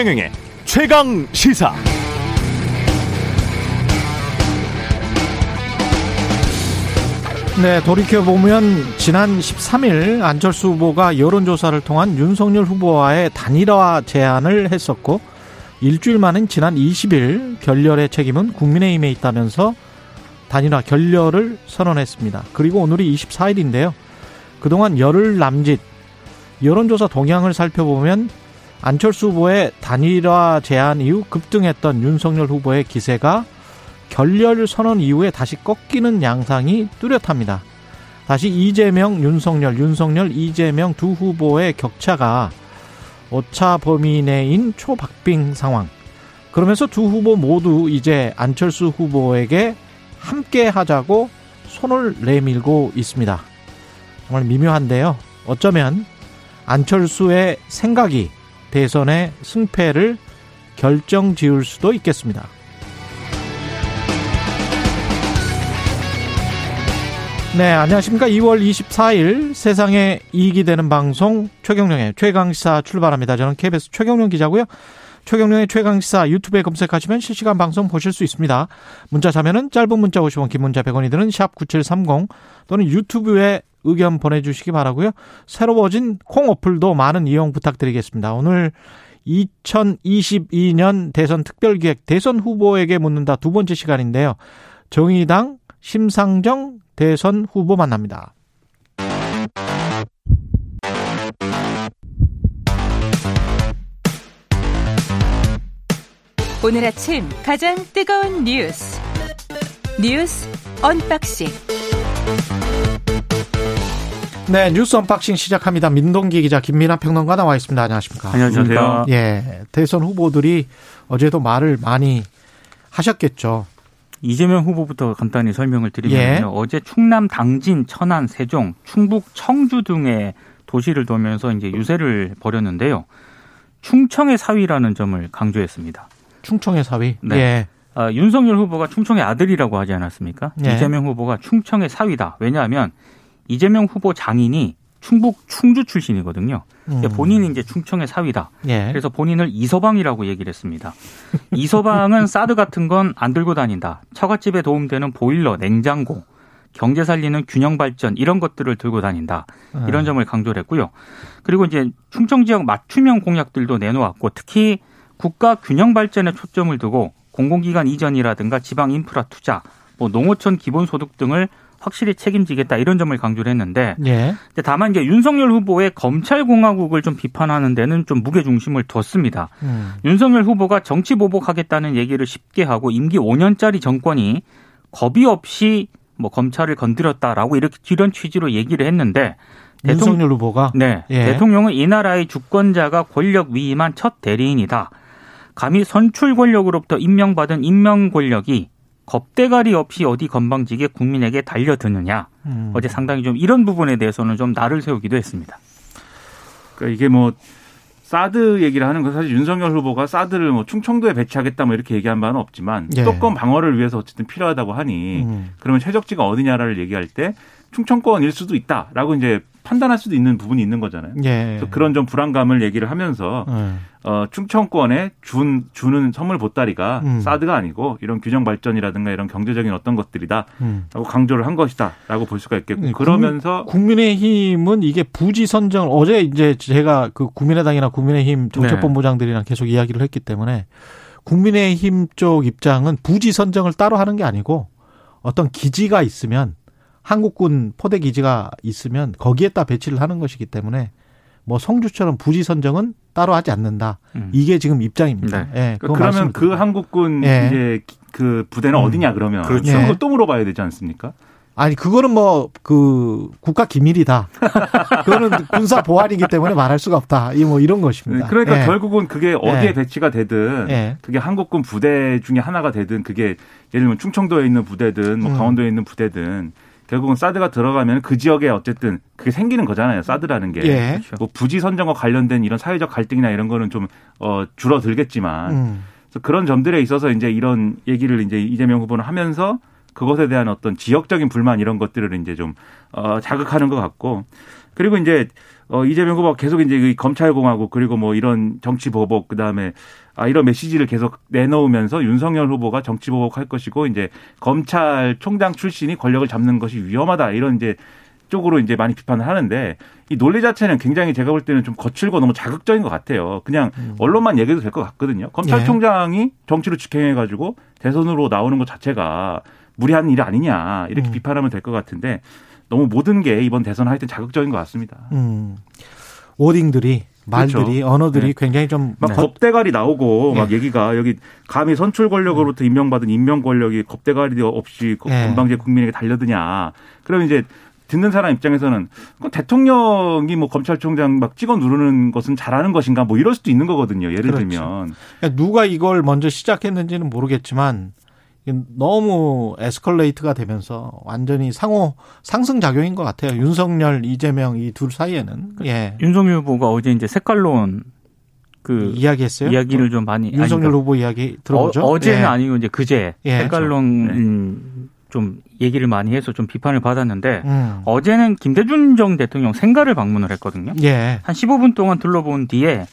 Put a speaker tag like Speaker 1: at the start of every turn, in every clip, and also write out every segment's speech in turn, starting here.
Speaker 1: 최경영의 최강 시사.
Speaker 2: 네, 돌이켜보면 지난 13일 안철수 후보가 여론조사를 통한 윤석열 후보와의 단일화 제안을 했었고 일주일 만인 지난 20일 결렬의 책임은 국민의힘에 있다면서 단일화 결렬을 선언했습니다. 그리고 오늘이 24일인데요. 그동안 열흘 남짓 여론조사 동향을 살펴보면 안철수 후보의 단일화 제안 이후 급등했던 윤석열 후보의 기세가 결렬 선언 이후에 다시 꺾이는 양상이 뚜렷합니다. 다시 이재명, 윤석열, 윤석열, 이재명 두 후보의 격차가 오차 범위 내인 초박빙 상황. 그러면서 두 후보 모두 이제 안철수 후보에게 함께 하자고 손을 내밀고 있습니다. 정말 미묘한데요. 어쩌면 안철수의 생각이 대선의 승패를 결정 지을 수도 있겠습니다. 네, 안녕하십니까. 2월 24일 세상에 이익이 되는 방송 최경령의 최강시사 출발합니다. 저는 KBS 최경령 기자고요. 최경령의 최강시사 유튜브에 검색하시면 실시간 방송 보실 수 있습니다. 문자 자면은 짧은 문자 50원, 긴 문자 100원이 드는 샵 9730 또는 유튜브에 의견 보내주시기 바라고요. 새로워진 콩 어플도 많은 이용 부탁드리겠습니다. 오늘 2022년 대선 특별기획 대선 후보에게 묻는다 두 번째 시간인데요. 정의당 심상정 대선 후보 만납니다.
Speaker 3: 오늘 아침 가장 뜨거운 뉴스 뉴스 언박싱
Speaker 2: 네 뉴스 언박싱 시작합니다. 민동기 기자 김민아 평론가 나와 있습니다. 안녕하십니까?
Speaker 4: 안녕하세요.
Speaker 2: 예 대선 후보들이 어제도 말을 많이 하셨겠죠.
Speaker 4: 이재명 후보부터 간단히 설명을 드리면요.
Speaker 2: 예.
Speaker 4: 어제 충남 당진, 천안, 세종, 충북 청주 등의 도시를 돌면서 이제 유세를 벌였는데요. 충청의 사위라는 점을 강조했습니다.
Speaker 2: 충청의 사위.
Speaker 4: 네.
Speaker 2: 예.
Speaker 4: 아, 윤석열 후보가 충청의 아들이라고 하지 않았습니까?
Speaker 2: 예.
Speaker 4: 이재명 후보가 충청의 사위다. 왜냐하면 이재명 후보 장인이 충북 충주 출신이거든요.
Speaker 2: 음.
Speaker 4: 본인이 이제 충청의 사위다.
Speaker 2: 예.
Speaker 4: 그래서 본인을 이서방이라고 얘기를 했습니다. 이서방은 사드 같은 건 안 들고 다닌다. 처갓집에 도움되는 보일러, 냉장고, 경제 살리는 균형 발전 이런 것들을 들고 다닌다. 이런
Speaker 2: 음.
Speaker 4: 점을 강조를 했고요. 그리고 이제 충청 지역 맞춤형 공약들도 내놓았고 특히 국가 균형 발전에 초점을 두고 공공기관 이전이라든가 지방 인프라 투자, 뭐 농어촌 기본소득 등을 확실히 책임지겠다 이런 점을 강조를 했는데
Speaker 2: 예.
Speaker 4: 다만 이제 윤석열 후보의 검찰 공화국을 좀 비판하는 데는 좀 무게 중심을 뒀습니다.
Speaker 2: 음.
Speaker 4: 윤석열 후보가 정치 보복하겠다는 얘기를 쉽게 하고 임기 5년짜리 정권이 겁이 없이 뭐 검찰을 건드렸다라고 이렇게 이런 취지로 얘기를 했는데 대통령
Speaker 2: 윤석열 후보가
Speaker 4: 네
Speaker 2: 예.
Speaker 4: 대통령은 이 나라의 주권자가 권력 위임한 첫 대리인이다. 감히 선출 권력으로부터 임명받은 임명 권력이 겁대가리 없이 어디 건방지게 국민에게 달려드느냐.
Speaker 2: 음.
Speaker 4: 어제 상당히 좀 이런 부분에 대해서는 좀 날을 세우기도 했습니다.
Speaker 5: 그러니까 이게 뭐 사드 얘기를 하는 건 사실 윤석열 후보가 사드를 뭐 충청도에 배치하겠다 뭐 이렇게 얘기한 바는 없지만
Speaker 2: 예.
Speaker 5: 수도권 방어를 위해서 어쨌든 필요하다고 하니
Speaker 2: 음.
Speaker 5: 그러면 최적지가 어디냐를 얘기할 때 충청권일 수도 있다라고 이제 판단할 수도 있는 부분이 있는 거잖아요.
Speaker 2: 예.
Speaker 5: 그래서 그런 좀 불안감을 얘기를 하면서
Speaker 2: 음.
Speaker 5: 어, 충청권에 준, 주는 선물 보따리가
Speaker 2: 음.
Speaker 5: 사드가 아니고 이런 균형 발전이라든가 이런 경제적인 어떤 것들이다.
Speaker 2: 음.
Speaker 5: 라고 강조를 한 것이다. 라고 볼 수가 있겠고.
Speaker 2: 네,
Speaker 5: 그러면서
Speaker 2: 국민의힘은 이게 부지 선정 어제 이제 제가 그 국민의당이나 국민의힘 정책본부장들이랑 계속 이야기를 했기 때문에 국민의힘 쪽 입장은 부지 선정을 따로 하는 게 아니고 어떤 기지가 있으면 한국군 포대 기지가 있으면 거기에다 배치를 하는 것이기 때문에 뭐 성주처럼 부지 선정은 따로 하지 않는다.
Speaker 4: 음.
Speaker 2: 이게 지금 입장입니다. 예. 그거
Speaker 5: 그러면 그. 한국군
Speaker 2: 예.
Speaker 5: 이제 그 부대는
Speaker 2: 음.
Speaker 5: 어디냐 그러면
Speaker 2: 그렇죠.
Speaker 5: 그걸
Speaker 2: 예.
Speaker 5: 또 물어봐야 되지 않습니까?
Speaker 2: 아니 그거는 뭐 그 국가 기밀이다. 그거는 군사 보안이기 때문에 말할 수가 없다. 이 뭐 이런 것입니다.
Speaker 5: 그러니까
Speaker 2: 예.
Speaker 5: 결국은 그게 어디에
Speaker 2: 예.
Speaker 5: 배치가 되든
Speaker 2: 예.
Speaker 5: 그게 한국군 부대 중에 하나가 되든 그게 예를 들면 충청도에 있는 부대든 뭐
Speaker 2: 음.
Speaker 5: 강원도에 있는 부대든 결국은 사드가 들어가면 그 지역에 어쨌든 그게 생기는 거잖아요. 사드라는 게.
Speaker 2: 예.
Speaker 5: 뭐 부지 선정과 관련된 이런 사회적 갈등이나 이런 거는 좀 어, 줄어들겠지만
Speaker 2: 음.
Speaker 5: 그래서 그런 점들에 있어서 이제 이런 얘기를 이제 이재명 후보는 하면서 그것에 대한 어떤 지역적인 불만 이런 것들을 이제 좀 어, 자극하는 것 같고 그리고 이제 어, 이재명 후보가 계속 이제 이 검찰공화국 그리고 뭐 이런 정치 보복 그다음에 아, 이런 메시지를 계속 내놓으면서 윤석열 후보가 정치 보복할 것이고 이제 검찰총장 출신이 권력을 잡는 것이 위험하다 이런 이제 쪽으로 이제 많이 비판을 하는데 이 논리 자체는 굉장히 제가 볼 때는 좀 거칠고 너무 자극적인 것 같아요. 그냥
Speaker 2: 음.
Speaker 5: 언론만 얘기해도 될 것 같거든요. 검찰총장이 정치로 직행해가지고 대선으로 나오는 것 자체가 무리한 일 아니냐 이렇게
Speaker 2: 음.
Speaker 5: 비판하면 될 것 같은데 너무 모든 게 이번 대선 하여튼 자극적인 것 같습니다.
Speaker 2: 음. 워딩들이 말들이
Speaker 5: 그렇죠.
Speaker 2: 언어들이
Speaker 5: 네.
Speaker 2: 굉장히
Speaker 5: 좀막
Speaker 2: 거-
Speaker 5: 겁대가리 나오고
Speaker 2: 예.
Speaker 5: 막 얘기가 여기 감히 선출 권력으로부터 임명받은 임명 권력이 겁대가리 없이
Speaker 2: 예.
Speaker 5: 건방지게 국민에게 달려드냐. 그럼 이제 듣는 사람 입장에서는 그 대통령이 뭐 검찰총장 막 찍어 누르는 것은 잘하는 것인가 뭐 이럴 수도 있는 거거든요. 예를
Speaker 2: 그렇죠.
Speaker 5: 들면.
Speaker 2: 그러니까 누가 이걸 먼저 시작했는지는 모르겠지만 너무 에스컬레이트가 되면서 완전히 상호 상승 작용인 것 같아요. 윤석열, 이재명 이 둘 사이에는 예
Speaker 4: 윤석열 후보가 어제 이제 색깔론 그
Speaker 2: 이야기했어요.
Speaker 4: 이야기를 좀 많이
Speaker 2: 윤석열
Speaker 4: 아니, 그러니까
Speaker 2: 후보 이야기 들어보죠.
Speaker 4: 어, 제는
Speaker 2: 예.
Speaker 4: 아니고 이제 그제
Speaker 2: 예.
Speaker 4: 색깔론
Speaker 5: 그렇죠.
Speaker 4: 음, 좀 얘기를 많이 해서 좀 비판을 받았는데
Speaker 2: 음.
Speaker 4: 어제는 김대중 전 대통령 생가를 방문을 했거든요.
Speaker 2: 예.
Speaker 4: 한 15분 동안 둘러본 뒤에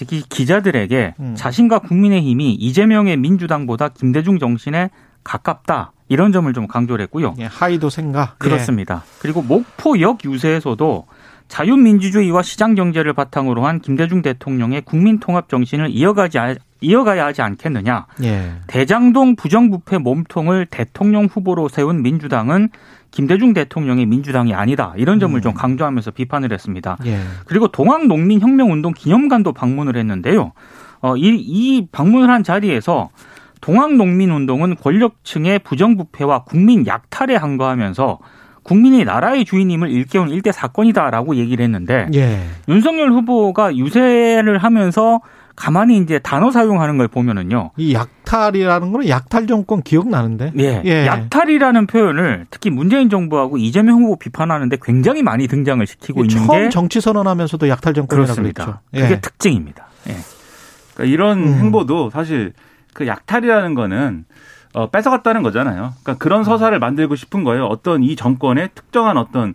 Speaker 4: 특히 기자들에게
Speaker 2: 음.
Speaker 4: 자신과 국민의힘이 이재명의 민주당보다 김대중 정신에 가깝다 이런 점을 좀 강조를 했고요.
Speaker 2: 예. 하이도 생각.
Speaker 4: 그렇습니다. 그리고 목포역 유세에서도 자유민주주의와 시장 경제를 바탕으로 한 김대중 대통령의 국민 통합 정신을 이어가지 아- 이어가야 하지 않겠느냐.
Speaker 2: 예. 예.
Speaker 4: 대장동 부정부패 몸통을 대통령 후보로 세운 민주당은 김대중 대통령의 민주당이 아니다. 이런 점을
Speaker 2: 음.
Speaker 4: 좀 강조하면서 비판을 했습니다.
Speaker 2: 예.
Speaker 4: 그리고 동학농민혁명운동 기념관도 방문을 했는데요. 어, 이, 이 방문을 한 자리에서 동학농민운동은 권력층의 부정부패와 국민 약탈에 항거하면서 국민이 나라의 주인임을 일깨운 일대 사건이다라고 얘기를 했는데
Speaker 2: 예.
Speaker 4: 윤석열 후보가 유세를 하면서 가만히 이제 단어 사용하는 걸 보면은요.
Speaker 2: 이 약탈이라는 거는 약탈 정권 기억나는데.
Speaker 4: 예,
Speaker 2: 예.
Speaker 4: 약탈이라는 표현을 특히 문재인 정부하고 이재명 후보 비판하는데 굉장히 많이 등장을 시키고 있는
Speaker 2: 처음
Speaker 4: 게
Speaker 2: 정치 선언하면서 약탈 정권이라고
Speaker 4: 그렇습니다.
Speaker 2: 그랬죠.
Speaker 4: 그게
Speaker 2: 예.
Speaker 4: 특징입니다. 예.
Speaker 5: 그러니까 이런
Speaker 2: 음.
Speaker 5: 행보도 사실 그 약탈이라는 거는 어, 뺏어갔다는 거잖아요. 그러니까
Speaker 2: 음.
Speaker 5: 그런 서사를 만들고 싶은 거예요. 어떤 이 정권의 특정한 어떤 어,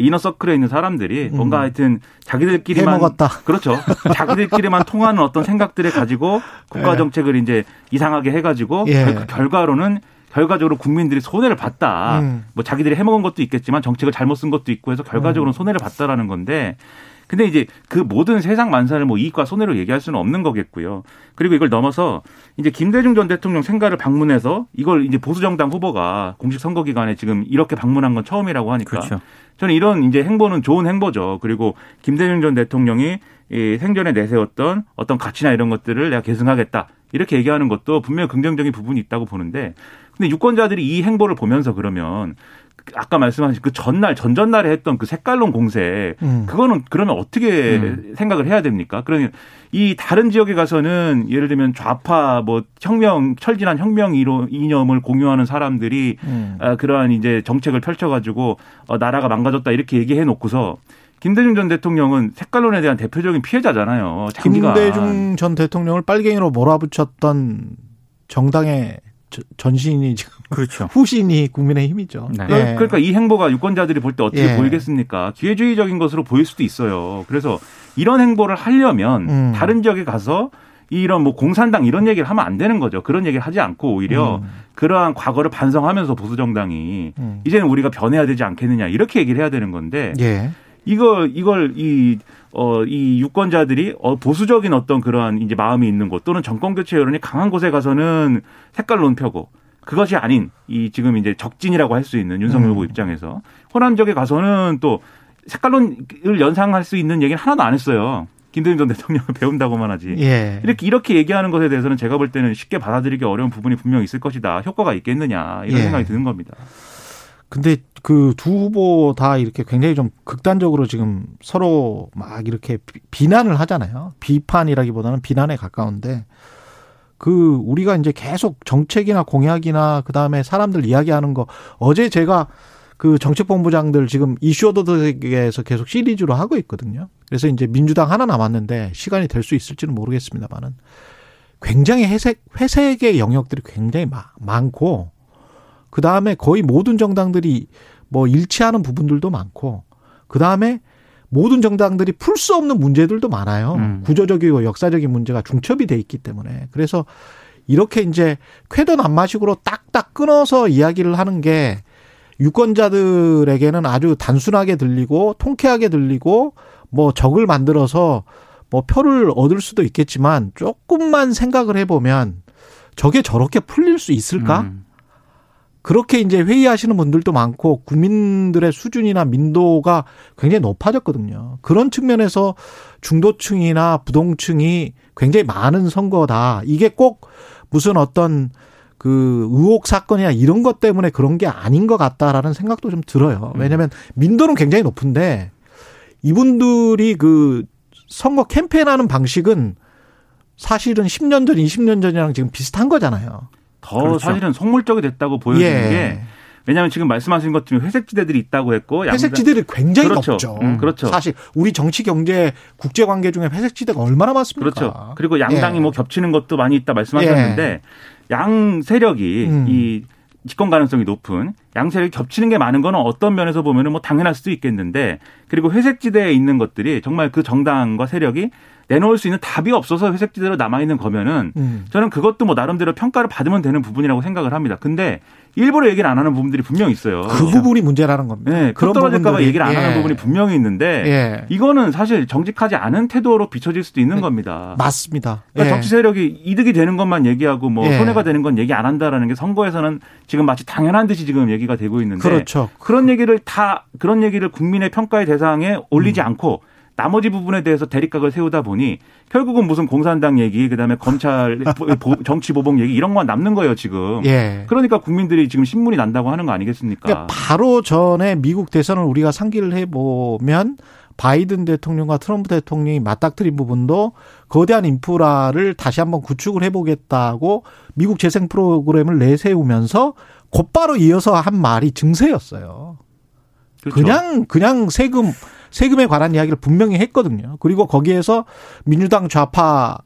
Speaker 5: 이너 서클에 있는 사람들이
Speaker 2: 음.
Speaker 5: 뭔가 하여튼 자기들끼리만
Speaker 2: 해먹었다.
Speaker 5: 그렇죠. 자기들끼리만 통하는 어떤 생각들을 가지고 국가
Speaker 2: 예.
Speaker 5: 정책을 이제 이상하게 해가지고
Speaker 2: 예.
Speaker 5: 결- 결과로는 결과적으로 국민들이 손해를 봤다.
Speaker 2: 음.
Speaker 5: 뭐 자기들이 해먹은 것도 있겠지만 정책을 잘못 쓴 것도 있고 해서 결과적으로 는
Speaker 2: 음.
Speaker 5: 손해를 봤다라는 건데 근데 이제 그 모든 세상 만사를 뭐 이익과 손해로 얘기할 수는 없는 거겠고요. 그리고 이걸 넘어서 이제 김대중 전 대통령 생가를 방문해서 이걸 이제 보수정당 후보가 공식 선거 기간에 지금 이렇게 방문한 건 처음이라고 하니까
Speaker 4: 그렇죠.
Speaker 5: 저는 이런 이제 행보는 좋은 행보죠. 그리고 김대중 전 대통령이 이 생전에 내세웠던 어떤 가치나 이런 것들을 내가 계승하겠다. 이렇게 얘기하는 것도 분명히 긍정적인 부분이 있다고 보는데 근데 유권자들이 이 행보를 보면서 그러면 아까 말씀하신 그 전날 전전날에 했던 그 색깔론 공세
Speaker 2: 음.
Speaker 5: 그거는 그러면 어떻게
Speaker 4: 음.
Speaker 5: 생각을 해야 됩니까? 그러니 이 다른 지역에 가서는 예를 들면 좌파 뭐 혁명 철진한 혁명 이로 이념을 공유하는 사람들이
Speaker 2: 음.
Speaker 5: 아, 그러한 이제 정책을 펼쳐가지고 어, 나라가 망가졌다 이렇게 얘기해 놓고서 김대중 전 대통령은 색깔론에 대한 대표적인 피해자잖아요. 장기간.
Speaker 2: 김대중 전 대통령을 빨갱이로 몰아붙였던 정당의 저- 전신이 지금
Speaker 4: 그렇죠.
Speaker 2: 후신이 국민의힘이죠.
Speaker 4: 네.
Speaker 2: 예.
Speaker 5: 그러니까 이 행보가 유권자들이 볼 때 어떻게
Speaker 2: 예.
Speaker 5: 보이겠습니까? 기회주의적인 것으로 보일 수도 있어요. 그래서 이런 행보를 하려면
Speaker 2: 음.
Speaker 5: 다른 지역에 가서 이런 뭐 공산당 이런 얘기를 하면 안 되는 거죠. 그런 얘기를 하지 않고 오히려
Speaker 2: 음.
Speaker 5: 그러한 과거를 반성하면서 보수 정당이
Speaker 2: 음.
Speaker 5: 이제는 우리가 변해야 되지 않겠느냐 이렇게 얘기를 해야 되는 건데
Speaker 2: 예.
Speaker 5: 이걸 이걸 이 어, 이 유권자들이 어, 보수적인 어떤 그러한 이제 마음이 있는 곳 또는 정권 교체 여론이 강한 곳에 가서는 색깔론 펴고 그것이 아닌 이 지금 이제 적진이라고 할 수 있는 윤석열
Speaker 2: 음.
Speaker 5: 후보 입장에서 호남 지역에 가서는 또 색깔론을 연상할 수 있는 얘기는 하나도 안 했어요. 김대중 전 대통령을 배운다고만 하지.
Speaker 2: 예.
Speaker 5: 이렇게 이렇게 얘기하는 것에 대해서는 제가 볼 때는 쉽게 받아들이기 어려운 부분이 분명히 있을 것이다. 효과가 있겠느냐 이런
Speaker 2: 예.
Speaker 5: 생각이 드는 겁니다.
Speaker 2: 근데 그 두 후보 다 이렇게 굉장히 좀 극단적으로 지금 서로 막 이렇게 비- 비난을 하잖아요. 비판이라기보다는 비난에 가까운데 그 우리가 이제 계속 정책이나 공약이나 그다음에 사람들 이야기하는 거 어제 제가 그 정책본부장들 지금 이슈오더에서 계속 시리즈로 하고 있거든요. 그래서 이제 민주당 하나 남았는데 시간이 될 수 있을지는 모르겠습니다만은 굉장히 회색 회색의 영역들이 굉장히 마- 많고 그 다음에 거의 모든 정당들이 뭐 일치하는 부분들도 많고 그 다음에 모든 정당들이 풀 수 없는 문제들도 많아요.
Speaker 4: 음.
Speaker 2: 구조적이고 역사적인 문제가 중첩이 돼 있기 때문에 그래서 이렇게 이제 쾌도 난마식으로 딱딱 끊어서 이야기를 하는 게 유권자들에게는 아주 단순하게 들리고 통쾌하게 들리고 뭐 적을 만들어서 뭐 표를 얻을 수도 있겠지만 조금만 생각을 해보면 저게 저렇게 풀릴 수 있을까?
Speaker 4: 음.
Speaker 2: 그렇게 이제 회의하시는 분들도 많고 국민들의 수준이나 민도가 굉장히 높아졌거든요. 그런 측면에서 중도층이나 부동층이 굉장히 많은 선거다. 이게 꼭 무슨 어떤 그 의혹 사건이나 이런 것 때문에 그런 게 아닌 것 같다라는 생각도 좀 들어요. 왜냐하면 민도는 굉장히 높은데 이분들이 그 선거 캠페인하는 방식은 사실은 10년 전, 20년 전이랑 지금 비슷한 거잖아요.
Speaker 5: 더
Speaker 4: 그렇죠.
Speaker 5: 사실은 속물적이 됐다고 보여지는
Speaker 2: 예.
Speaker 5: 게 왜냐하면 지금 말씀하신 것 중에 회색지대들이 있다고 했고
Speaker 2: 회색지대들이 굉장히
Speaker 5: 그렇죠.
Speaker 2: 높죠.
Speaker 5: 음, 그렇죠.
Speaker 2: 사실 우리 정치 경제 국제 관계 중에 회색지대가 얼마나 많습니까?
Speaker 5: 그렇죠. 그리고 양당이
Speaker 2: 예.
Speaker 5: 뭐 겹치는 것도 많이 있다 말씀하셨는데 양 세력이
Speaker 2: 음.
Speaker 5: 이 집권 가능성이 높은 양 세력이 겹치는 게 많은 거는 어떤 면에서 보면은 뭐 당연할 수도 있겠는데 그리고 회색지대에 있는 것들이 정말 그 정당과 세력이 내놓을 수 있는 답이 없어서 회색지대로 남아 있는 거면은
Speaker 2: 음.
Speaker 5: 저는 그것도 뭐 나름대로 평가를 받으면 되는 부분이라고 생각을 합니다. 근데 일부러 얘기를 안 하는 부분들이 분명히 있어요.
Speaker 2: 그 부분이 문제라는 겁니다.
Speaker 5: 네,
Speaker 2: 그런
Speaker 5: 그런 떨어질까봐 얘기를 안 하는
Speaker 2: 예.
Speaker 5: 부분이 분명히 있는데
Speaker 2: 예.
Speaker 5: 이거는 사실 정직하지 않은 태도로 비춰질 수도 있는
Speaker 2: 네.
Speaker 5: 겁니다.
Speaker 2: 맞습니다.
Speaker 5: 그러니까
Speaker 2: 예.
Speaker 5: 정치 세력이 이득이 되는 것만 얘기하고 뭐
Speaker 2: 예.
Speaker 5: 손해가 되는 건 얘기 안 한다라는 게 선거에서는 지금 마치 당연한 듯이 지금 얘기가 되고 있는데
Speaker 2: 그렇죠.
Speaker 5: 런 얘기를 다 그런 얘기를 국민의 평가의 대상에 올리지
Speaker 2: 음.
Speaker 5: 않고 나머지 부분에 대해서 대립각을 세우다 보니 결국은 무슨 공산당 얘기 그다음에 검찰 보- 정치 보복 얘기 이런 건 남는 거예요 지금.
Speaker 2: 예.
Speaker 5: 그러니까 국민들이 지금 신문이 난다고 하는 거 아니겠습니까?
Speaker 2: 그러니까 바로 전에 미국 대선을 우리가 상기를 해보면 바이든 대통령과 트럼프 대통령이 맞닥뜨린 부분도 거대한 인프라를 다시 한번 구축을 해보겠다고 미국 재생 프로그램을 내세우면서 곧바로 이어서 한 말이 증세였어요.
Speaker 5: 그렇죠.
Speaker 2: 그냥 그냥 세금 세금에 관한 이야기를 분명히 했거든요. 그리고 거기에서 민주당 좌파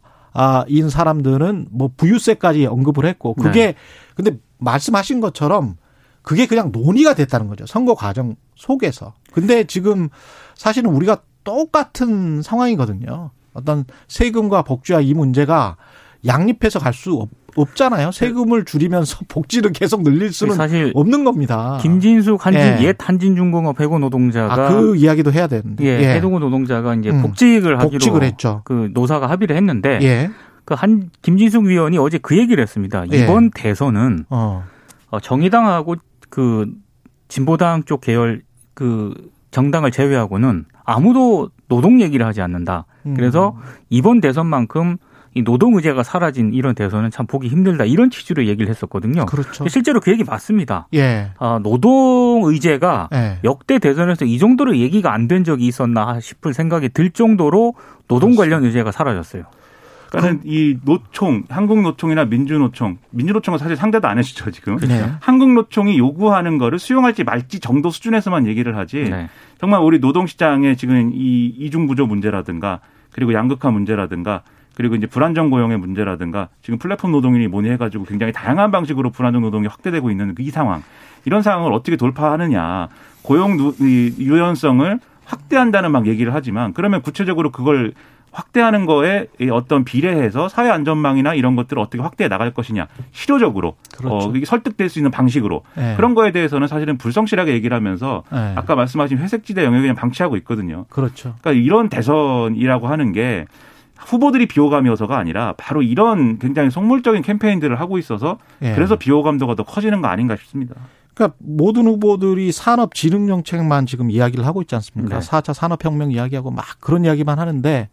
Speaker 2: 인 사람들은 뭐 부유세까지 언급을 했고 그게 근데 말씀하신 것처럼 그게 그냥 논의가 됐다는 거죠. 선거 과정 속에서. 근데 지금 사실은 우리가 똑같은 상황이거든요. 어떤 세금과 복지와 이 문제가 양립해서 갈 수 없잖아요. 세금을 줄이면서 복지를 계속 늘릴 수는
Speaker 4: 사실
Speaker 2: 없는 겁니다.
Speaker 4: 김진숙 한진
Speaker 2: 예.
Speaker 4: 옛 한진중공업 해고 노동자가
Speaker 2: 아, 그 이야기도 해야 되는데.
Speaker 4: 예, 해고 노동자가 이제
Speaker 2: 음.
Speaker 4: 복직을 하기로
Speaker 2: 복직을 했죠.
Speaker 4: 그 노사가 합의를 했는데
Speaker 2: 예.
Speaker 4: 그한 김진숙 위원이 어제 그 얘기를 했습니다.
Speaker 2: 예.
Speaker 4: 이번 대선은
Speaker 2: 어.
Speaker 4: 어, 정의당하고 그 진보당 쪽 계열 그 정당을 제외하고는 아무도 노동 얘기를 하지 않는다.
Speaker 2: 음.
Speaker 4: 그래서 이번 대선만큼 이 노동 의제가 사라진 이런 대선은 참 보기 힘들다. 이런 취지로 얘기를 했었거든요.
Speaker 2: 그렇죠.
Speaker 4: 실제로 그 얘기 맞습니다.
Speaker 2: 예.
Speaker 4: 아, 노동 의제가
Speaker 2: 예.
Speaker 4: 역대 대선에서 이 정도로 얘기가 안 된 적이 있었나 싶을 생각이 들 정도로 노동 관련 의제가 사라졌어요.
Speaker 5: 그러니까 이 노총, 한국노총이나 민주노총, 민주노총은 사실 상대도 안 해주죠 지금.
Speaker 2: 네.
Speaker 5: 한국노총이 요구하는 거를 수용할지 말지 정도 수준에서만 얘기를 하지.
Speaker 4: 네.
Speaker 5: 정말 우리 노동시장의 지금 이 이중구조 문제라든가 그리고 양극화 문제라든가 그리고 이제 불안정 고용의 문제라든가 지금 플랫폼 노동인이 뭐니 해가지고 굉장히 다양한 방식으로 불안정 노동이 확대되고 있는 이 상황 이런 상황을 어떻게 돌파하느냐 고용 유연성을 확대한다는 막 얘기를 하지만 그러면 구체적으로 그걸 확대하는 거에 이 어떤 비례해서 사회 안전망이나 이런 것들을 어떻게 확대해 나갈 것이냐 실효적으로
Speaker 2: 그렇죠.
Speaker 5: 어, 설득될 수 있는 방식으로
Speaker 2: 예.
Speaker 5: 그런 거에 대해서는 사실은 불성실하게 얘기를 하면서
Speaker 2: 예.
Speaker 5: 아까 말씀하신 회색지대 영역을 그냥 방치하고 있거든요.
Speaker 2: 그렇죠.
Speaker 5: 그러니까 이런 대선이라고 하는 게 후보들이 비호감이어서가 아니라 바로 이런 굉장히 속물적인 캠페인들을 하고 있어서
Speaker 2: 예.
Speaker 5: 그래서 비호감도가 더 커지는 거 아닌가 싶습니다.
Speaker 2: 그러니까 모든 후보들이 산업 진흥 정책만 지금 이야기를 하고 있지 않습니까?
Speaker 4: 네.
Speaker 2: 4차 산업혁명 이야기하고 막 그런 이야기만 하는데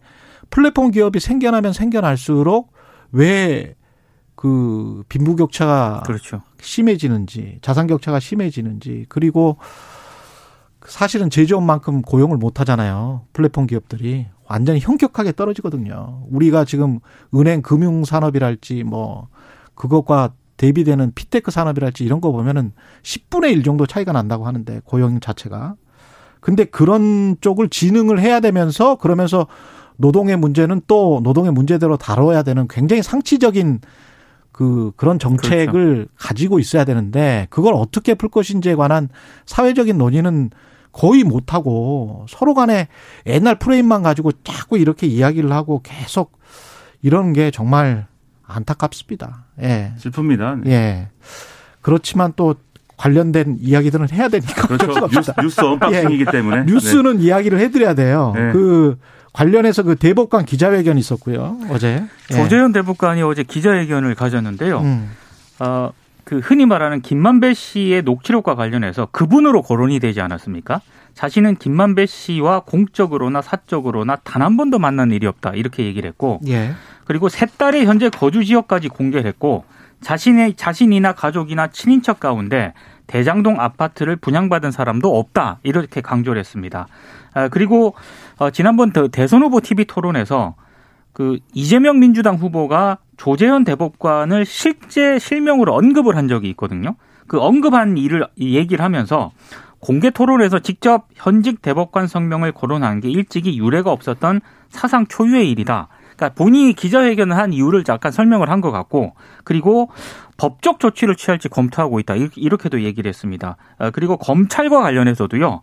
Speaker 2: 플랫폼 기업이 생겨나면 생겨날수록 왜 그 빈부격차가
Speaker 4: 그렇죠.
Speaker 2: 심해지는지 자산격차가 심해지는지 그리고 사실은 제조업만큼 고용을 못 하잖아요. 플랫폼 기업들이 완전히 현격하게 떨어지거든요. 우리가 지금 은행 금융 산업이랄지 뭐 그것과 대비되는 핀테크 산업이랄지 이런 거 보면은 10분의 1 정도 차이가 난다고 하는데 고용 자체가. 근데 그런 쪽을 진흥을 해야 되면서 그러면서 노동의 문제는 또 노동의 문제대로 다뤄야 되는 굉장히 상치적인 그 그런 정책을 그렇죠. 가지고 있어야 되는데 그걸 어떻게 풀 것인지에 관한 사회적인 논의는 거의 못 하고 서로 간에 옛날 프레임만 가지고 자꾸 이렇게 이야기를 하고 계속 이런 게 정말 안타깝습니다. 예.
Speaker 5: 슬픕니다.
Speaker 2: 네. 예. 그렇지만 또 관련된 이야기들은 해야 되니까.
Speaker 5: 그렇죠. 뉴스, 뉴스 언박싱이기 예. 때문에.
Speaker 2: 뉴스는 네. 이야기를 해드려야 돼요. 네. 그 관련해서 그 대법관 기자회견 있었고요. 어제.
Speaker 4: 예. 조재연 대법관이 어제 기자회견을 가졌는데요. 음. 어, 그 흔히 말하는 김만배 씨의 녹취록과 관련해서 그분으로 거론이 되지 않았습니까? 자신은 김만배 씨와 공적으로나 사적으로나 단 한 번도 만난 일이 없다 이렇게 얘기를 했고, 예. 그리고 세 딸의 현재 거주 지역까지 공개를 했고, 자신의 자신이나 가족이나 친인척 가운데 대장동 아파트를 분양받은 사람도 없다 이렇게 강조를 했습니다. 아, 그리고 어, 지난번 대선 후보 TV 토론에서 그 이재명 민주당 후보가 조재현 대법관을 실제 실명으로 언급을 한 적이 있거든요. 그 언급한 일을 얘기를 하면서 공개 토론에서 직접 현직 대법관 성명을 거론한 게 일찍이 유례가 없었던 사상 초유의 일이다. 그러니까 본인이 기자회견을 한 이유를 약간 설명을 한 것 같고 그리고 법적 조치를 취할지 검토하고 있다 이렇게도 얘기를 했습니다. 아, 그리고 검찰과 관련해서도요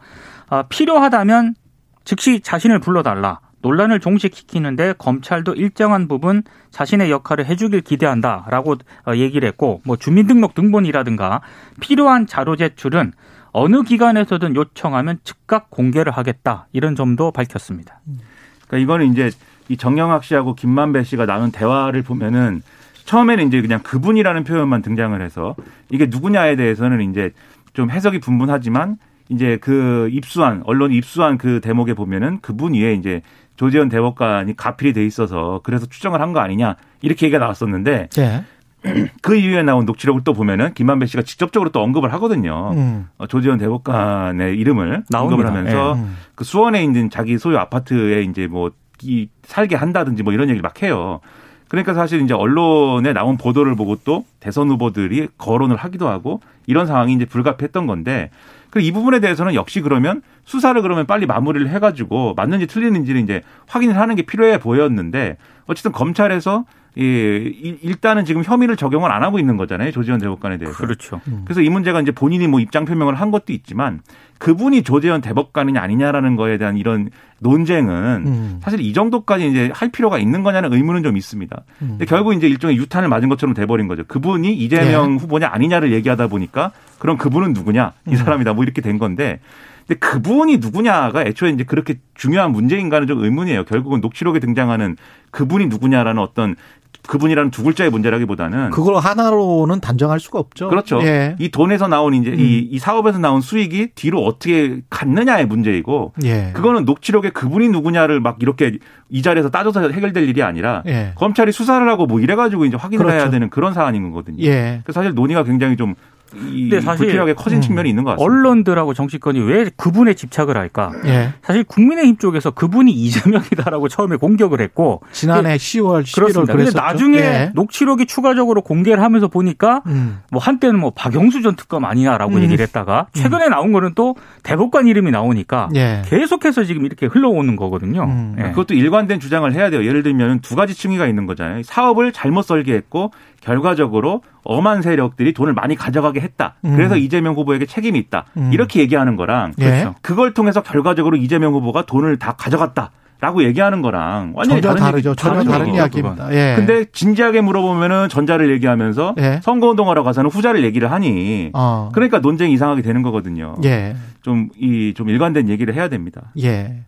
Speaker 4: 아, 필요하다면 즉시 자신을 불러달라. 논란을 종식시키는데 검찰도 일정한 부분 자신의 역할을 해주길 기대한다라고 어, 얘기를 했고 뭐 주민등록 등본이라든가 필요한 자료 제출은 어느 기관에서든 요청하면 즉각 공개를 하겠다 이런 점도 밝혔습니다.
Speaker 5: 그러니까 이거는 이제 이 정영학 씨하고 김만배 씨가 나눈 대화를 보면은 처음에는 이제 그냥 그분이라는 표현만 등장을 해서 이게 누구냐에 대해서는 이제 좀 해석이 분분하지만 이제 그 입수한 언론이 입수한 그 대목에 보면은 그분 위에 이제 조재현 대법관이 가필이 돼 있어서 그래서 추정을 한 거 아니냐 이렇게 얘기가 나왔었는데 네. 그 이후에 나온 녹취록을 또 보면은 김만배 씨가 직접적으로 또 언급을 하거든요. 음. 어, 조재현 대법관의 이름을 나옵니다. 언급을 하면서 네. 그 수원에 있는 자기 소유 아파트에 이제 뭐 이 살게 한다든지 뭐 이런 얘기를 막 해요. 그러니까 사실 이제 언론에 나온 보도를 보고 또 대선 후보들이 거론을 하기도 하고 이런 상황이 이제 불가피했던 건데 이 부분에 대해서는 역시 그러면 수사를 그러면 빨리 마무리를 해가지고 맞는지 틀리는지를 이제 확인을 하는 게 필요해 보였는데 어쨌든 검찰에서 이 일단은 지금 혐의를 적용을 안 하고 있는 거잖아요 조지현 대법관에 대해서.
Speaker 4: 그렇죠.
Speaker 5: 음. 그래서 이 문제가 이제 본인이 뭐 입장 표명을 한 것도 있지만 그분이 조재현 대법관이냐 아니냐라는 거에 대한 이런 논쟁은 음. 사실 이 정도까지 이제 할 필요가 있는 거냐는 의문은 좀 있습니다. 음. 근데 결국 이제 일종의 유탄을 맞은 것처럼 돼버린 거죠. 그분이 이재명 네. 후보냐 아니냐를 얘기하다 보니까 그럼 그분은 누구냐 이 음. 사람이다 뭐 이렇게 된 건데 근데 그분이 누구냐가 애초에 이제 그렇게 중요한 문제인가는 좀 의문이에요. 결국은 녹취록에 등장하는 그분이 누구냐라는 어떤 그분이라는 두 글자의 문제라기보다는
Speaker 2: 그걸 하나로는 단정할 수가 없죠.
Speaker 5: 그렇죠. 예. 이 돈에서 나온 이제 음. 이, 이 사업에서 나온 수익이 뒤로 어떻게 갔느냐의 문제이고 예. 그거는 녹취록에 그분이 누구냐를 막 이렇게 이 자리에서 따져서 해결될 일이 아니라 예. 검찰이 수사를 하고 뭐 이래 가지고 이제 확인을 그렇죠. 해야 되는 그런 사안인 거거든요. 예. 그래서 사실 논의가 굉장히 좀 근데 사실 불필요하게 커진 음. 측면이 있는 것 같습니다.
Speaker 4: 언론들하고 정치권이 왜 그분에 집착을 할까? 예. 사실 국민의힘 쪽에서 그분이 이재명이다라고 처음에 공격을 했고
Speaker 2: 지난해 10월 11월 그런데
Speaker 4: 나중에 예. 녹취록이 추가적으로 공개를 하면서 보니까 음. 뭐 한때는 뭐 박영수 전 특검 아니냐라고 음. 얘기를 했다가 최근에 나온 거는 또 대법관 이름이 나오니까 예. 계속해서 지금 이렇게 흘러오는 거거든요. 음.
Speaker 5: 예. 그것도 일관된 주장을 해야 돼요. 예를 들면 두 가지 층위가 있는 거잖아요. 사업을 잘못 설계했고 결과적으로 엄한 세력들이 돈을 많이 가져가게 했다. 음. 그래서 이재명 후보에게 책임이 있다. 음. 이렇게 얘기하는 거랑 예. 그걸 통해서 결과적으로 이재명 후보가 돈을 다 가져갔다. 라고 얘기하는 거랑 완전히
Speaker 2: 전혀
Speaker 5: 다른
Speaker 2: 다르죠.
Speaker 5: 얘기,
Speaker 2: 전혀 다른 이야기입니다. 예.
Speaker 5: 근데 진지하게 물어보면은 전자를 얘기하면서 예. 선거운동하러 가서는 후자를 얘기를 하니 어. 그러니까 논쟁이 이상하게 되는 거거든요. 예. 좀이좀 일관된 얘기를 해야 됩니다.
Speaker 2: 예.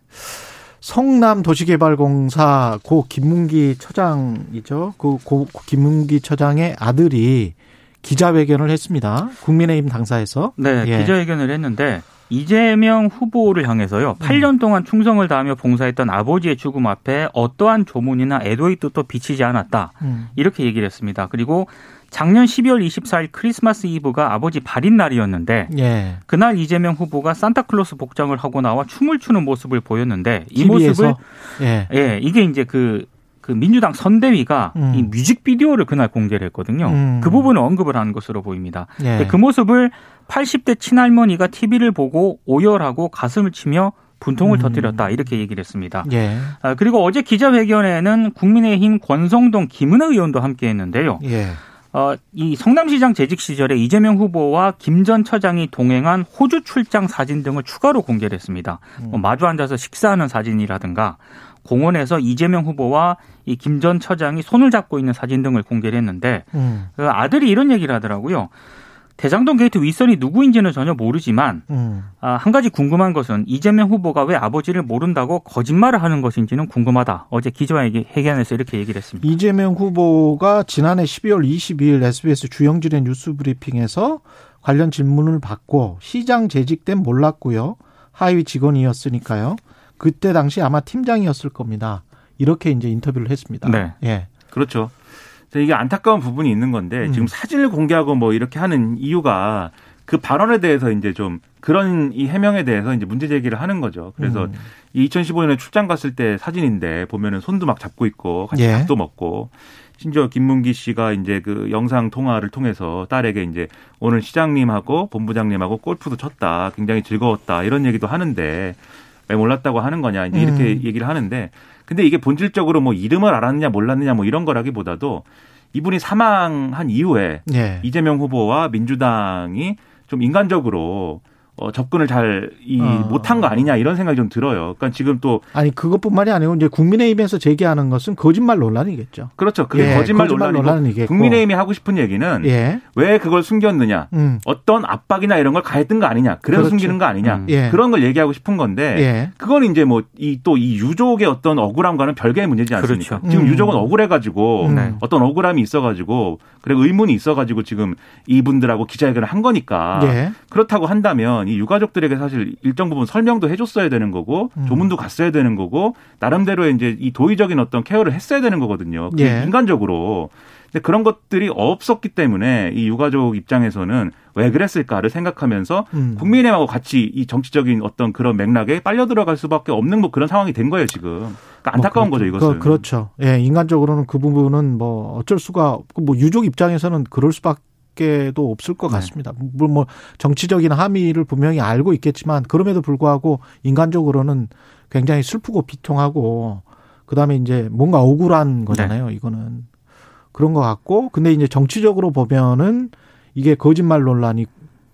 Speaker 2: 성남 도시개발공사 고 김문기 처장이죠. 그 고 김문기 처장의 아들이 기자회견을 했습니다. 국민의힘 당사에서.
Speaker 4: 네, 예. 기자회견을 했는데 이재명 후보를 향해서요. 8년 음. 동안 충성을 다하며 봉사했던 아버지의 죽음 앞에 어떠한 조문이나 애도의 뜻도 비치지 않았다. 음. 이렇게 얘기를 했습니다. 그리고 작년 12월 24일 크리스마스 이브가 아버지 발인 날이었는데 예. 그날 이재명 후보가 산타클로스 복장을 하고 나와 춤을 추는 모습을 보였는데 이 TV에서? 모습을 예. 예 이게 이제 그, 그 민주당 선대위가 음. 이 뮤직비디오를 그날 공개를 했거든요. 음. 그 부분을 언급을 한 것으로 보입니다. 예. 그 모습을 80대 친할머니가 TV를 보고 오열하고 가슴을 치며 분통을 음. 터뜨렸다 이렇게 얘기를 했습니다. 예. 아, 그리고 어제 기자회견에는 국민의힘 권성동 김은혜 의원도 함께했는데요. 예. 어, 이 성남시장 재직 시절에 이재명 후보와 김 전 처장이 동행한 호주 출장 사진 등을 추가로 공개를 했습니다. 뭐 마주 앉아서 식사하는 사진이라든가 공원에서 이재명 후보와 이 김 전 처장이 손을 잡고 있는 사진 등을 공개를 했는데
Speaker 2: 음,
Speaker 4: 그 아들이 이런 얘기를 하더라고요. 대장동 게이트 윗선이 누구인지는 전혀 모르지만
Speaker 2: 음.
Speaker 4: 아, 한 가지 궁금한 것은 이재명 후보가 왜 아버지를 모른다고 거짓말을 하는 것인지는 궁금하다. 어제 기자회견에서 이렇게 얘기를 했습니다.
Speaker 2: 이재명 후보가 지난해 12월 22일 SBS 주영진의 뉴스 브리핑에서 관련 질문을 받고 시장 재직 땐 몰랐고요. 하위 직원이었으니까요. 그때 당시 아마 팀장이었을 겁니다. 이렇게 이제 인터뷰를 했습니다.
Speaker 4: 네.
Speaker 2: 예.
Speaker 5: 그렇죠. 이게 안타까운 부분이 있는 건데
Speaker 2: 음.
Speaker 5: 지금 사진을 공개하고 뭐 이렇게 하는 이유가 그 발언에 대해서 이제 좀 그런 이 해명에 대해서 이제 문제 제기를 하는 거죠. 그래서
Speaker 2: 음.
Speaker 5: 이 2015년에 출장 갔을 때 사진인데 보면은 손도 막 잡고 있고 같이
Speaker 2: 예.
Speaker 5: 밥도 먹고 심지어 김문기 씨가 이제 그 영상 통화를 통해서 딸에게 이제 오늘 시장님하고 본부장님하고 골프도 쳤다. 굉장히 즐거웠다. 이런 얘기도 하는데 왜 몰랐다고 하는 거냐. 이제 이렇게
Speaker 2: 음.
Speaker 5: 얘기를 하는데 근데 이게 본질적으로 뭐 이름을 알았느냐 몰랐느냐 뭐 이런 거라기보다도 이분이 사망한 이후에
Speaker 2: 예.
Speaker 5: 이재명 후보와 민주당이 좀 인간적으로 어, 접근을 잘 이
Speaker 2: 어.
Speaker 5: 못한 거 아니냐 이런 생각이 좀 들어요. 그러니까 지금 또
Speaker 2: 아니 그것뿐만이 아니고 이제 국민의힘에서 제기하는 것은 거짓말 논란이겠죠.
Speaker 5: 그렇죠. 그게
Speaker 2: 예,
Speaker 5: 거짓말,
Speaker 2: 거짓말
Speaker 5: 논란이고
Speaker 2: 논란이겠고.
Speaker 5: 국민의힘이 하고 싶은 얘기는
Speaker 2: 예.
Speaker 5: 왜 그걸 숨겼느냐.
Speaker 2: 음.
Speaker 5: 어떤 압박이나 이런 걸 가했던 거 아니냐. 그래서
Speaker 2: 그렇죠.
Speaker 5: 숨기는 거 아니냐.
Speaker 4: 음.
Speaker 2: 예.
Speaker 5: 그런 걸 얘기하고 싶은 건데
Speaker 2: 예.
Speaker 5: 그건 이제 뭐 이 또 이 유족의 어떤 억울함과는 별개의 문제지 않습니까?
Speaker 4: 그렇죠.
Speaker 5: 지금
Speaker 2: 음.
Speaker 5: 유족은 억울해가지고
Speaker 2: 네.
Speaker 5: 어떤 억울함이 있어가지고 그래 의문이 있어가지고 지금 이분들하고 기자회견을 한 거니까
Speaker 2: 예.
Speaker 5: 그렇다고 한다면 이 유가족들에게 사실 일정 부분 설명도 해줬어야 되는 거고
Speaker 2: 음.
Speaker 5: 조문도 갔어야 되는 거고 나름대로 이제 이 도의적인 어떤 케어를 했어야 되는 거거든요. 그게
Speaker 2: 예.
Speaker 5: 인간적으로. 근데 그런 것들이 없었기 때문에 이 유가족 입장에서는 왜 그랬을까를 생각하면서
Speaker 2: 음.
Speaker 5: 국민의힘하고 같이 이 정치적인 어떤 그런 맥락에 빨려 들어갈 수밖에 없는 뭐 그런 상황이 된 거예요 지금. 그러니까 안타까운
Speaker 2: 뭐
Speaker 5: 거죠
Speaker 2: 그-
Speaker 5: 이것은.
Speaker 2: 그, 렇죠 예, 인간적으로는 그 부분은 뭐 어쩔 수가 없고 뭐 유족 입장에서는 그럴 수밖에 도 없을 것
Speaker 5: 네.
Speaker 2: 같습니다. 물론 뭐 정치적인 함의를 분명히 알고 있겠지만 그럼에도 불구하고 인간적으로는 굉장히 슬프고 비통하고 그다음에 이제 뭔가 억울한 거잖아요. 이거는 그런 것 같고 근데 이제 정치적으로 보면은 이게 거짓말 논란이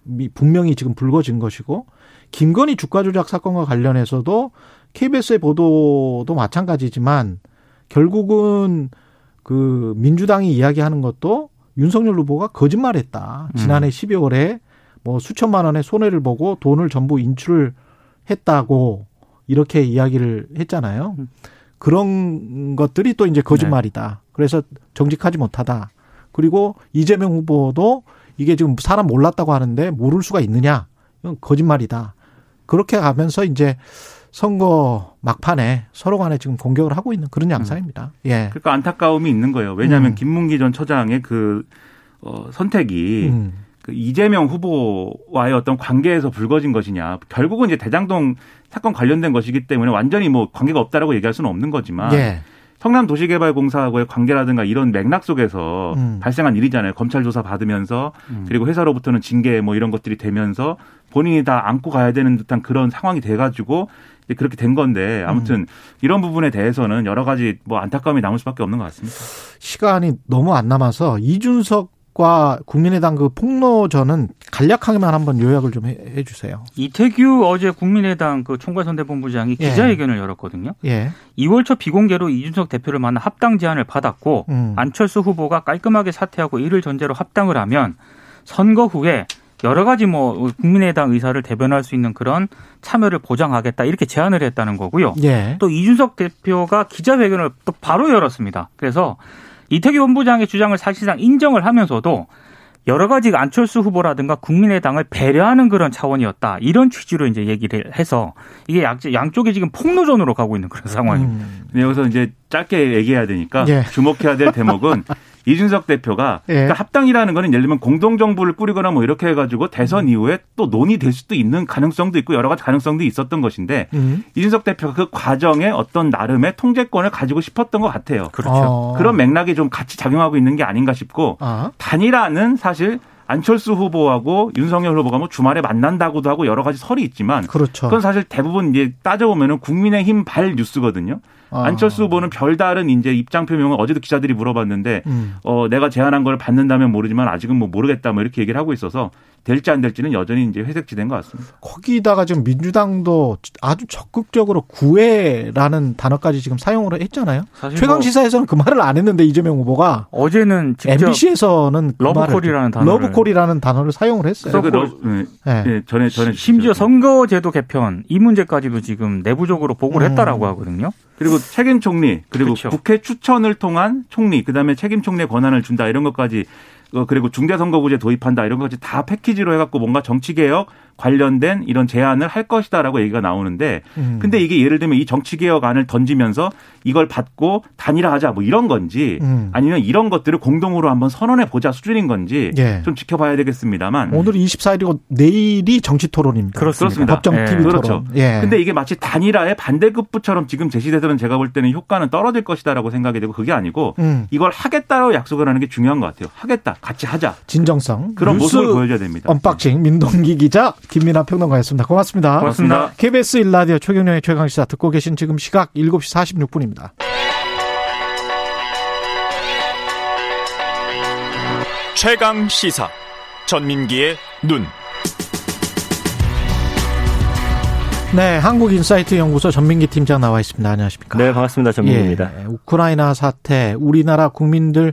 Speaker 2: 미- 분명히 지금 불거진 것이고 김건희 주가 조작 사건과 관련해서도 KBS의 보도도 마찬가지지만 결국은 그 민주당이 이야기하는 것도 윤석열 후보가 거짓말했다. 지난해 12월에 뭐 수천만 원의 손해를 보고 돈을 전부 인출했다고 이렇게 이야기를 했잖아요. 그런 것들이 또 이제 거짓말이다. 그래서 정직하지 못하다. 그리고 이재명 후보도 이게 지금 사람 몰랐다고 하는데 모를 수가 있느냐? 이건 거짓말이다. 그렇게 가면서 이제 선거 막판에 서로 간에 지금 공격을 하고 있는 그런 양상입니다. 예.
Speaker 5: 그러니까 안타까움이 있는 거예요. 왜냐하면
Speaker 2: 음.
Speaker 5: 김문기 전 처장의 그 어, 선택이
Speaker 2: 음.
Speaker 5: 그 이재명 후보와의 어떤 관계에서 불거진 것이냐. 결국은 이제 대장동 사건 관련된 것이기 때문에 완전히 뭐 관계가 없다라고 얘기할 수는 없는 거지만
Speaker 2: 예.
Speaker 5: 성남 도시개발공사하고의 관계라든가 이런 맥락 속에서
Speaker 2: 음.
Speaker 5: 발생한 일이잖아요. 검찰 조사 받으면서
Speaker 4: 음.
Speaker 5: 그리고 회사로부터는 징계 뭐 이런 것들이 되면서 본인이 다 안고 가야 되는 듯한 그런 상황이 돼가지고 그렇게 된 건데 아무튼
Speaker 2: 음.
Speaker 5: 이런 부분에 대해서는 여러 가지 뭐 안타까움이 남을 수밖에 없는 것 같습니다.
Speaker 2: 시간이 너무 안 남아서 이준석 과 국민의당 그 폭로전은 간략하게만 한번 요약을 좀 해 주세요.
Speaker 4: 이태규 어제 국민의당 그 총괄선대본부장이
Speaker 2: 예.
Speaker 4: 기자회견을 열었거든요.
Speaker 2: 예.
Speaker 4: 2월 초 비공개로 이준석 대표를 만나 합당 제안을 받았고
Speaker 2: 음.
Speaker 4: 안철수 후보가 깔끔하게 사퇴하고 이를 전제로 합당을 하면 선거 후에 여러 가지 뭐 국민의당 의사를 대변할 수 있는 그런 참여를 보장하겠다 이렇게 제안을 했다는 거고요.
Speaker 2: 예.
Speaker 4: 또 이준석 대표가 기자회견을 또 바로 열었습니다. 그래서 이태규 본부장의 주장을 사실상 인정을 하면서도 여러 가지 안철수 후보라든가 국민의당을 배려하는 그런 차원이었다. 이런 취지로 이제 얘기를 해서 이게 양- 양쪽이 지금 폭로전으로 가고 있는 그런 상황입니다.
Speaker 2: 음.
Speaker 5: 근데 여기서 이제 짧게 얘기해야 되니까
Speaker 2: 예.
Speaker 5: 주목해야 될 대목은 이준석 대표가
Speaker 2: 예.
Speaker 5: 그러니까 합당이라는 거는 예를 들면 공동정부를 꾸리거나 뭐 이렇게 해가지고 대선 이후에 또 논의될 수도 있는 가능성도 있고 여러 가지 가능성도 있었던 것인데
Speaker 2: 음.
Speaker 5: 이준석 대표가 그 과정에 어떤 나름의 통제권을 가지고 싶었던 것 같아요.
Speaker 4: 그렇죠.
Speaker 2: 어.
Speaker 5: 그런 맥락이 좀 같이 작용하고 있는 게 아닌가 싶고
Speaker 2: 아.
Speaker 5: 단일화는 사실 안철수 후보하고 윤석열 후보가 뭐 주말에 만난다고도 하고 여러 가지 설이 있지만
Speaker 2: 그렇죠.
Speaker 5: 그건 사실 대부분 이제 따져보면은 국민의힘 발 뉴스거든요. 아. 안철수 후보는 별다른 이제 입장 표명을 어제도 기자들이 물어봤는데 음. 어 내가 제안한 걸 받는다면 모르지만 아직은 뭐 모르겠다 뭐 이렇게 얘기를 하고 있어서 될지 안 될지는 여전히 이제 회색지대인 것 같습니다.
Speaker 2: 거기다가 지금 민주당도 아주 적극적으로 구애라는 단어까지 지금 사용을 했잖아요. 최강 뭐 시사에서는 그 말을 안 했는데 이재명 후보가
Speaker 4: 어제는 직접
Speaker 2: MBC에서는
Speaker 4: 그 러브콜이라는 단어
Speaker 2: 러브콜이라는 단어를 사용을 했어요.
Speaker 5: 그 러, 네. 네. 네. 전에 전에
Speaker 4: 심지어 선거제도 개편 이 문제까지도 지금 내부적으로 보고를 음. 했다라고 하거든요.
Speaker 5: 그리고 책임 총리 그리고 그렇죠. 국회 추천을 통한 총리 그다음에 책임 총리의 권한을 준다 이런 것까지 어, 그리고 중대선거구제 도입한다 이런 것까지 다 패키지로 해갖고 뭔가 정치개혁 관련된 이런 제안을 할 것이다라고 얘기가 나오는데 음. 근데 이게 예를 들면 이 정치 개혁안을 던지면서 이걸 받고 단일화하자 뭐 이런 건지 음. 아니면 이런 것들을 공동으로 한번 선언해 보자 수준인 건지 예. 좀 지켜봐야 되겠습니다만
Speaker 2: 오늘 24일이고 내일이 정치 토론입니다.
Speaker 5: 그렇습니다.
Speaker 2: 법정 TV 예.
Speaker 5: 그렇죠.
Speaker 2: 토론.
Speaker 5: 예. 근데 이게 마치 단일화의 반대급부처럼 지금 제시되서는 제가 볼 때는 효과는 떨어질 것이다라고 생각이 되고 그게 아니고 음. 이걸 하겠다라고 약속을 하는 게 중요한 것 같아요. 하겠다. 같이 하자.
Speaker 2: 진정성.
Speaker 5: 그런 모습을 보여줘야 됩니다.
Speaker 2: 언박싱 민동기 기자 김민아 평론가였습니다. 고맙습니다.
Speaker 4: 고맙습니다.
Speaker 2: KBS 일라디오 최경영의 최강시사 듣고 계신 지금 시각 7시 46분입니다.
Speaker 1: 최강 시사 전민기의 눈.
Speaker 2: 네, 한국인사이트 연구소 전민기 팀장 나와 있습니다. 안녕하십니까?
Speaker 6: 네, 반갑습니다. 전민기입니다.
Speaker 2: 예, 우크라이나 사태, 우리나라 국민들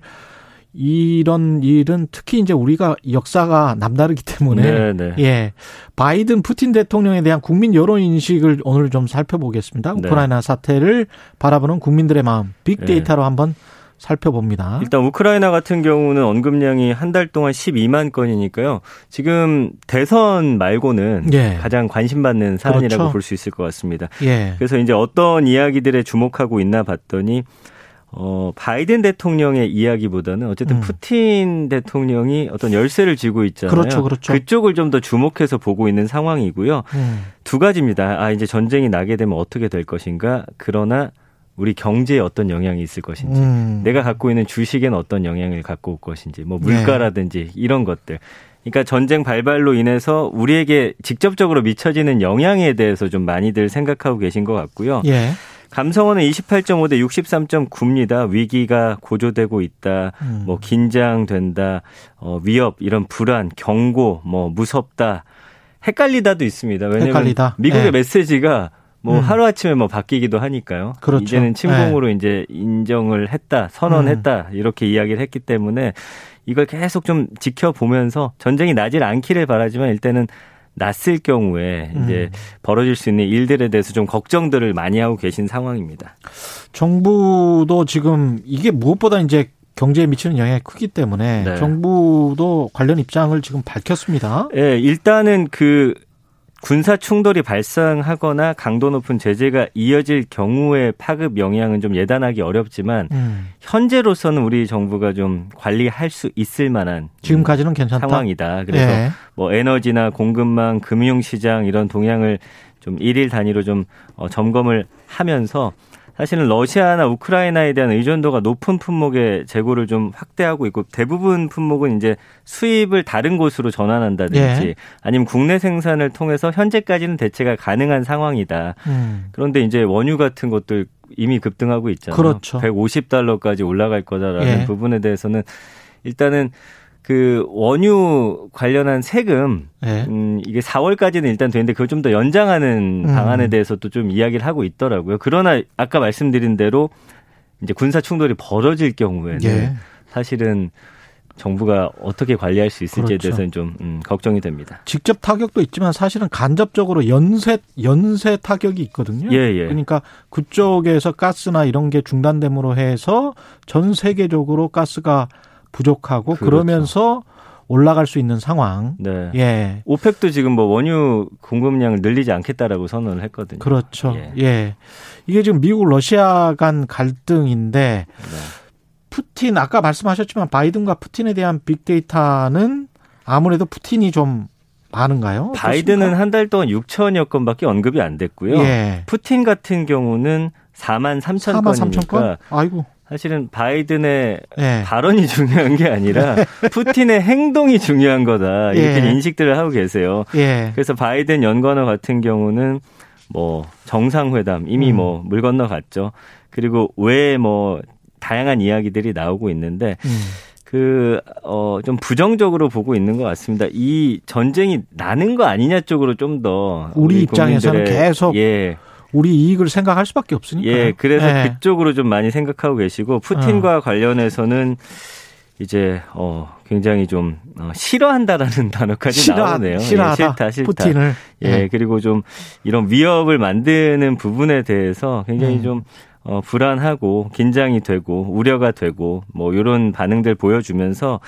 Speaker 2: 이런 일은 특히 이제 우리가 역사가 남다르기 때문에 네네. 네. 예 바이든 푸틴 대통령에 대한 국민 여론 인식을 오늘 좀 살펴보겠습니다. 네. 우크라이나 사태를 바라보는 국민들의 마음 빅데이터로 네. 한번 살펴봅니다.
Speaker 6: 일단 우크라이나 같은 경우는 언급량이 한 달 동안 12만 건이니까요. 지금 대선 말고는 예. 가장 관심받는 사안이라고 그렇죠. 볼수 있을 것 같습니다. 예. 그래서 이제 어떤 이야기들에 주목하고 있나 봤더니 어, 바이든 대통령의 이야기보다는 어쨌든 음. 푸틴 대통령이 어떤 열쇠를 쥐고 있잖아요.
Speaker 2: 그렇죠, 그렇죠.
Speaker 6: 그쪽을 좀 더 주목해서 보고 있는 상황이고요. 음. 두 가지입니다. 아, 이제 전쟁이 나게 되면 어떻게 될 것인가. 그러나 우리 경제에 어떤 영향이 있을 것인지, 음. 내가 갖고 있는 주식에는 어떤 영향을 갖고 올 것인지, 뭐 물가라든지 네. 이런 것들. 그러니까 전쟁 발발로 인해서 우리에게 직접적으로 미쳐지는 영향에 대해서 좀 많이들 생각하고 계신 것 같고요. 예. 감성어는 28.5 대 63.9입니다. 위기가 고조되고 있다. 음. 뭐 긴장된다. 어 위협 이런 불안, 경고, 뭐 무섭다. 헷갈리다도 있습니다. 왜냐면 헷갈리다. 미국의 네. 메시지가 뭐 음. 하루 아침에 뭐 바뀌기도 하니까요. 그렇죠. 이제는 침공으로 네. 이제 인정을 했다, 선언했다 음. 이렇게 이야기를 했기 때문에 이걸 계속 좀 지켜보면서 전쟁이 나질 않기를 바라지만 일단은 났을 경우에 이제 음. 벌어질 수 있는 일들에 대해서 좀 걱정들을 많이 하고 계신 상황입니다.
Speaker 2: 정부도 지금 이게 무엇보다 이제 경제에 미치는 영향이 크기 때문에 네. 정부도 관련 입장을 지금 밝혔습니다.
Speaker 6: 예, 네, 일단은 그 군사 충돌이 발생하거나 강도 높은 제재가 이어질 경우에 파급 영향은 좀 예단하기 어렵지만 음. 현재로서는 우리 정부가 좀 관리할 수 있을 만한
Speaker 2: 지금까지는 괜찮다
Speaker 6: 상황이다. 그래서 예. 뭐 에너지나 공급망, 금융 시장 이런 동향을 좀 일일 단위로 좀 어, 점검을 하면서 사실은 러시아나 우크라이나에 대한 의존도가 높은 품목의 재고를 좀 확대하고 있고 대부분 품목은 이제 수입을 다른 곳으로 전환한다든지 예. 아니면 국내 생산을 통해서 현재까지는 대체가 가능한 상황이다. 음. 그런데 이제 원유 같은 것들 이미 급등하고 있잖아요. 그렇죠. 150달러까지 올라갈 거다라는 예. 부분에 대해서는 일단은 그 원유 관련한 세금 네. 음 이게 4월까지는 일단 되는데 그걸 좀 더 연장하는 음. 방안에 대해서도 좀 이야기를 하고 있더라고요. 그러나 아까 말씀드린 대로 이제 군사 충돌이 벌어질 경우에는 예. 사실은 정부가 어떻게 관리할 수 있을지에 그렇죠. 대해서는 좀 음, 걱정이 됩니다.
Speaker 2: 직접 타격도 있지만 사실은 간접적으로 연쇄 연쇄 타격이 있거든요. 예, 예. 그러니까 그쪽에서 가스나 이런 게 중단됨으로 해서 전 세계적으로 가스가 부족하고 그렇죠. 그러면서 올라갈 수 있는 상황. 네. 예.
Speaker 6: 오펙도 지금 뭐 원유 공급량을 늘리지 않겠다라고 선언을 했거든요.
Speaker 2: 그렇죠. 예. 예. 이게 지금 미국 러시아 간 갈등인데 네. 푸틴 아까 말씀하셨지만 바이든과 푸틴에 대한 빅데이터는 아무래도 푸틴이 좀 많은가요?
Speaker 6: 바이든은 한 달 동안 6천여 건밖에 언급이 안 됐고요. 예. 푸틴 같은 경우는 4만 3천 4만 3천 건?
Speaker 2: 아이고.
Speaker 6: 사실은 바이든의 네. 발언이 중요한 게 아니라 푸틴의 행동이 중요한 거다 이렇게 예. 인식들을 하고 계세요. 예. 그래서 바이든 연관어 같은 경우는 뭐 정상회담 이미 음. 뭐물 건너갔죠. 그리고 왜 뭐 다양한 이야기들이 나오고 있는데 음. 그, 어, 좀 부정적으로 보고 있는 것 같습니다. 이 전쟁이 나는 거 아니냐 쪽으로 좀 더.
Speaker 2: 우리, 우리 입장에서는 계속. 예. 우리 이익을 생각할 수밖에 없으니까.
Speaker 6: 예, 그래서 예. 그쪽으로 좀 많이 생각하고 계시고, 푸틴과 어. 관련해서는 이제, 어, 굉장히 좀, 어, 싫어한다라는 단어까지 싫어, 나오네요. 예,
Speaker 2: 싫어하다.
Speaker 6: 예, 싫다, 싫다.
Speaker 2: 푸틴을.
Speaker 6: 예, 예, 그리고 좀 이런 위협을 만드는 부분에 대해서 굉장히 음. 좀 어, 불안하고 긴장이 되고 우려가 되고 뭐 이런 반응들 보여주면서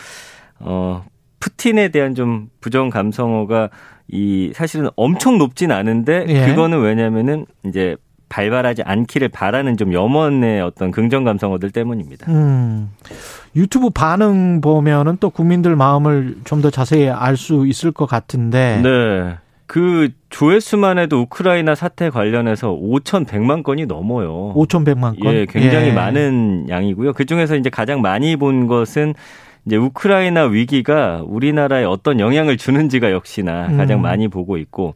Speaker 6: 어, 푸틴에 대한 좀 부정 감성어가 이 사실은 엄청 높진 않은데 예. 그거는 왜냐면은 이제 발발하지 않기를 바라는 좀 염원의 어떤 긍정 감성어들 때문입니다. 음.
Speaker 2: 유튜브 반응 보면은 또 국민들 마음을 좀 더 자세히 알 수 있을 것 같은데.
Speaker 6: 네. 그 조회수만 해도 우크라이나 사태 관련해서 5,100만 건이 넘어요.
Speaker 2: 5,100만 건?
Speaker 6: 예, 굉장히 예. 많은 양이고요. 그 중에서 이제 가장 많이 본 것은 이제 우크라이나 위기가 우리나라에 어떤 영향을 주는지가 역시나 가장 음. 많이 보고 있고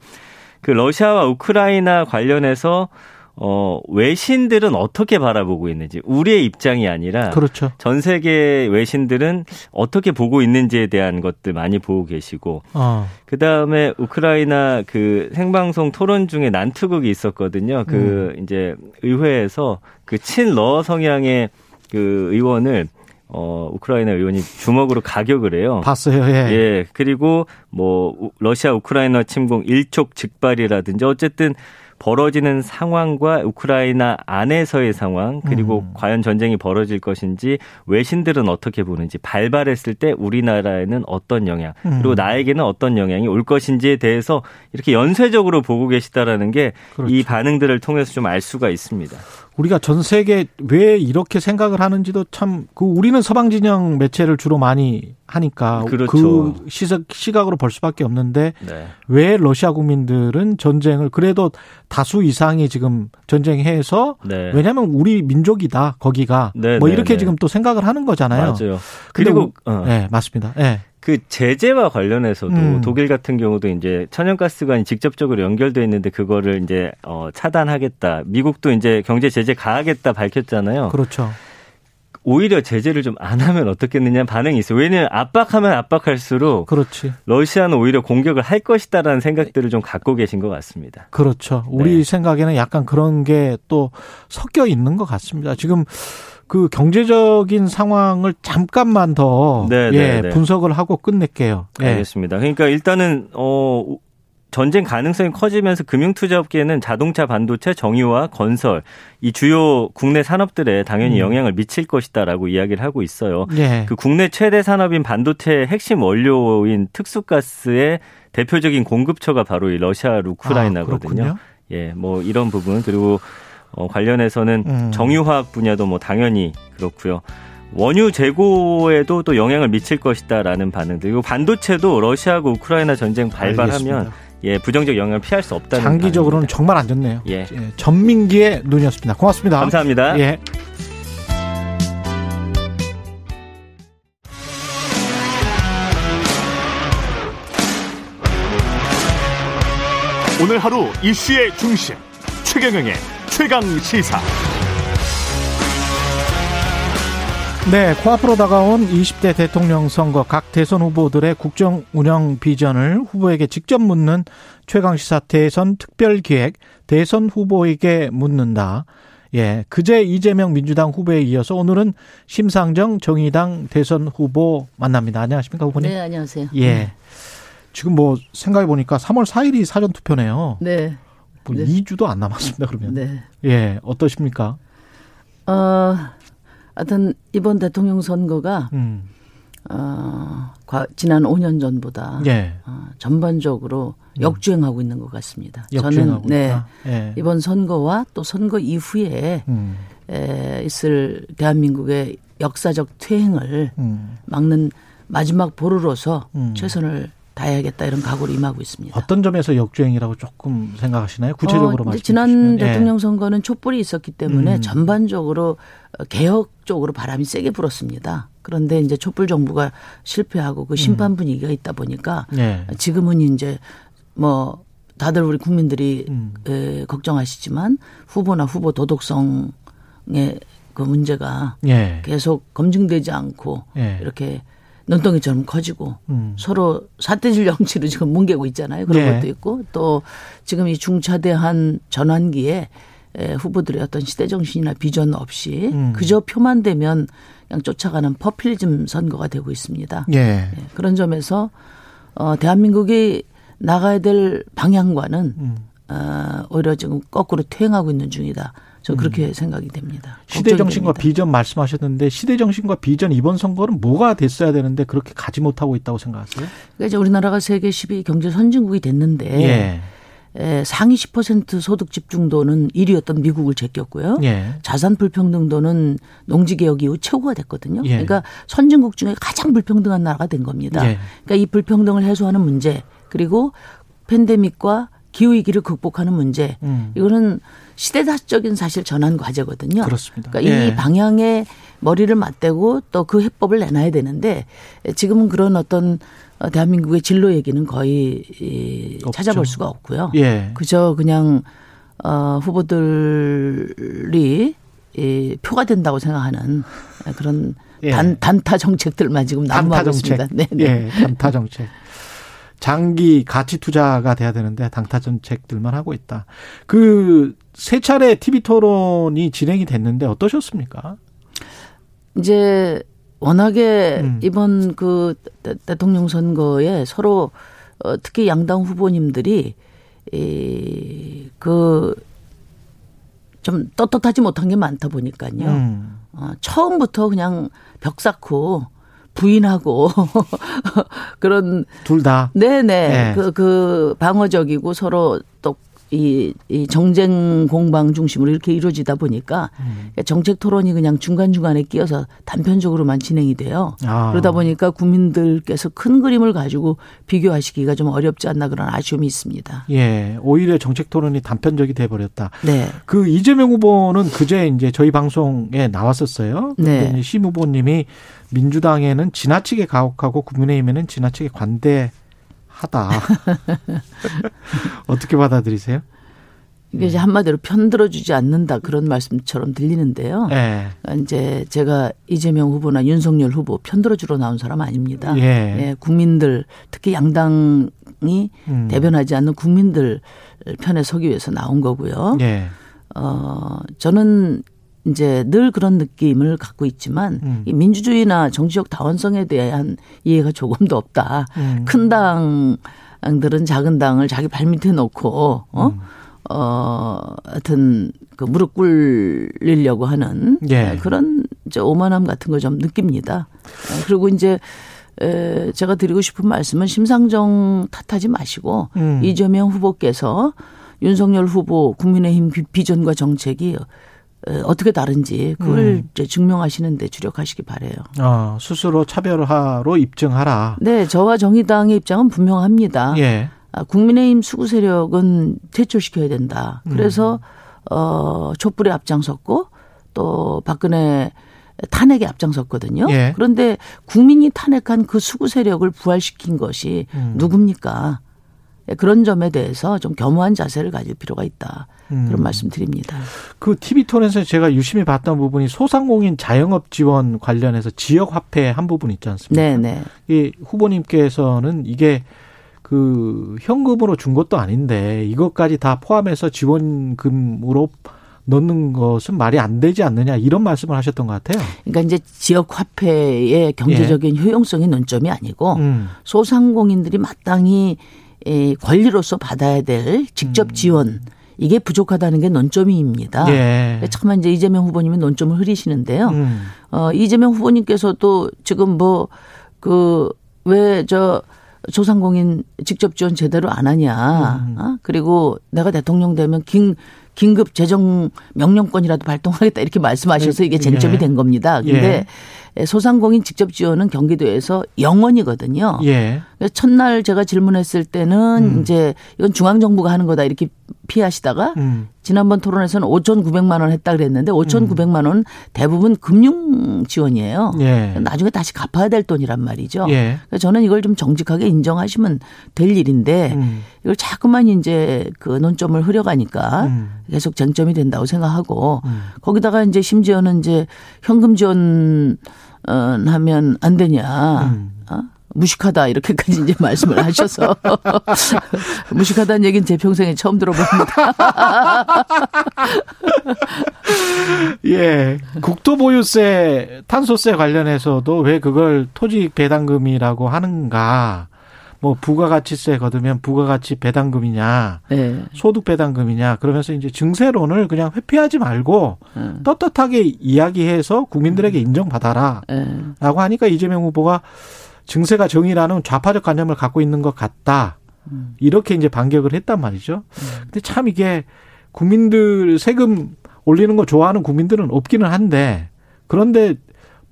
Speaker 6: 그 러시아와 우크라이나 관련해서 어, 외신들은 어떻게 바라보고 있는지 우리의 입장이 아니라
Speaker 2: 그렇죠.
Speaker 6: 전 세계 외신들은 어떻게 보고 있는지에 대한 것들 많이 보고 계시고 어. 그다음에 우크라이나 그 생방송 토론 중에 난투극이 있었거든요. 그 음. 이제 의회에서 그 친러 성향의 그 의원을 어, 우크라이나 의원이 주먹으로 가격을 해요.
Speaker 2: 봤어요, 예.
Speaker 6: 예. 그리고 뭐, 러시아 우크라이나 침공 일촉 즉발이라든지 어쨌든 벌어지는 상황과 우크라이나 안에서의 상황 그리고 음. 과연 전쟁이 벌어질 것인지 외신들은 어떻게 보는지 발발했을 때 우리나라에는 어떤 영향 그리고 음. 나에게는 어떤 영향이 올 것인지에 대해서 이렇게 연쇄적으로 보고 계시다라는 게이 그렇죠. 반응들을 통해서 좀 알 수가 있습니다.
Speaker 2: 우리가 전 세계 왜 이렇게 생각을 하는지도 참 그 우리는 서방 진영 매체를 주로 많이 하니까 그렇죠. 그 시각 시각으로 볼 수밖에 없는데 네. 왜 러시아 국민들은 전쟁을 그래도 다수 이상이 지금 전쟁해서 네. 왜냐하면 우리 민족이다 거기가 네, 뭐 네, 이렇게 네. 지금 또 생각을 하는 거잖아요.
Speaker 6: 맞아요. 그리고
Speaker 2: 어. 네 맞습니다. 네.
Speaker 6: 그 제재와 관련해서도 음. 독일 같은 경우도 이제 천연가스관이 직접적으로 연결돼 있는데 그거를 이제 어 차단하겠다. 미국도 이제 경제 제재 가하겠다 밝혔잖아요.
Speaker 2: 그렇죠.
Speaker 6: 오히려 제재를 좀 안 하면 어떻겠느냐 반응이 있어요. 왜냐하면 압박하면 압박할수록
Speaker 2: 그렇지.
Speaker 6: 러시아는 오히려 공격을 할 것이다라는 생각들을 좀 갖고 계신 것 같습니다.
Speaker 2: 그렇죠. 우리 네. 생각에는 약간 그런 게 또 섞여 있는 것 같습니다. 지금 그 경제적인 상황을 잠깐만 더 네, 네, 예, 네, 분석을 하고 끝낼게요.
Speaker 6: 예. 알겠습니다. 그러니까 일단은 어 전쟁 가능성이 커지면서 금융투자업계는 자동차, 반도체, 정유와 건설 이 주요 국내 산업들에 당연히 음. 영향을 미칠 것이다라고 이야기를 하고 있어요. 예. 그 국내 최대 산업인 반도체 핵심 원료인 특수가스의 대표적인 공급처가 바로 이 러시아, 우크라이나거든요. 아, 예, 뭐 이런 부분 그리고 어, 관련해서는 음. 정유화학 분야도 뭐 당연히 그렇고요. 원유 재고에도 또 영향을 미칠 것이다라는 반응들. 그리고 반도체도 러시아하고 우크라이나 전쟁 발발하면 알겠습니다. 예, 부정적 영향을 피할 수 없다는
Speaker 2: 장기적으로는 반응입니다. 정말 안 좋네요. 예. 예. 전민기의 눈이었습니다. 고맙습니다.
Speaker 6: 감사합니다.
Speaker 2: 예.
Speaker 1: 오늘 하루 이슈의 중심 최경영의 최강 시사.
Speaker 2: 네, 코앞으로 다가온 20대 대통령 선거 각 대선 후보들의 국정 운영 비전을 후보에게 직접 묻는 최강 시사 대선 특별 기획 대선 후보에게 묻는다. 예, 그제 이재명 민주당 후보에 이어서 오늘은 심상정 정의당 대선 후보 만납니다. 안녕하십니까, 후보님?
Speaker 7: 네, 안녕하세요.
Speaker 2: 예. 네. 지금 뭐 생각해 보니까 3월 4일이 사전 투표네요.
Speaker 7: 네.
Speaker 2: 뭐 네. 2주도 안 남았습니다. 그러면. 네. 예, 어떠십니까?
Speaker 7: 어, 하여튼 이번 대통령 선거가 음. 어, 지난 5년 전보다 예. 어, 전반적으로 음. 역주행하고 있는 것 같습니다.
Speaker 2: 저는 네
Speaker 7: 예. 이번 선거와 또 선거 이후에 음. 에, 있을 대한민국의 역사적 퇴행을 음. 막는 마지막 보루로서 음. 최선을 다 해야겠다 이런 각오로 임하고 있습니다.
Speaker 2: 어떤 점에서 역주행이라고 조금 생각하시나요? 구체적으로 어, 말씀해
Speaker 7: 지난 주시면. 예. 대통령 선거는 촛불이 있었기 때문에 음. 전반적으로 개혁 쪽으로 바람이 세게 불었습니다. 그런데 이제 촛불 정부가 실패하고 그 심판 음. 분위기가 있다 보니까 예. 지금은 이제 뭐 다들 우리 국민들이 음. 에, 걱정하시지만 후보나 후보 도덕성의 그 문제가 예. 계속 검증되지 않고 예. 이렇게 눈덩이처럼 커지고 음. 서로 사태질 정치로 지금 뭉개고 있잖아요. 그런 예. 것도 있고 또 지금 이 중차대한 전환기에 에, 후보들의 어떤 시대 정신이나 비전 없이 음. 그저 표만 되면 그냥 쫓아가는 퍼필리즘 선거가 되고 있습니다. 예. 예. 그런 점에서 어 대한민국이 나가야 될 방향과는 음. 어, 오히려 지금 거꾸로 퇴행하고 있는 중이다. 저 음. 그렇게 음. 생각이 됩니다.
Speaker 2: 시대 정신과 비전 말씀하셨는데 시대 정신과 비전 이번 선거는 뭐가 됐어야 되는데 그렇게 가지 못하고 있다고 생각하세요?
Speaker 7: 그러니까 이제 우리나라가 세계 10위 경제 선진국이 됐는데 예. 상위 10% 소득 집중도는 1위였던 미국을 제꼈고요. 예. 자산 불평등도는 농지 개혁 이후 최고가 됐거든요. 예. 그러니까 선진국 중에 가장 불평등한 나라가 된 겁니다. 예. 그러니까 이 불평등을 해소하는 문제 그리고 팬데믹과 기후 위기를 극복하는 문제 음. 이거는 시대사적인 사실 전환 과제거든요.
Speaker 2: 그렇습니다.
Speaker 7: 그러니까 이 예. 방향에 머리를 맞대고 또 그 해법을 내놔야 되는데 지금은 그런 어떤 어, 대한민국의 진로 얘기는 거의 찾아볼 수가 없고요. 예. 그저 그냥 어 후보들이 이 표가 된다고 생각하는 그런 예. 단 단타 정책들만 지금 난무하고 있습니다.
Speaker 2: 네, 네. 예, 단타 정책. 장기 가치 투자가 돼야 되는데 당타 정책들만 하고 있다. 그 세 차례 TV 토론이 진행이 됐는데 어떠셨습니까?
Speaker 7: 이제 워낙에 음. 이번 그 대통령 선거에 서로 어, 특히 양당 후보님들이 이그 좀 떳떳하지 못한 게 많다 보니까요. 음. 어, 처음부터 그냥 벽 쌓고 부인하고 그런
Speaker 2: 둘 다.
Speaker 7: 네네 네. 그, 그 방어적이고 서로 또 이, 이 정쟁 공방 중심으로 이렇게 이루어지다 보니까 음. 정책 토론이 그냥 중간중간에 끼어서 단편적으로만 진행이 돼요. 아. 그러다 보니까 국민들께서 큰 그림을 가지고 비교하시기가 좀 어렵지 않나 그런 아쉬움이 있습니다.
Speaker 2: 예. 오히려 정책 토론이 단편적이 돼 버렸다. 네. 그 이재명 후보는 그제 이제 저희 방송에 나왔었어요. 네. 심 후보님이 민주당에는 지나치게 가혹하고 국민의힘에는 지나치게 관대 하다. 어떻게 받아들이세요?
Speaker 7: 이게 이제 한마디로 편들어 주지 않는다 그런 말씀처럼 들리는데요. 네. 이제 제가 이재명 후보나 윤석열 후보 편들어 주러 나온 사람 아닙니다. 예. 예 국민들 특히 양당이 음. 대변하지 않는 국민들 편에 서기 위해서 나온 거고요. 예. 어 저는 이제 늘 그런 느낌을 갖고 있지만 음. 이 민주주의나 정치적 다원성에 대한 이해가 조금도 없다. 음. 큰 당들은 작은 당을 자기 발밑에 놓고 어? 음. 어, 하여튼 그 무릎 꿇리려고 하는 예. 그런 이제 오만함 같은 걸 좀 느낍니다. 그리고 이제 에, 제가 드리고 싶은 말씀은 심상정 탓하지 마시고 음. 이재명 후보께서 윤석열 후보 국민의힘 비전과 정책이 어떻게 다른지 그걸 음. 증명하시는데 주력하시기 바래요.
Speaker 2: 아, 스스로 차별화로 입증하라.
Speaker 7: 네, 저와 정의당의 입장은 분명합니다. 예. 아, 국민의힘 수구 세력은 퇴출시켜야 된다. 그래서 음. 어 촛불에 앞장섰고 또 박근혜 탄핵에 앞장섰거든요. 예. 그런데 국민이 탄핵한 그 수구 세력을 부활시킨 것이 음. 누굽니까? 그런 점에 대해서 좀 겸허한 자세를 가질 필요가 있다. 그런 음. 말씀 드립니다.
Speaker 2: 그 TV톤에서 제가 유심히 봤던 부분이 소상공인 자영업 지원 관련해서 지역 화폐 한 부분 있지 않습니까? 네네. 이 후보님께서는 이게 그 현금으로 준 것도 아닌데 이것까지 다 포함해서 지원금으로 넣는 것은 말이 안 되지 않느냐 이런 말씀을 하셨던 것 같아요.
Speaker 7: 그러니까 이제 지역 화폐의 경제적인 예. 효용성이 논점이 아니고 음. 소상공인들이 마땅히 권리로서 받아야 될 직접 음. 지원 이게 부족하다는 게 논점입니다. 예. 참 이제 이재명 후보님이 논점을 흐리시는데요. 음. 어, 이재명 후보님께서도 지금 뭐 그 왜 저 소상공인 직접 지원 제대로 안 하냐. 음. 어? 그리고 내가 대통령 되면 긴 긴급 재정 명령권이라도 발동하겠다 이렇게 말씀하셔서 이게 쟁점이 예. 된 겁니다. 근데 예. 소상공인 직접 지원은 경기도에서 영원이거든요. 예. 첫날 제가 질문했을 때는 음. 이제 이건 중앙 정부가 하는 거다 이렇게 피하시다가 음. 지난번 토론에서는 5,900만 원 했다 그랬는데 5,900만 원 대부분 금융 지원이에요. 예. 나중에 다시 갚아야 될 돈이란 말이죠. 예. 그래서 저는 이걸 좀 정직하게 인정하시면 될 일인데 음. 이걸 자꾸만 이제 그 논점을 흐려가니까 음. 계속 쟁점이 된다고 생각하고 음. 거기다가 이제 심지어는 이제 현금 지원 어, 하면 안 되냐. 음. 어? 무식하다 이렇게까지 이제 말씀을 하셔서 무식하다는 얘기는 제 평생에 처음 들어봅니다.
Speaker 2: 예, 국토보유세, 탄소세 관련해서도 왜 그걸 토지 배당금이라고 하는가? 뭐 부가가치세 거두면 부가가치 배당금이냐, 네. 소득 배당금이냐 그러면서 이제 증세론을 그냥 회피하지 말고 네. 떳떳하게 이야기해서 국민들에게 인정받아라라고 네. 하니까 이재명 후보가 증세가 정의라는 좌파적 관념을 갖고 있는 것 같다. 이렇게 이제 반격을 했단 말이죠. 근데 참 이게 국민들 세금 올리는 거 좋아하는 국민들은 없기는 한데 그런데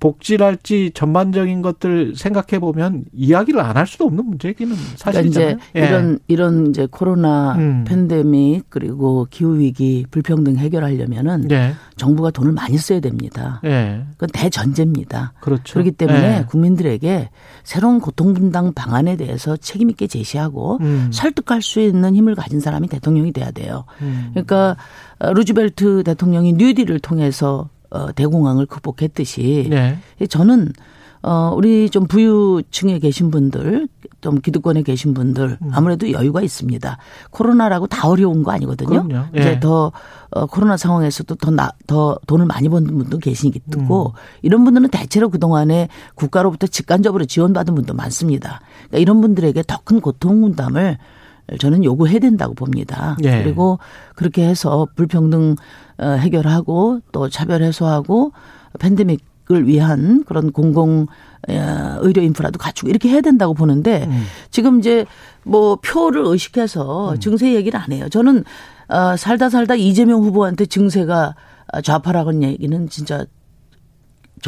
Speaker 2: 복지랄지 전반적인 것들 생각해 보면 이야기를 안 할 수도 없는 문제기는 사실이잖아요. 그러니까
Speaker 7: 이제 예. 이런 이런 이제 코로나 음. 팬데믹 그리고 기후 위기 불평등 해결하려면은 예. 정부가 돈을 많이 써야 됩니다. 예. 그건 대전제입니다. 그렇죠. 그렇기 때문에 예. 국민들에게 새로운 고통 분담 방안에 대해서 책임 있게 제시하고 음. 설득할 수 있는 힘을 가진 사람이 대통령이 돼야 돼요. 음. 그러니까 루즈벨트 대통령이 뉴딜을 통해서 어, 대공황을 극복했듯이 네. 저는 어, 우리 좀 부유층에 계신 분들, 좀 기득권에 계신 분들, 음. 아무래도 여유가 있습니다. 코로나라고 다 어려운 거 아니거든요. 그럼요. 예. 이제 더, 어, 코로나 상황에서도 더 나, 더 돈을 많이 버는 분도 계시기 때고, 음. 이런 분들은 대체로 그동안에 국가로부터 직간접으로 지원받은 분도 많습니다. 그러니까 이런 분들에게 더 큰 고통 분담을 저는 요구해야 된다고 봅니다. 예. 그리고 그렇게 해서 불평등 어, 해결하고 또 차별 해소하고 팬데믹을 위한 그런 공공 어, 의료 인프라도 갖추고 이렇게 해야 된다고 보는데 음. 지금 이제 뭐 표를 의식해서 음. 증세 얘기를 안 해요. 저는 어 살다 살다 이재명 후보한테 증세가 좌파라는 얘기는 진짜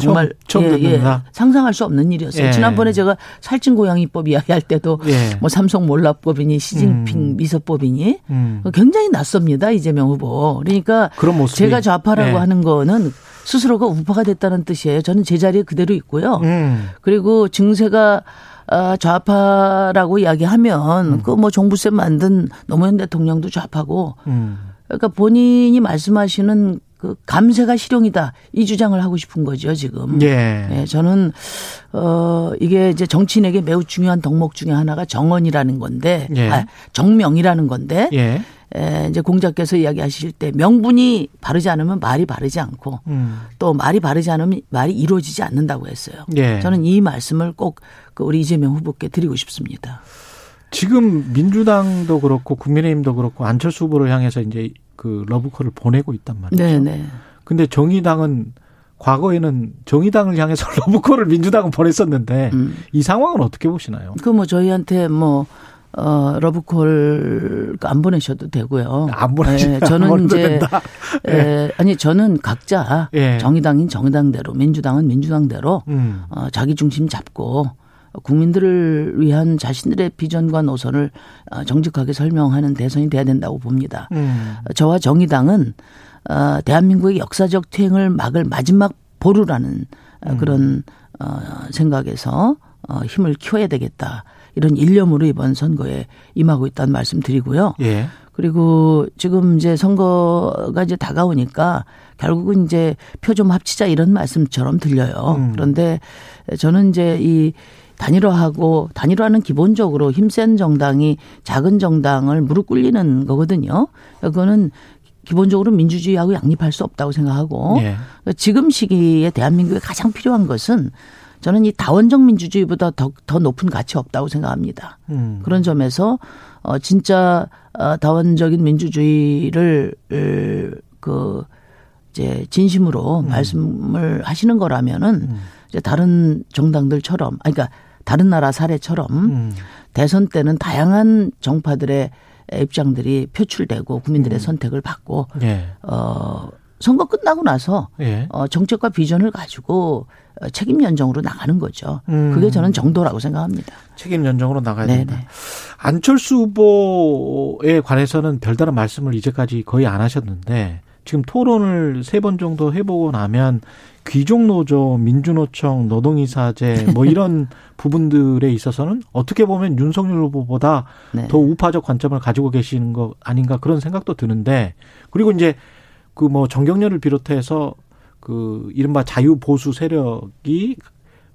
Speaker 7: 정말 처음, 처음 예, 예, 상상할 수 없는 일이었어요. 예. 지난번에 제가 살찐 고양이법 이야기할 때도 예. 뭐 삼성 몰라법이니 시진핑 음. 미서법이니 음. 굉장히 낯섭니다 이재명 후보. 그러니까 제가 좌파라고 예. 하는 거는 스스로가 우파가 됐다는 뜻이에요. 저는 제 자리에 그대로 있고요. 음. 그리고 증세가 아, 좌파라고 이야기하면 음. 그뭐 종부세 만든 노무현 대통령도 좌파고 음. 그러니까 본인이 말씀하시는 그 감세가 실용이다 이 주장을 하고 싶은 거죠 지금. 예. 네, 저는 어 이게 이제 정치인에게 매우 중요한 덕목 중에 하나가 정언이라는 건데, 예. 아, 정명이라는 건데. 예. 에, 이제 공자께서 이야기하실 때 명분이 바르지 않으면 말이 바르지 않고 음. 또 말이 바르지 않으면 말이 이루어지지 않는다고 했어요. 예. 저는 이 말씀을 꼭그 우리 이재명 후보께 드리고 싶습니다.
Speaker 2: 지금 민주당도 그렇고 국민의힘도 그렇고 안철수 후보를 향해서 이제 그 러브콜을 보내고 있단 말이죠. 네네. 근데 정의당은 과거에는 정의당을 향해서 러브콜을 민주당은 보냈었는데 음. 이 상황은 어떻게 보시나요?
Speaker 7: 그 뭐 저희한테 뭐 어, 러브콜 안 보내셔도 되고요.
Speaker 2: 안 보내셔도 예,
Speaker 7: 저는 이제 예. 예, 아니 저는 각자 예. 정의당인 정의당대로 민주당은 민주당대로 음. 어, 자기 중심 잡고 국민들을 위한 자신들의 비전과 노선을 어, 정직하게 설명하는 대선이 돼야 된다고 봅니다. 음. 저와 정의당은 어, 대한민국의 역사적 퇴행을 막을 마지막 보루라는 어, 음. 그런 생각에서 힘을 키워야 되겠다. 이런 일념으로 이번 선거에 임하고 있다는 말씀 드리고요. 예. 그리고 지금 이제 선거가 이제 다가오니까 결국은 이제 표 좀 합치자 이런 말씀처럼 들려요. 음. 그런데 저는 이제 이 단일화하고 단일화는 기본적으로 힘센 정당이 작은 정당을 무릎 꿇리는 거거든요. 그거는 기본적으로 민주주의하고 양립할 수 없다고 생각하고 예. 지금 시기에 대한민국에 가장 필요한 것은 저는 이 다원적 민주주의보다 더, 더 높은 가치 없다고 생각합니다. 음. 그런 점에서 어 진짜 어 다원적인 민주주의를 그 이제 진심으로 음. 말씀을 하시는 거라면은 음. 이제 다른 정당들처럼 아니 그러니까 다른 나라 사례처럼 음. 대선 때는 다양한 정파들의 입장들이 표출되고 국민들의 음. 선택을 받고 예. 어 선거 끝나고 나서 예. 어 정책과 비전을 가지고 책임 연정으로 나가는 거죠. 음. 그게 저는 정도라고 생각합니다.
Speaker 2: 책임 연정으로 나가야 네네. 된다. 안철수 후보에 관해서는 별다른 말씀을 이제까지 거의 안 하셨는데 지금 토론을 세 번 정도 해보고 나면 귀족노조, 민주노총, 노동이사제 뭐 이런 부분들에 있어서는 어떻게 보면 윤석열 후보보다 네. 더 우파적 관점을 가지고 계시는 거 아닌가 그런 생각도 드는데 그리고 이제 그 뭐 정경련을 비롯해서 그 이른바 자유 보수 세력이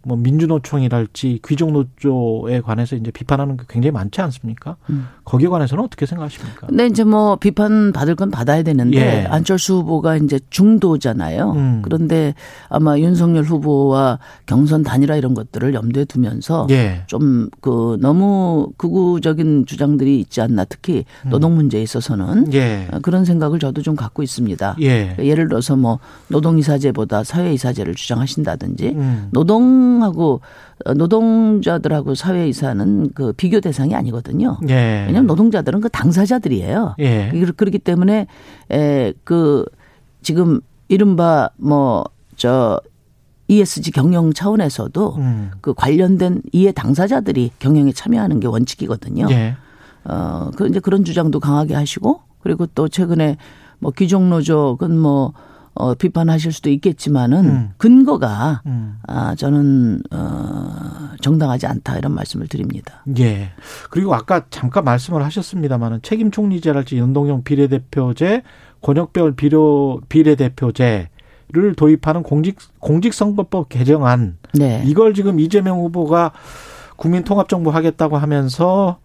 Speaker 2: 뭐 민주노총이랄지 귀족노조에 관해서 이제 비판하는 게 굉장히 많지 않습니까? 음. 거기에 관해서는 어떻게 생각하십니까?
Speaker 7: 네, 이제 뭐 비판 받을 건 받아야 되는데 예. 안철수 후보가 이제 중도잖아요. 음. 그런데 아마 윤석열 후보와 경선 단일화 이런 것들을 염두에 두면서 예. 좀그 너무 극우적인 주장들이 있지 않나 특히 음. 노동 문제에 있어서는 예. 그런 생각을 저도 좀 갖고 있습니다. 예. 예를 들어서 뭐 노동 이사제보다 사회 이사제를 주장하신다든지 음. 노동 노동하고 어, 노동자들하고 사회 이사는 그 비교 대상이 아니거든요. 예. 왜냐하면 노동자들은 그 당사자들이에요. 예. 그렇기 때문에 에그 지금 이른바 뭐 저 ESG 경영 차원에서도 음. 그 관련된 이해 당사자들이 경영에 참여하는 게 원칙이거든요. 예. 어, 그 이제 그런 주장도 강하게 하시고 그리고 또 최근에 뭐 귀족 노조 그건 뭐 어, 비판하실 수도 있겠지만은 음. 근거가 음. 아, 저는 어, 정당하지 않다 이런 말씀을 드립니다.
Speaker 2: 예. 그리고 아까 잠깐 말씀을 하셨습니다만은 책임 총리제랄지 연동형 비례대표제, 권역별 비료 비례대표제 를 도입하는 공직 공직선거법 개정안. 네. 이걸 지금 이재명 후보가 국민통합정부 하겠다고 하면서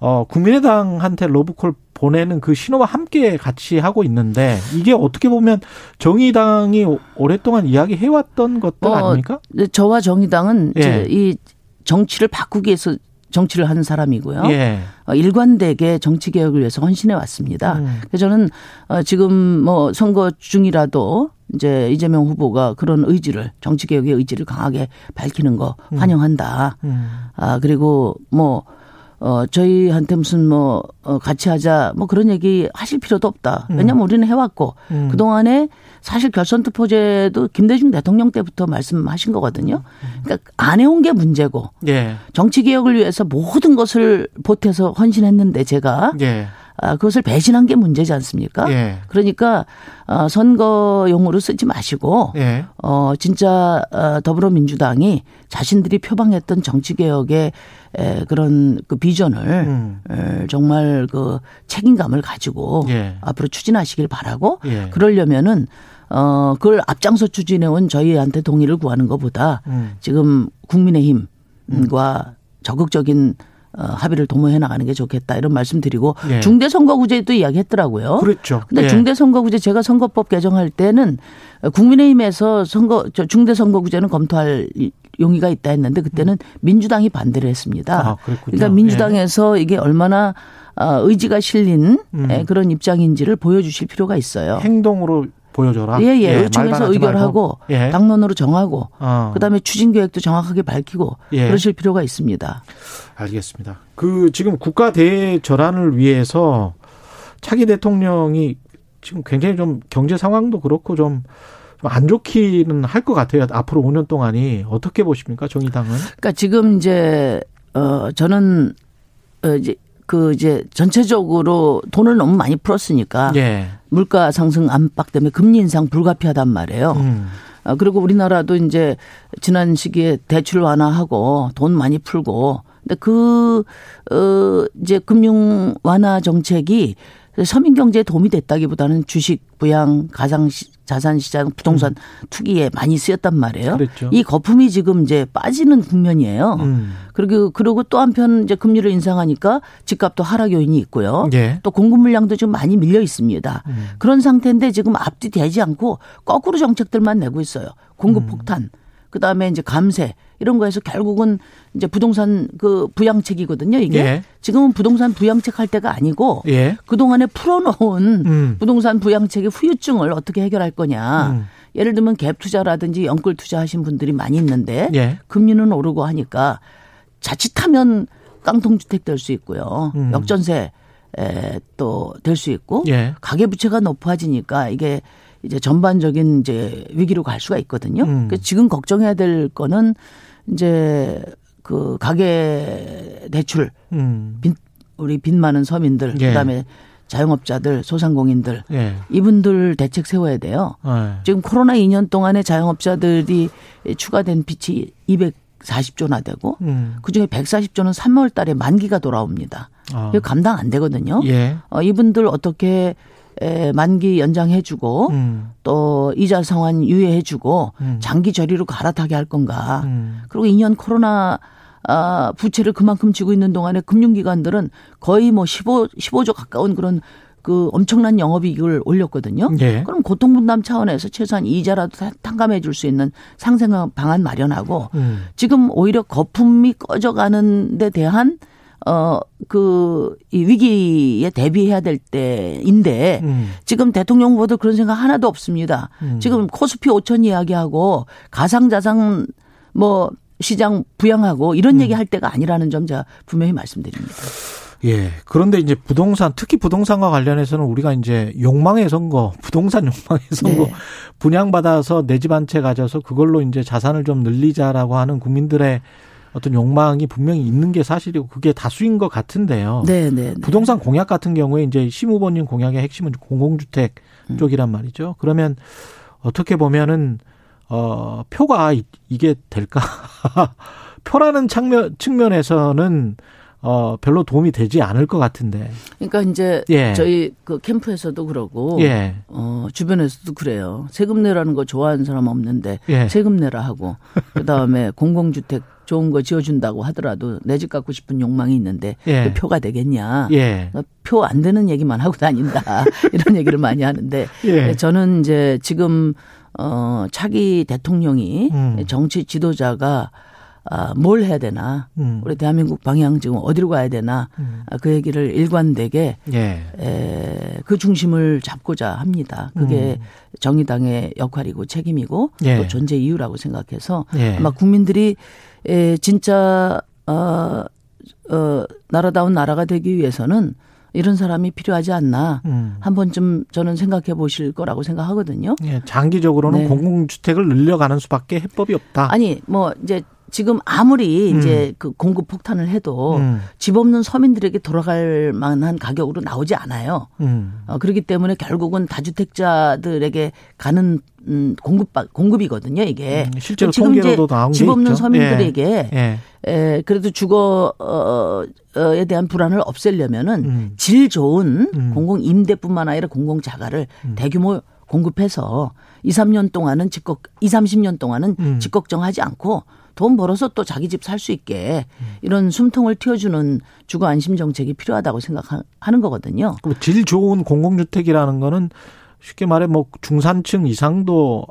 Speaker 2: 어, 국민의당한테 로브콜 보내는 그 신호와 함께 같이 하고 있는데 이게 어떻게 보면 정의당이 오랫동안 이야기해왔던 것들 어, 아닙니까?
Speaker 7: 저와 정의당은 예. 이 정치를 바꾸기 위해서 정치를 하는 사람이고요. 예. 어, 일관되게 정치 개혁을 위해서 헌신해 왔습니다. 음. 그래서 저는 어, 지금 뭐 선거 중이라도 이제 이재명 후보가 그런 의지를 정치 개혁의 의지를 강하게 밝히는 거 음. 환영한다. 음. 아 그리고 뭐 어, 저희한테 무슨 뭐, 어, 같이 하자, 뭐 그런 얘기 하실 필요도 없다. 음. 왜냐면 우리는 해왔고, 음. 그동안에 사실 결선 투표제도 김대중 대통령 때부터 말씀하신 거거든요. 그러니까 안 해온 게 문제고, 예. 정치 개혁을 위해서 모든 것을 보태서 헌신했는데 제가, 예. 아, 그것을 배신한 게 문제지 않습니까? 예. 그러니까 어, 선거용으로 쓰지 마시고 예. 어 진짜 어, 더불어민주당이 자신들이 표방했던 정치 개혁의 에, 그런 그 비전을 음. 에, 정말 그 책임감을 가지고 예. 앞으로 추진하시길 바라고 예. 그러려면은 어 그걸 앞장서 추진해 온 저희한테 동의를 구하는 것보다 음. 지금 국민의힘과 적극적인 어, 합의를 도모해 나가는 게 좋겠다 이런 말씀드리고 예. 중대선거구제도 이야기했더라고요.
Speaker 2: 그렇죠.
Speaker 7: 근데 예. 중대선거구제 제가 선거법 개정할 때는 국민의힘에서 선거 중대선거구제는 검토할 용의가 있다 했는데 그때는 음. 민주당이 반대를 했습니다. 아, 그러니까 민주당에서 예. 이게 얼마나 어, 의지가 실린 음. 예, 그런 입장인지를 보여주실 필요가 있어요.
Speaker 2: 행동으로 보여줘라.
Speaker 7: 예, 예. 예 의총에서 의결하고 예. 당론으로 정하고 어. 그다음에 추진 계획도 정확하게 밝히고 예. 그러실 필요가 있습니다.
Speaker 2: 알겠습니다. 그 지금 국가 대전환을 위해서 차기 대통령이 지금 굉장히 좀 경제 상황도 그렇고 좀 안 좋기는 할 것 같아요. 앞으로 5년 동안이 어떻게 보십니까, 정의당은?
Speaker 7: 그러니까 지금 이제 어 저는 어 이제 그 이제 전체적으로 돈을 너무 많이 풀었으니까 예. 물가 상승 압박 때문에 금리 인상 불가피하단 말이에요. 음. 어, 그리고 우리나라도 이제 지난 시기에 대출 완화하고 돈 많이 풀고 근데 그, 어, 이제 금융 완화 정책이 서민 경제에 도움이 됐다기보다는 주식, 부양, 가상 자산 시장, 부동산 음. 투기에 많이 쓰였단 말이에요. 그랬죠. 이 거품이 지금 이제 빠지는 국면이에요. 음. 그리고 그리고 또 한편 이제 금리를 인상하니까 집값도 하락 요인이 있고요. 예. 또 공급 물량도 지금 많이 밀려 있습니다. 음. 그런 상태인데 지금 앞뒤 되지 않고 거꾸로 정책들만 내고 있어요. 공급 음. 폭탄. 그 다음에 이제 감세 이런 거에서 결국은 이제 부동산 그 부양책이거든요. 이게 예. 지금은 부동산 부양책 할 때가 아니고 예. 그 동안에 풀어놓은 음. 부동산 부양책의 후유증을 어떻게 해결할 거냐. 음. 예를 들면 갭 투자라든지 연끌 투자하신 분들이 많이 있는데 예. 금리는 오르고 하니까 자칫하면 깡통주택 될 수 있고요. 음. 역전세 또 될 수 있고 예. 가계부채가 높아지니까 이게 이제 전반적인 이제 위기로 갈 수가 있거든요.
Speaker 2: 음.
Speaker 7: 그 지금 걱정해야 될 거는 이제 그 가계 대출
Speaker 2: 음.
Speaker 7: 빚, 우리 빚 많은 서민들
Speaker 2: 예.
Speaker 7: 그다음에 자영업자들 소상공인들
Speaker 2: 예.
Speaker 7: 이분들 대책 세워야 돼요.
Speaker 2: 예.
Speaker 7: 지금 코로나 2년 동안에 자영업자들이 추가된 빚이 240조나 되고
Speaker 2: 음.
Speaker 7: 그중에 140조는 3월 달에 만기가 돌아옵니다.
Speaker 2: 아.
Speaker 7: 이거 감당 안 되거든요.
Speaker 2: 예.
Speaker 7: 어, 이분들 어떻게 에, 만기 연장해주고
Speaker 2: 음.
Speaker 7: 또 이자 상환 유예해주고
Speaker 2: 음.
Speaker 7: 장기 저리로 갈아타게 할 건가.
Speaker 2: 음.
Speaker 7: 그리고 2년 코로나 아, 부채를 그만큼 지고 있는 동안에 금융기관들은 거의 뭐 15, 15조 가까운 그런 그 엄청난 영업이익을 올렸거든요.
Speaker 2: 예.
Speaker 7: 그럼 고통 분담 차원에서 최소한 이자라도 다 탕감해 줄 수 있는 상생 방안 마련하고
Speaker 2: 음.
Speaker 7: 지금 오히려 거품이 꺼져가는 데 대한 어, 그, 이 위기에 대비해야 될 때인데,
Speaker 2: 음.
Speaker 7: 지금 대통령 후보도 그런 생각 하나도 없습니다.
Speaker 2: 음.
Speaker 7: 지금 코스피 5천 이야기하고 가상자산 뭐 시장 부양하고 이런
Speaker 2: 음.
Speaker 7: 얘기 할 때가 아니라는 점 제가 분명히 말씀드립니다.
Speaker 2: 예. 그런데 이제 부동산, 특히 부동산과 관련해서는 우리가 이제 욕망의 선거, 부동산 욕망의 선거
Speaker 7: 네.
Speaker 2: 분양받아서 내 집 한 채 가져서 그걸로 이제 자산을 좀 늘리자라고 하는 국민들의 어떤 욕망이 분명히 있는 게 사실이고 그게 다수인 것 같은데요.
Speaker 7: 네, 네. 네.
Speaker 2: 부동산 공약 같은 경우에 이제 심 후보님 공약의 핵심은 공공주택
Speaker 7: 음.
Speaker 2: 쪽이란 말이죠. 그러면 어떻게 보면은 어 표가 이- 이게 될까? 표라는 측면 측면에서는 어 별로 도움이 되지 않을 것 같은데.
Speaker 7: 그러니까 이제
Speaker 2: 예.
Speaker 7: 저희 그 캠프에서도 그러고
Speaker 2: 예.
Speaker 7: 어, 주변에서도 그래요. 세금 내라는 거 좋아하는 사람 없는데
Speaker 2: 예.
Speaker 7: 세금 내라 하고 그다음에 공공주택 좋은 거 지어준다고 하더라도 내 집 갖고 싶은 욕망이 있는데
Speaker 2: 예.
Speaker 7: 그 표가 되겠냐.
Speaker 2: 예.
Speaker 7: 표안 되는 얘기만 하고 다닌다. 이런 얘기를 많이 하는데
Speaker 2: 예.
Speaker 7: 저는 이제 지금 어 차기 대통령이
Speaker 2: 음.
Speaker 7: 정치 지도자가 아, 뭘 해야 되나
Speaker 2: 음.
Speaker 7: 우리 대한민국 방향 지금 어디로 가야 되나
Speaker 2: 음.
Speaker 7: 아, 그 얘기를 일관되게
Speaker 2: 예.
Speaker 7: 에, 그 중심을 잡고자 합니다. 그게 정의당의 역할이고 책임이고
Speaker 2: 음. 예.
Speaker 7: 또 존재 이유라고 생각해서
Speaker 2: 예.
Speaker 7: 아마 국민들이 에, 진짜 어, 어, 나라다운 나라가 되기 위해서는 이런 사람이 필요하지 않나
Speaker 2: 음.
Speaker 7: 한 번쯤 저는 생각해 보실 거라고 생각하거든요.
Speaker 2: 예, 장기적으로는
Speaker 7: 네.
Speaker 2: 공공주택을 늘려가는 수밖에 해법이 없다.
Speaker 7: 아니 뭐 이제 지금 아무리
Speaker 2: 음.
Speaker 7: 이제 그 공급 폭탄을 해도
Speaker 2: 음.
Speaker 7: 집 없는 서민들에게 돌아갈 만한 가격으로 나오지 않아요.
Speaker 2: 음.
Speaker 7: 어, 그렇기 때문에 결국은 다주택자들에게 가는 음, 공급 공급이거든요 이게.
Speaker 2: 음, 실제로
Speaker 7: 지금 이제 집 없는
Speaker 2: 있죠.
Speaker 7: 서민들에게
Speaker 2: 예.
Speaker 7: 에, 그래도 주거에 대한 불안을 없애려면은
Speaker 2: 음.
Speaker 7: 질 좋은
Speaker 2: 음.
Speaker 7: 공공 임대뿐만 아니라 공공 자가를 대규모 공급해서 2, 3년 동안은 집걱 2, 30년 동안은
Speaker 2: 음.
Speaker 7: 집 걱정하지 않고 돈 벌어서 또 자기 집 살 수 있게
Speaker 2: 음.
Speaker 7: 이런 숨통을 틔워주는 주거 안심 정책이 필요하다고 생각하는 거거든요.
Speaker 2: 그질 좋은 공공주택이라는 거는 쉽게 말해 뭐 중산층 이상도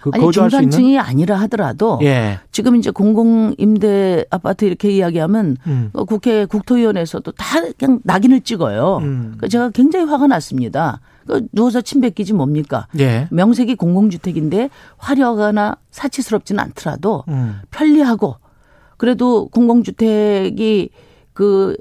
Speaker 2: 그
Speaker 7: 아니
Speaker 2: 거주할 수 있는
Speaker 7: 중산층이 아니라 하더라도
Speaker 2: 예.
Speaker 7: 지금 이제 공공 임대 아파트 이렇게 이야기하면
Speaker 2: 음.
Speaker 7: 어, 국회 국토위원회에서도 다 그냥 낙인을 찍어요.
Speaker 2: 음.
Speaker 7: 그 제가 굉장히 화가 났습니다. 그 누워서 침 뱉기지 뭡니까?
Speaker 2: 예.
Speaker 7: 명색이 공공주택인데 화려하거나 사치스럽지는 않더라도
Speaker 2: 음.
Speaker 7: 편리하고 그래도 공공주택이 그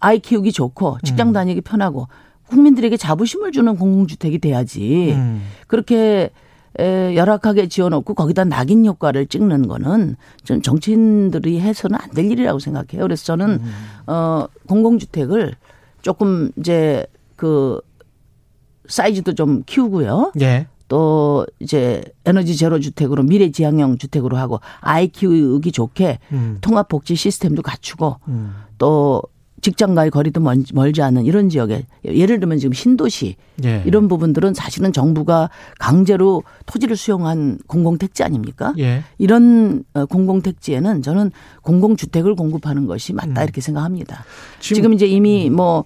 Speaker 7: 아이 키우기 좋고 직장 다니기 편하고 국민들에게 자부심을 주는 공공주택이 돼야지.
Speaker 2: 음.
Speaker 7: 그렇게 에, 열악하게 지어놓고 거기다 낙인 효과를 찍는 거는 좀 정치인들이 해서는 안 될 일이라고 생각해요. 그래서 저는 어 공공주택을 조금 이제 그 사이즈도 좀 키우고요.
Speaker 2: 예.
Speaker 7: 또 이제 에너지 제로 주택으로 미래 지향형 주택으로 하고 아이 키우기 좋게
Speaker 2: 음.
Speaker 7: 통합 복지 시스템도 갖추고
Speaker 2: 음.
Speaker 7: 또 직장과의 거리도 멀- 멀지 않은 이런 지역에 예를 들면 지금 신도시
Speaker 2: 예.
Speaker 7: 이런 부분들은 사실은 정부가 강제로 토지를 수용한 공공택지 아닙니까?
Speaker 2: 예.
Speaker 7: 이런 어, 공공택지에는 저는 공공주택을 공급하는 것이 맞다 이렇게 생각합니다.
Speaker 2: 지금-
Speaker 7: 지금, 이제 이미 뭐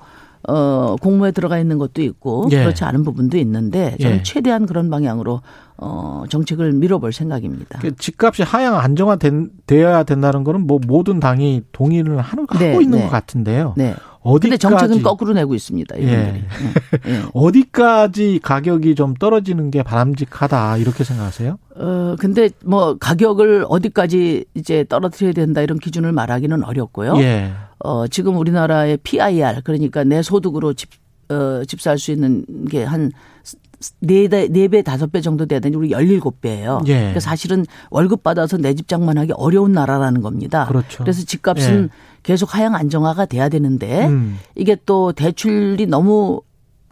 Speaker 7: 어, 공모에 들어가 있는 것도 있고
Speaker 2: 예.
Speaker 7: 그렇지 않은 부분도 있는데 저는
Speaker 2: 예.
Speaker 7: 최대한 그런 방향으로 어, 정책을 밀어볼 생각입니다.
Speaker 2: 그 집값이 하향 안정화되어야 된다는 거는 뭐 모든 당이 동의를 하는
Speaker 7: 네,
Speaker 2: 하고 있는
Speaker 7: 네.
Speaker 2: 것 같은데요.
Speaker 7: 네.
Speaker 2: 어디까지
Speaker 7: 근데 정책은 거꾸로 내고 있습니다. 이분들이.
Speaker 2: 예.
Speaker 7: 네. 네.
Speaker 2: 어디까지 가격이 좀 떨어지는 게 바람직하다 이렇게 생각하세요?
Speaker 7: 어, 근데 뭐 가격을 어디까지 이제 떨어뜨려야 된다 이런 기준을 말하기는 어렵고요.
Speaker 2: 예.
Speaker 7: 어, 지금 우리나라의 PIR 그러니까 내 소득으로 집, 어, 집살수 있는 게 한 네, 네 배, 다섯 배 정도 되더니 우리 열일곱 배예요. 예. 그러니까 사실은 월급 받아서 내 집 장만하기 어려운 나라라는 겁니다.
Speaker 2: 그렇죠.
Speaker 7: 그래서 집값은 예. 계속 하향 안정화가 돼야 되는데 음. 이게 또 대출이 너무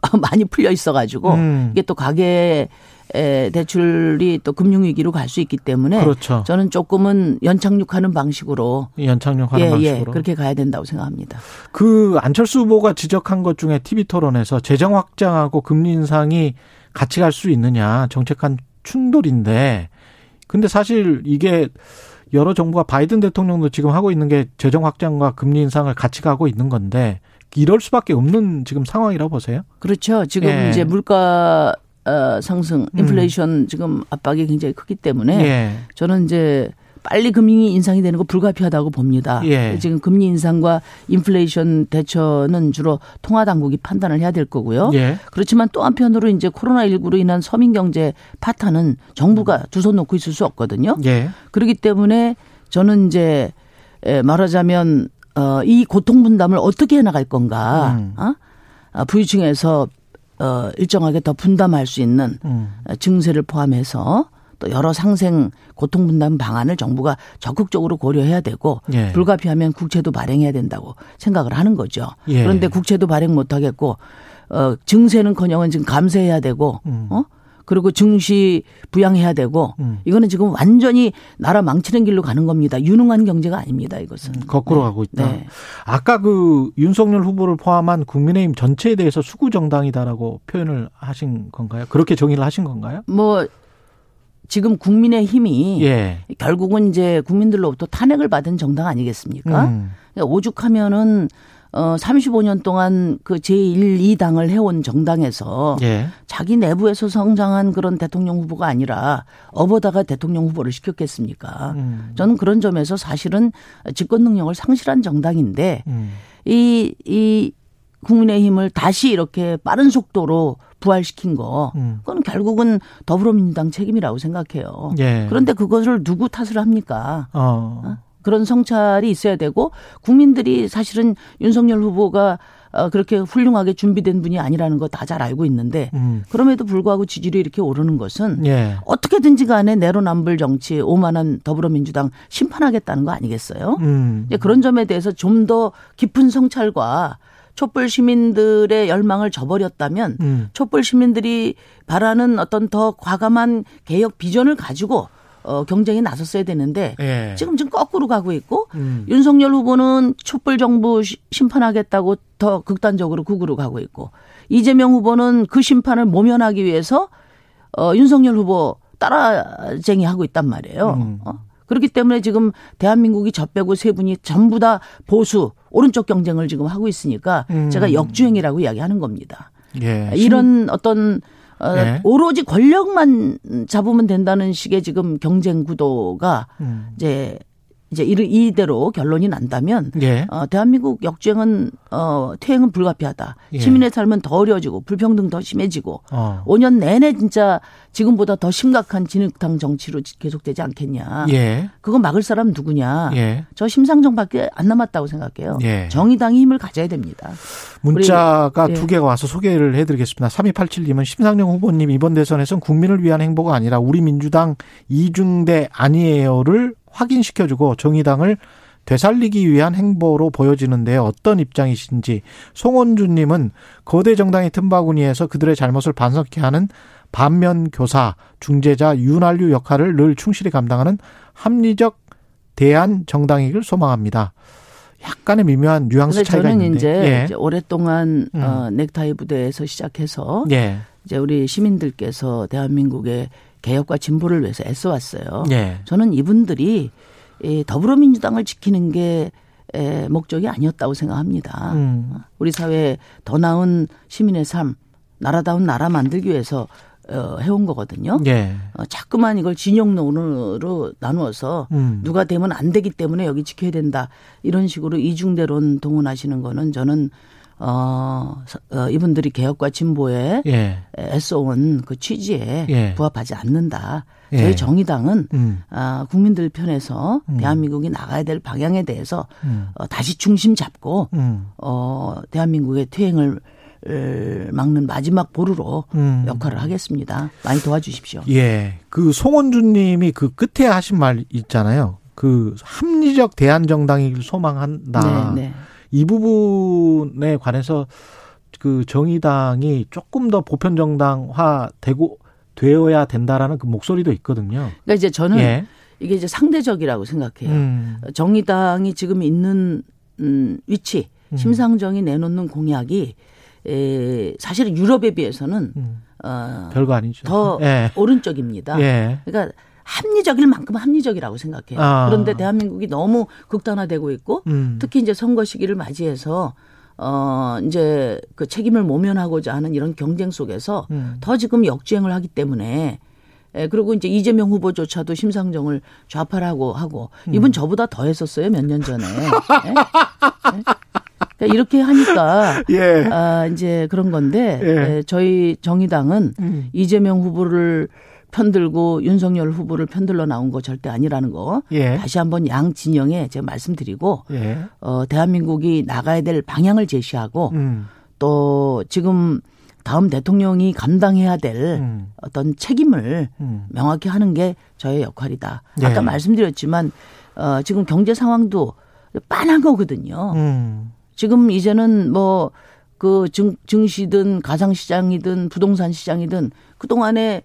Speaker 7: 많이 풀려 있어 가지고 음. 이게 또 가계 에, 대출이 또 금융 위기로 갈 수 있기 때문에
Speaker 2: 그렇죠.
Speaker 7: 저는 조금은 연착륙하는 방식으로
Speaker 2: 연착륙하는
Speaker 7: 예,
Speaker 2: 방식으로
Speaker 7: 예, 그렇게 가야 된다고 생각합니다.
Speaker 2: 그 안철수 후보가 지적한 것 중에 TV 토론에서 재정 확장하고 금리 인상이 같이 갈 수 있느냐 정책 간 충돌인데 근데 사실 이게 여러 정부가 바이든 대통령도 지금 하고 있는 게 재정 확장과 금리 인상을 같이 가고 있는 건데 이럴 수밖에 없는 지금 상황이라고 보세요?
Speaker 7: 그렇죠. 지금 예. 이제 물가 어, 상승, 음. 인플레이션 음. 지금 압박이 굉장히 크기 때문에 예. 저는 이제 빨리 금리 인상이 되는 거 불가피하다고 봅니다. 예. 지금 금리 인상과 인플레이션 대처는 주로 통화 당국이 판단을 해야 될 거고요. 예. 그렇지만 또 한편으로 이제 코로나 19로 인한 서민 경제 파탄은 정부가 두 손 놓고 있을 수 없거든요. 예. 그렇기 때문에 저는 이제 말하자면 어, 이 고통 분담을 어떻게 해 나갈 건가? 음. 어? 아, 부유층에서 어, 일정하게 더 분담할 수 있는 음. 증세를 포함해서 또 여러 상생 고통 분담 방안을 정부가 적극적으로 고려해야 되고 예. 불가피하면 국채도 발행해야 된다고 생각을 하는 거죠. 예. 그런데 국채도 발행 못 하겠고 어 증세는커녕은 지금 감세해야 되고 음. 어 그리고 증시 부양해야 되고 음. 이거는 지금 완전히 나라 망치는 길로 가는 겁니다. 유능한 경제가 아닙니다. 이것은 음,
Speaker 2: 거꾸로 네. 가고 있다. 네. 아까 그 윤석열 후보를 포함한 국민의힘 전체에 대해서 수구 정당이다라고 표현을 하신 건가요? 그렇게 정의를 하신 건가요?
Speaker 7: 뭐 지금 국민의 힘이 예. 결국은 이제 국민들로부터 탄핵을 받은 정당 아니겠습니까? 음. 오죽하면은 어 35년 동안 그 제1, 2당을 해온 정당에서 예. 자기 내부에서 성장한 그런 대통령 후보가 아니라 업어다가 대통령 후보를 시켰겠습니까? 음. 저는 그런 점에서 사실은 집권 능력을 상실한 정당인데 음. 이, 이 국민의힘을 다시 이렇게 빠른 속도로 부활시킨 거, 음. 그건 결국은 더불어민주당 책임이라고 생각해요. 예. 그런데 그것을 누구 탓을 합니까? 어. 어? 그런 성찰이 있어야 되고 국민들이 사실은 윤석열 후보가 어, 그렇게 훌륭하게 준비된 분이 아니라는 거 다 잘 알고 있는데 음. 그럼에도 불구하고 지지율이 이렇게 오르는 것은 예. 어떻게든지 간에 내로남불 정치 오만한 더불어민주당 심판하겠다는 거 아니겠어요? 음. 그런 점에 대해서 좀 더 깊은 성찰과 촛불 시민들의 열망을 저버렸다면 음. 촛불 시민들이 바라는 어떤 더 과감한 개혁 비전을 가지고 어, 경쟁에 나섰어야 되는데 예. 지금 지금 거꾸로 가고 있고 음. 윤석열 후보는 촛불 정부 심판하겠다고 더 극단적으로 극으로 가고 있고 이재명 후보는 그 심판을 모면하기 위해서 어, 윤석열 후보 따라쟁이 하고 있단 말이에요. 음. 어? 그렇기 때문에 지금 대한민국이 저 빼고 세 분이 전부 다 보수 오른쪽 경쟁을 지금 하고 있으니까 음. 제가 역주행이라고 이야기하는 겁니다. 예. 이런 어떤 어, 네. 오로지 권력만 잡으면 된다는 식의 지금 경쟁 구도가 음. 이제 이제 이대로 결론이 난다면 예. 어, 대한민국 역주행은 어, 퇴행은 불가피하다. 예. 시민의 삶은 더 어려워지고 불평등 더 심해지고 어. 5년 내내 진짜 지금보다 더 심각한 진흙탕 정치로 계속되지 않겠냐. 예. 그거 막을 사람 누구냐. 예. 저 심상정밖에 안 남았다고 생각해요. 예. 정의당이 힘을 가져야 됩니다.
Speaker 2: 문자가 우리, 두 개가 와서 소개를 해드리겠습니다. 3287님은 심상정 후보님 이번 대선에선 국민을 위한 행보가 아니라 우리 민주당 이중대 아니에요를 확인시켜주고 정의당을 되살리기 위한 행보로 보여지는데 어떤 입장이신지 송원주님은 거대 정당의 틈바구니에서 그들의 잘못을 반성케 하는 반면 교사, 중재자, 윤활유 역할을 늘 충실히 감당하는 합리적 대안 정당이길 소망합니다. 약간의 미묘한 뉘앙스 차이가
Speaker 7: 저는
Speaker 2: 있는데.
Speaker 7: 이제, 예. 이제 오랫동안 음. 어, 넥타이 부대에서 시작해서 예. 이제 우리 시민들께서 대한민국의 개혁과 진보를 위해서 애써왔어요. 예. 저는 이분들이 이 더불어민주당을 지키는 게 에, 목적이 아니었다고 생각합니다. 음. 우리 사회에 더 나은 시민의 삶, 나라다운 나라 만들기 위해서 어, 해온 거거든요. 예. 어, 자꾸만 이걸 진영론으로 나누어서 음. 누가 되면 안 되기 때문에 여기 지켜야 된다 이런 식으로 이중대론 동원하시는 거는 저는 어, 어 이분들이 개혁과 진보에 예. 애써온 그 취지에 예. 부합하지 않는다. 예. 저희 정의당은 음. 어, 국민들 편에서 음. 대한민국이 나가야 될 방향에 대해서 음. 어, 다시 중심 잡고 음. 어, 대한민국의 퇴행을 막는 마지막 보루로 음. 역할을 하겠습니다. 많이 도와주십시오.
Speaker 2: 예. 그 송원준 님이 그 끝에 하신 말 있잖아요. 그 합리적 대한 정당이길 소망한다. 네, 네. 이 부분에 관해서 그 정의당이 조금 더 보편 정당화 되고 되어야 된다라는 그 목소리도 있거든요.
Speaker 7: 그러니까 이제 저는 예. 이게 이제 상대적이라고 생각해요. 음. 정의당이 지금 있는 음 위치, 음. 심상정이 내놓는 공약이 에 사실은 유럽에 비해서는 음.
Speaker 2: 어 별거 아니죠.
Speaker 7: 더 예. 오른쪽입니다. 예. 그러니까 합리적일 만큼 합리적이라고 생각해요. 아. 그런데 대한민국이 너무 극단화되고 있고 음. 특히 이제 선거 시기를 맞이해서 어, 이제 그 책임을 모면하고자 하는 이런 경쟁 속에서 음. 더 지금 역주행을 하기 때문에 예, 그리고 이제 이재명 후보조차도 심상정을 좌파라고 하고 음. 이분 저보다 더 했었어요 몇 년 전에. 예? 예? 그러니까 이렇게 하니까 예. 아, 이제 그런 건데 예. 예, 저희 정의당은 음. 이재명 후보를 편들고 윤석열 후보를 편들러 나온 거 절대 아니라는 거 예. 다시 한번 양 진영에 제가 말씀드리고 예. 어 대한민국이 나가야 될 방향을 제시하고 음. 또 지금 다음 대통령이 감당해야 될 음. 어떤 책임을 음. 명확히 하는 게 저의 역할이다. 예. 아까 말씀드렸지만 어 지금 경제 상황도 빤한 거거든요. 음. 지금 이제는 뭐그 증, 증시든 가상시장이든 부동산 시장이든 그동안에 에,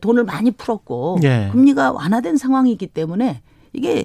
Speaker 7: 돈을 많이 풀었고 예. 금리가 완화된 상황이기 때문에 이게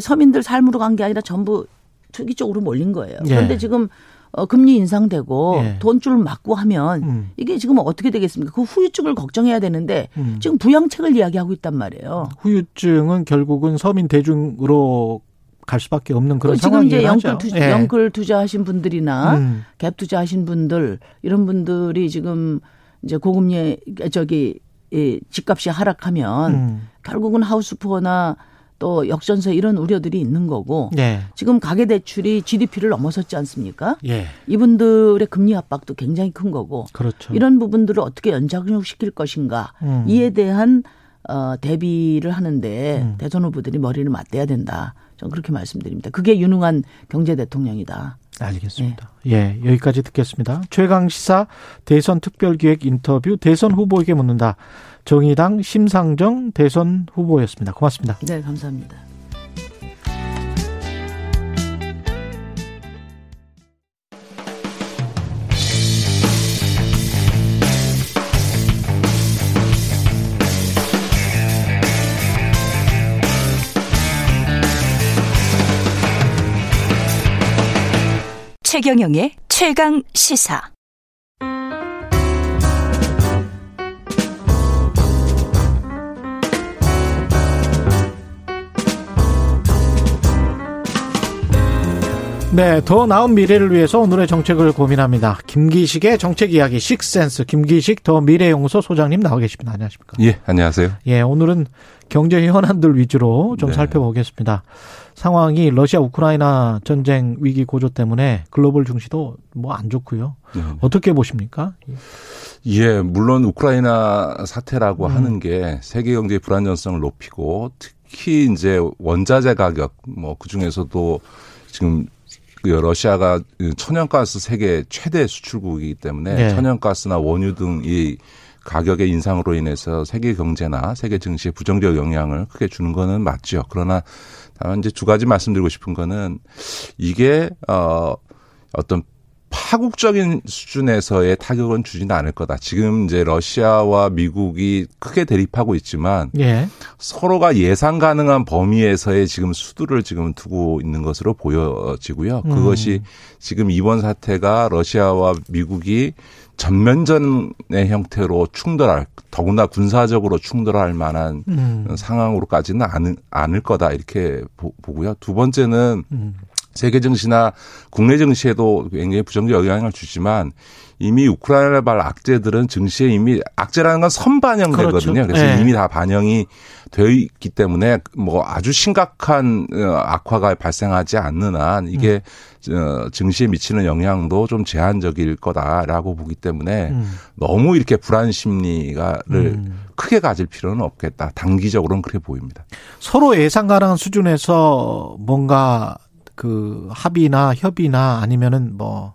Speaker 7: 서민들 삶으로 간 게 아니라 전부 투기 쪽으로 몰린 거예요. 예. 그런데 지금 어, 금리 인상되고 예. 돈줄 맞고 하면 음. 이게 지금 어떻게 되겠습니까? 그 후유증을 걱정해야 되는데 음. 지금 부양책을 이야기하고 있단 말이에요.
Speaker 2: 후유증은 결국은 서민 대중으로 갈 수밖에 없는 그런 지금 이제
Speaker 7: 영끌 투자, 예. 영끌 투자하신 분들이나 음. 갭 투자하신 분들 이런 분들이 지금 이제 고금리 저기 이 집값이 하락하면 음. 결국은 하우스푸어나 또 역전세 이런 우려들이 있는 거고 예. 지금 가계 대출이 GDP를 넘어섰지 않습니까? 예. 이분들의 금리 압박도 굉장히 큰 거고 그렇죠. 이런 부분들을 어떻게 연장시킬 것인가 음. 이에 대한 어 대비를 하는데 음. 대선 후보들이 머리를 맞대야 된다. 저는 그렇게 말씀드립니다. 그게 유능한 경제 대통령이다.
Speaker 2: 알겠습니다. 예. 예, 여기까지 듣겠습니다. 최강 시사 대선 특별기획 인터뷰 대선 후보에게 묻는다. 정의당 심상정 대선 후보였습니다. 고맙습니다.
Speaker 7: 네, 감사합니다.
Speaker 3: 최경영의 최강 시사.
Speaker 2: 네, 더 나은 미래를 위해서 오늘의 정책을 고민합니다. 김기식의 정책 이야기 식센스 김기식 더 미래연구소 소장님 나와 계십니다. 안녕하십니까?
Speaker 8: 예, 안녕하세요.
Speaker 2: 예, 오늘은 경제 현안들 위주로 좀 네. 살펴보겠습니다. 상황이 러시아 우크라이나 전쟁 위기 고조 때문에 글로벌 중시도 뭐 안 좋고요. 네. 어떻게 보십니까?
Speaker 8: 예, 물론 우크라이나 사태라고 음. 하는 게 세계 경제의 불안정성을 높이고 특히 이제 원자재 가격 뭐 그 중에서도 지금 그 러시아가 천연가스 세계 최대 수출국이기 때문에 네. 천연가스나 원유 등 이 가격의 인상으로 인해서 세계 경제나 세계 증시에 부정적 영향을 크게 주는 거는 맞죠. 그러나 다만 이제 두 가지 말씀드리고 싶은 거는 이게 어 어떤 파국적인 수준에서의 타격은 주지는 않을 거다. 지금 이제 러시아와 미국이 크게 대립하고 있지만 예. 서로가 예상 가능한 범위에서의 지금 수두를 지금 두고 있는 것으로 보여지고요. 음. 그것이 지금 이번 사태가 러시아와 미국이 전면전의 형태로 충돌할 더구나 군사적으로 충돌할 만한 음. 상황으로까지는 않을, 않을 거다 이렇게 보, 고요두 번째는 음. 세계 증시나 국내 증시에도 굉장히 부정적 영향을 주지만 이미 우크라이나발 악재들은 증시에 이미 악재라는 건 선반영되거든요. 그렇죠. 그래서 네. 이미 다 반영이 되어 있기 때문에 뭐 아주 심각한 어, 악화가 발생하지 않는 한 이게 음. 증시에 미치는 영향도 좀 제한적일 거다라고 보기 때문에 음. 너무 이렇게 불안 심리가를 음. 크게 가질 필요는 없겠다. 단기적으로는 그렇게 보입니다.
Speaker 2: 서로 예상 가능한 수준에서 뭔가 그 합의나 협의나 아니면은 뭐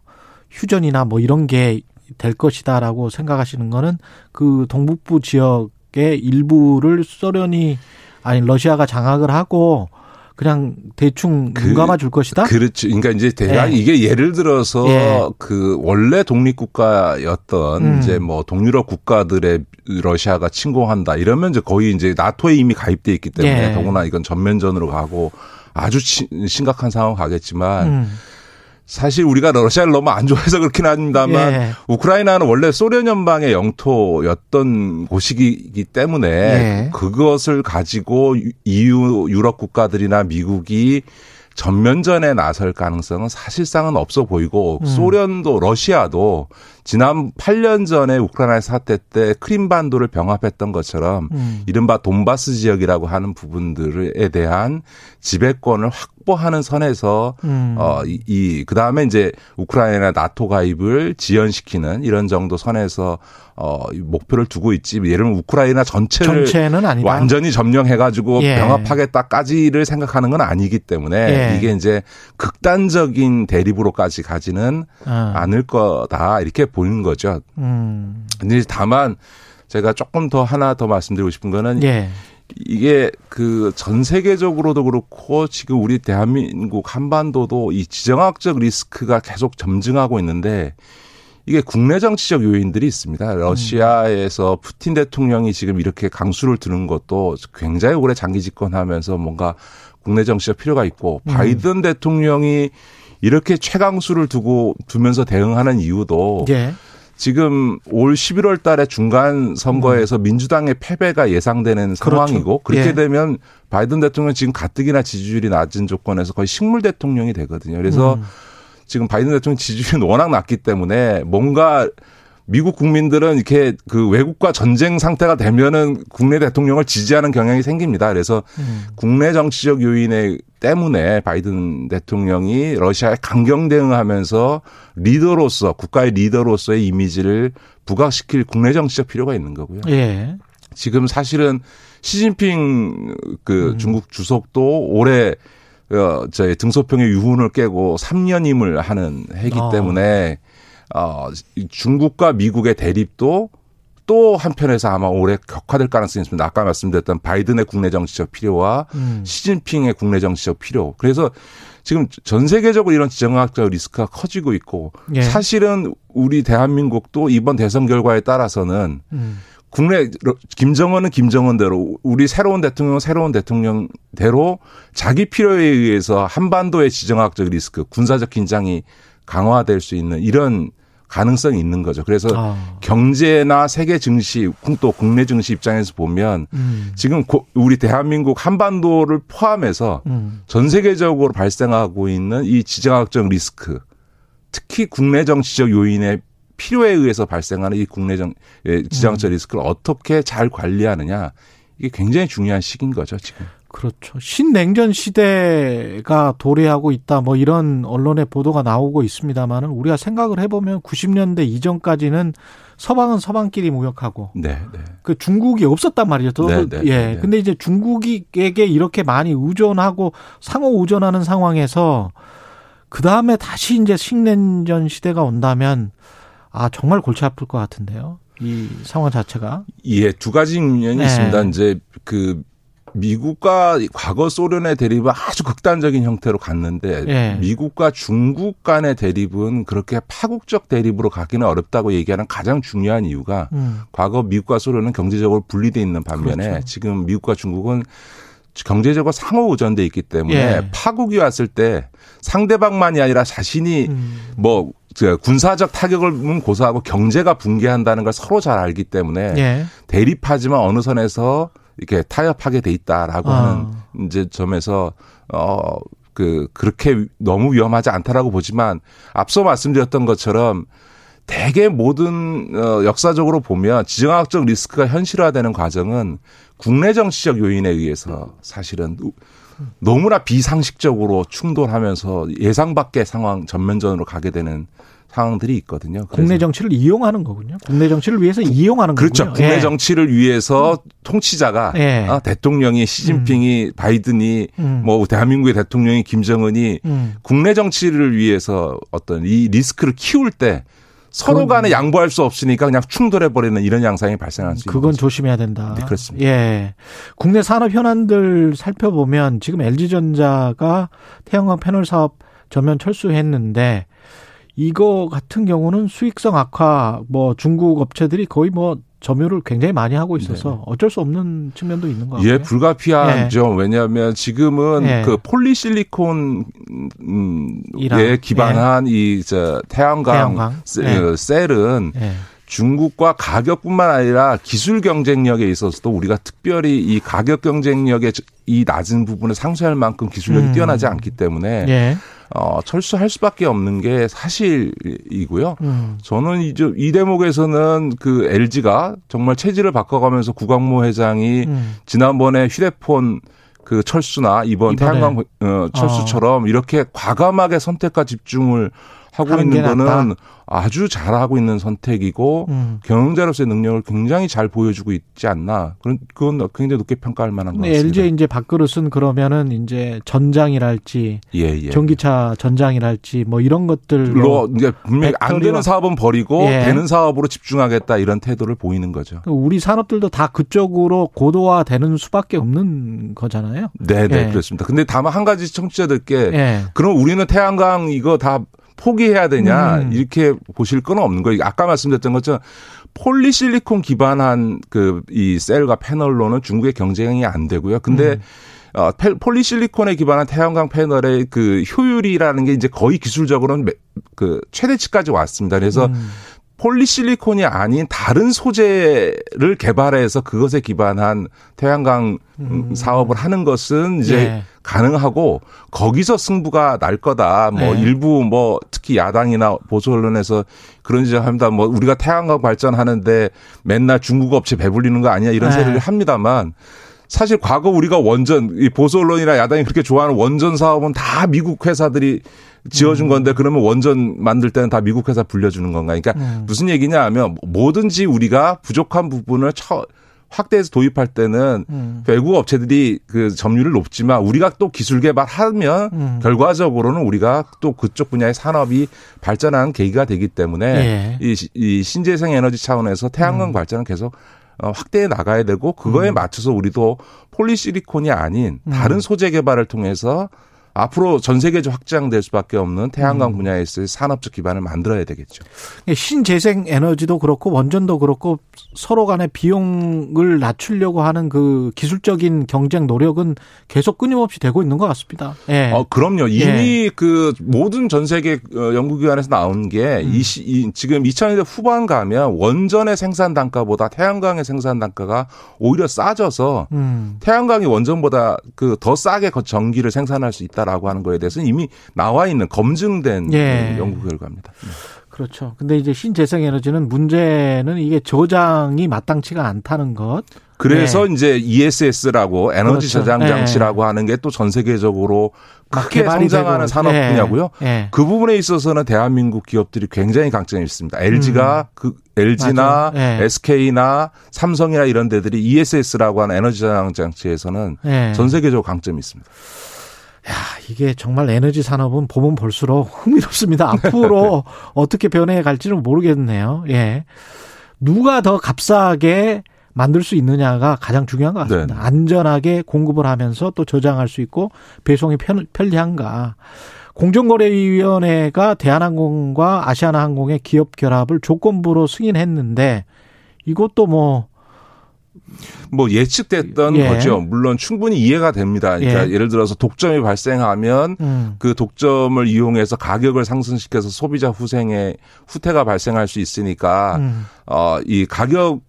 Speaker 2: 휴전이나 뭐 이런 게 될 것이다라고 생각하시는 거는 그 동북부 지역의 일부를 소련이 아니 러시아가 장악을 하고 그냥 대충 눈 감아 줄 것이다.
Speaker 8: 그렇죠. 그러니까 이제 대략 예. 이게 예를 들어서 예. 그 원래 독립 국가였던 음. 이제 뭐 동유럽 국가들의 러시아가 침공한다 이러면 이제 거의 이제 나토에 이미 가입돼 있기 때문에 예. 더구나 이건 전면전으로 가고 아주 심각한 상황 가겠지만. 음. 사실 우리가 러시아를 너무 안 좋아해서 그렇긴 합니다만 예. 우크라이나는 원래 소련 연방의 영토였던 곳이기 때문에 예. 그것을 가지고 EU 유럽 국가들이나 미국이 전면전에 나설 가능성은 사실상은 없어 보이고 음. 소련도 러시아도 지난 8년 전에 우크라이나 사태 때 크림반도를 병합했던 것처럼 음. 이른바 돈바스 지역이라고 하는 부분들에 대한 지배권을 확보하는 선에서 음. 어 이 이, 그다음에 이제 우크라이나 나토 가입을 지연시키는 이런 정도 선에서 어 목표를 두고 있지. 예를 들면 우크라이나 전체를. 완전히 점령해 가지고 예. 병합하겠다까지를 생각하는 건 아니기 때문에 예. 이게 이제 극단적인 대립으로까지 가지는 어. 않을 거다. 이렇게 보이는 거죠. 음. 근데 다만 제가 조금 더 하나 더 말씀드리고 싶은 거는 예. 이게 그 전 세계적으로도 그렇고 지금 우리 대한민국 한반도도 이 지정학적 리스크가 계속 점증하고 있는데 이게 국내 정치적 요인들이 있습니다. 러시아에서 푸틴 대통령이 지금 이렇게 강수를 두는 것도 굉장히 오래 장기 집권하면서 뭔가 국내 정치적 필요가 있고 음. 바이든 대통령이 이렇게 최강수를 두고 두면서 대응하는 이유도 예. 지금 올 11월 달에 중간 선거에서 음. 민주당의 패배가 예상되는 그렇죠. 상황이고 그렇게 예. 되면 바이든 대통령 지금 가뜩이나 지지율이 낮은 조건에서 거의 식물 대통령이 되거든요. 그래서 음. 지금 바이든 대통령 지지율이 워낙 낮기 때문에 뭔가 미국 국민들은 이렇게 그 외국과 전쟁 상태가 되면은 국내 대통령을 지지하는 경향이 생깁니다. 그래서 음. 국내 정치적 요인에 때문에 바이든 대통령이 러시아에 강경 대응하면서 리더로서 국가의 리더로서의 이미지를 부각시킬 국내 정치적 필요가 있는 거고요. 예. 지금 사실은 시진핑 그 음. 중국 주석도 올해 어, 저희 등소평의 유훈을 깨고 3년임을 하는 해기 어. 때문에 어, 중국과 미국의 대립도 또 한편에서 아마 올해 격화될 가능성이 있습니다. 아까 말씀드렸던 바이든의 국내 정치적 필요와 음. 시진핑의 국내 정치적 필요. 그래서 지금 전 세계적으로 이런 지정학적 리스크가 커지고 있고 예. 사실은 우리 대한민국도 이번 대선 결과에 따라서는 음. 국내 김정은은 김정은대로 우리 새로운 대통령은 새로운 대통령대로 자기 필요에 의해서 한반도의 지정학적 리스크, 군사적 긴장이 강화될 수 있는 이런 가능성이 있는 거죠. 그래서 아. 경제나 세계 증시 또 국내 증시 입장에서 보면 음. 지금 우리 대한민국 한반도를 포함해서 음. 전 세계적으로 발생하고 있는 이 지정학적 리스크 특히 국내 정치적 요인의 필요에 의해서 발생하는 이 국내 정 예, 지정학적 음. 리스크를 어떻게 잘 관리하느냐 이게 굉장히 중요한 시기인 거죠 지금.
Speaker 2: 그렇죠. 신냉전 시대가 도래하고 있다. 뭐 이런 언론의 보도가 나오고 있습니다만은 우리가 생각을 해보면 90년대 이전까지는 서방은 서방끼리 무역하고 네, 네. 그 중국이 없었단 말이죠. 네, 네, 예. 네. 근데 이제 중국에게 이렇게 많이 의존하고 상호 의존하는 상황에서 그 다음에 다시 이제 신냉전 시대가 온다면 아 정말 골치 아플 것 같은데요. 이 상황 자체가
Speaker 8: 예, 두 가지 면이 네. 있습니다. 이제 그 미국과 과거 소련의 대립은 아주 극단적인 형태로 갔는데 예. 미국과 중국 간의 대립은 그렇게 파국적 대립으로 가기는 어렵다고 얘기하는 가장 중요한 이유가 음. 과거 미국과 소련은 경제적으로 분리돼 있는 반면에 그렇죠. 지금 미국과 중국은 경제적으로 상호 의존돼 있기 때문에 예. 파국이 왔을 때 상대방만이 아니라 자신이 음. 뭐 군사적 타격을 고소하고 경제가 붕괴한다는 걸 서로 잘 알기 때문에 예. 대립하지만 어느 선에서 이렇게 타협하게 돼 있다라고 아. 하는 이제 점에서 어 그 그렇게 너무 위험하지 않다라고 보지만 앞서 말씀드렸던 것처럼 대개 모든 어 역사적으로 보면 지정학적 리스크가 현실화되는 과정은 국내 정치적 요인에 의해서 사실은 너무나 비상식적으로 충돌하면서 예상 밖의 상황 전면전으로 가게 되는 상황들이 있거든요.
Speaker 2: 국내 정치를 이용하는 거군요. 국내 정치를 위해서 이용하는
Speaker 8: 그렇죠.
Speaker 2: 거군요.
Speaker 8: 국내
Speaker 2: 예.
Speaker 8: 정치를 위해서 통치자가
Speaker 2: 예.
Speaker 8: 아, 대통령이 시진핑이 바이든이
Speaker 2: 음.
Speaker 8: 뭐 대한민국의 대통령이 김정은이
Speaker 2: 음.
Speaker 8: 국내 정치를 위해서 어떤 이 리스크를 키울 때 서로 간에 양보할 수 없으니까 그냥 충돌해 버리는 이런 양상이 발생할 수 있는
Speaker 2: 그건
Speaker 8: 거죠.
Speaker 2: 조심해야 된다.
Speaker 8: 네, 그렇습니다.
Speaker 2: 예. 국내 산업 현안들 살펴보면 지금 LG전자가 태양광 패널 사업 전면 철수했는데 이거 같은 경우는 수익성 악화 뭐 중국 업체들이 거의 뭐 점유를 굉장히 많이 하고 있어서 어쩔 수 없는 측면도 있는 것 같고요.
Speaker 8: 예, 불가피하죠. 왜냐하면 지금은
Speaker 2: 예.
Speaker 8: 그 폴리실리콘 음, 에 기반한 이저 태양광,
Speaker 2: 태양광.
Speaker 8: 세-
Speaker 2: 예.
Speaker 8: 어, 셀은
Speaker 2: 예.
Speaker 8: 중국과 가격뿐만 아니라 기술 경쟁력에 있어서도 우리가 특별히 이 가격 경쟁력의 이 낮은 부분을 상쇄할 만큼 기술력이
Speaker 2: 음.
Speaker 8: 뛰어나지 않기 때문에
Speaker 2: 예.
Speaker 8: 어, 철수할 수밖에 없는 게 사실이고요.
Speaker 2: 음.
Speaker 8: 저는 이제 이 대목에서는 그 LG가 정말 체질을 바꿔가면서 구광모 회장이
Speaker 2: 음.
Speaker 8: 지난번에 휴대폰 그 철수나 이번
Speaker 2: 이번에.
Speaker 8: 태양광 어, 철수처럼 이렇게 과감하게 선택과 집중을 하고 있는
Speaker 2: 낫다.
Speaker 8: 거는 아주 잘하고 있는 선택이고
Speaker 2: 음.
Speaker 8: 경영자로서의 능력을 굉장히 잘 보여주고 있지 않나. 그런 그건 굉장히 높게 평가할 만한 같습니다.
Speaker 2: LG 이제 밥그릇은 그러면은 이제 전장이랄지
Speaker 8: 예, 예.
Speaker 2: 전기차 전장이랄지 뭐 이런 것들로
Speaker 8: 로 이제 분명히 안 되는 사업은 버리고
Speaker 2: 예.
Speaker 8: 되는 사업으로 집중하겠다 이런 태도를 보이는 거죠.
Speaker 2: 우리 산업들도 다 그쪽으로 고도화되는 수밖에 없는 거잖아요.
Speaker 8: 네, 네,
Speaker 2: 예.
Speaker 8: 그렇습니다. 근데 다만 한 가지 청취자들께
Speaker 2: 예.
Speaker 8: 그럼 우리는 태양광 이거 다 포기해야 되냐
Speaker 2: 음.
Speaker 8: 이렇게 보실 건 없는 거예요. 아까 말씀드렸던 것처럼 폴리실리콘 기반한 그 이 셀과 패널로는 중국의 경쟁이 안 되고요. 근데
Speaker 2: 음.
Speaker 8: 어, 페- 폴리실리콘에 기반한 태양광 패널의 그 효율이라는 게 이제 거의 기술적으로는 매- 그 최대치까지 왔습니다. 그래서
Speaker 2: 음.
Speaker 8: 폴리실리콘이 아닌 다른 소재를 개발해서 그것에 기반한 태양광 사업을 하는 것은 이제
Speaker 2: 예.
Speaker 8: 가능하고 거기서 승부가 날 거다. 뭐
Speaker 2: 네.
Speaker 8: 일부 뭐 특히 야당이나 보수 언론에서 그런 지적합니다. 뭐 우리가 태양광 발전하는데 맨날 중국 업체 배불리는 거 아니야 이런
Speaker 2: 네.
Speaker 8: 소리를 합니다만 사실 과거 우리가 원전 이 보수 언론이나 야당이 그렇게 좋아하는 원전 사업은 다 미국 회사들이 지어준 건데 그러면 원전 만들 때는 다 미국 회사 불려주는 건가? 그러니까
Speaker 2: 음.
Speaker 8: 무슨 얘기냐 하면 뭐든지 우리가 부족한 부분을 처, 확대해서 도입할 때는
Speaker 2: 음.
Speaker 8: 외국 업체들이 그 점유율 높지만 우리가 또 기술 개발하면
Speaker 2: 음.
Speaker 8: 결과적으로는 우리가 또 그쪽 분야의 산업이 발전하는 계기가 되기 때문에
Speaker 2: 예.
Speaker 8: 이, 시- 이 신재생 에너지 차원에서 태양광 발전은 계속 어, 확대해 나가야 되고 그거에
Speaker 2: 음.
Speaker 8: 맞춰서 우리도 폴리시리콘이 아닌 다른 소재 개발을 통해서 앞으로 전 세계적 확장될 수밖에 없는 태양광
Speaker 2: 음.
Speaker 8: 분야에서의 산업적 기반을 만들어야 되겠죠.
Speaker 2: 신재생 에너지도 그렇고 원전도 그렇고 서로 간의 비용을 낮추려고 하는 그 기술적인 경쟁 노력은 계속 끊임없이 되고 있는 것 같습니다. 예.
Speaker 8: 어, 그럼요. 이미 그 모든 전 세계 어, 연구기관에서 나온 게
Speaker 2: 음.
Speaker 8: 이, 지금 2000년대 후반 가면 원전의 생산 단가보다 태양광의 생산 단가가 오히려 싸져서
Speaker 2: 음.
Speaker 8: 태양광이 원전보다 그 더 싸게 그 전기를 생산할 수 있다 라고 하는 거에 대해서는 이미 나와 있는 검증된
Speaker 2: 예.
Speaker 8: 연구 결과입니다.
Speaker 2: 그렇죠. 근데 이제 신재생 에너지는 문제는 이게 저장이 마땅치가 않다는 것.
Speaker 8: 그래서 이제 ESS라고 에너지
Speaker 2: 네. 그렇죠.
Speaker 8: 저장 장치라고 하는 게 또 전 세계적으로
Speaker 2: 막
Speaker 8: 크게 성장하는
Speaker 2: 되고.
Speaker 8: 산업
Speaker 2: 예.
Speaker 8: 분야고요.
Speaker 2: 예.
Speaker 8: 그 부분에 있어서는 대한민국 기업들이 굉장히 강점이 있습니다. LG가 그 LG나
Speaker 2: 음. 맞아요. 예.
Speaker 8: SK나 삼성이나 이런 데들이 ESS라고 하는 에너지 저장 장치에서는
Speaker 2: 예.
Speaker 8: 전 세계적으로 강점이 있습니다.
Speaker 2: 야, 이게 정말 에너지 산업은 보면 볼수록 흥미롭습니다. 앞으로 어떻게 변해 갈지는 모르겠네요. 예. 누가 더 값싸게 만들 수 있느냐가 가장 중요한 것 같습니다.
Speaker 8: 네.
Speaker 2: 안전하게 공급을 하면서 또 저장할 수 있고 배송이 편, 편리한가. 공정거래위원회가 대한항공과 아시아나항공의 기업 결합을 조건부로 승인했는데 이것도 뭐
Speaker 8: 뭐 예측됐던
Speaker 2: 예.
Speaker 8: 거죠. 물론 충분히 이해가 됩니다. 그러니까
Speaker 2: 예.
Speaker 8: 예. 를 들어서 독점이 발생하면
Speaker 2: 음,
Speaker 8: 그 독점을 이용해서 가격을 상승시켜서 소비자 후생에 후퇴가 발생할 수 있으니까
Speaker 2: 음.
Speaker 8: 어, 이 가격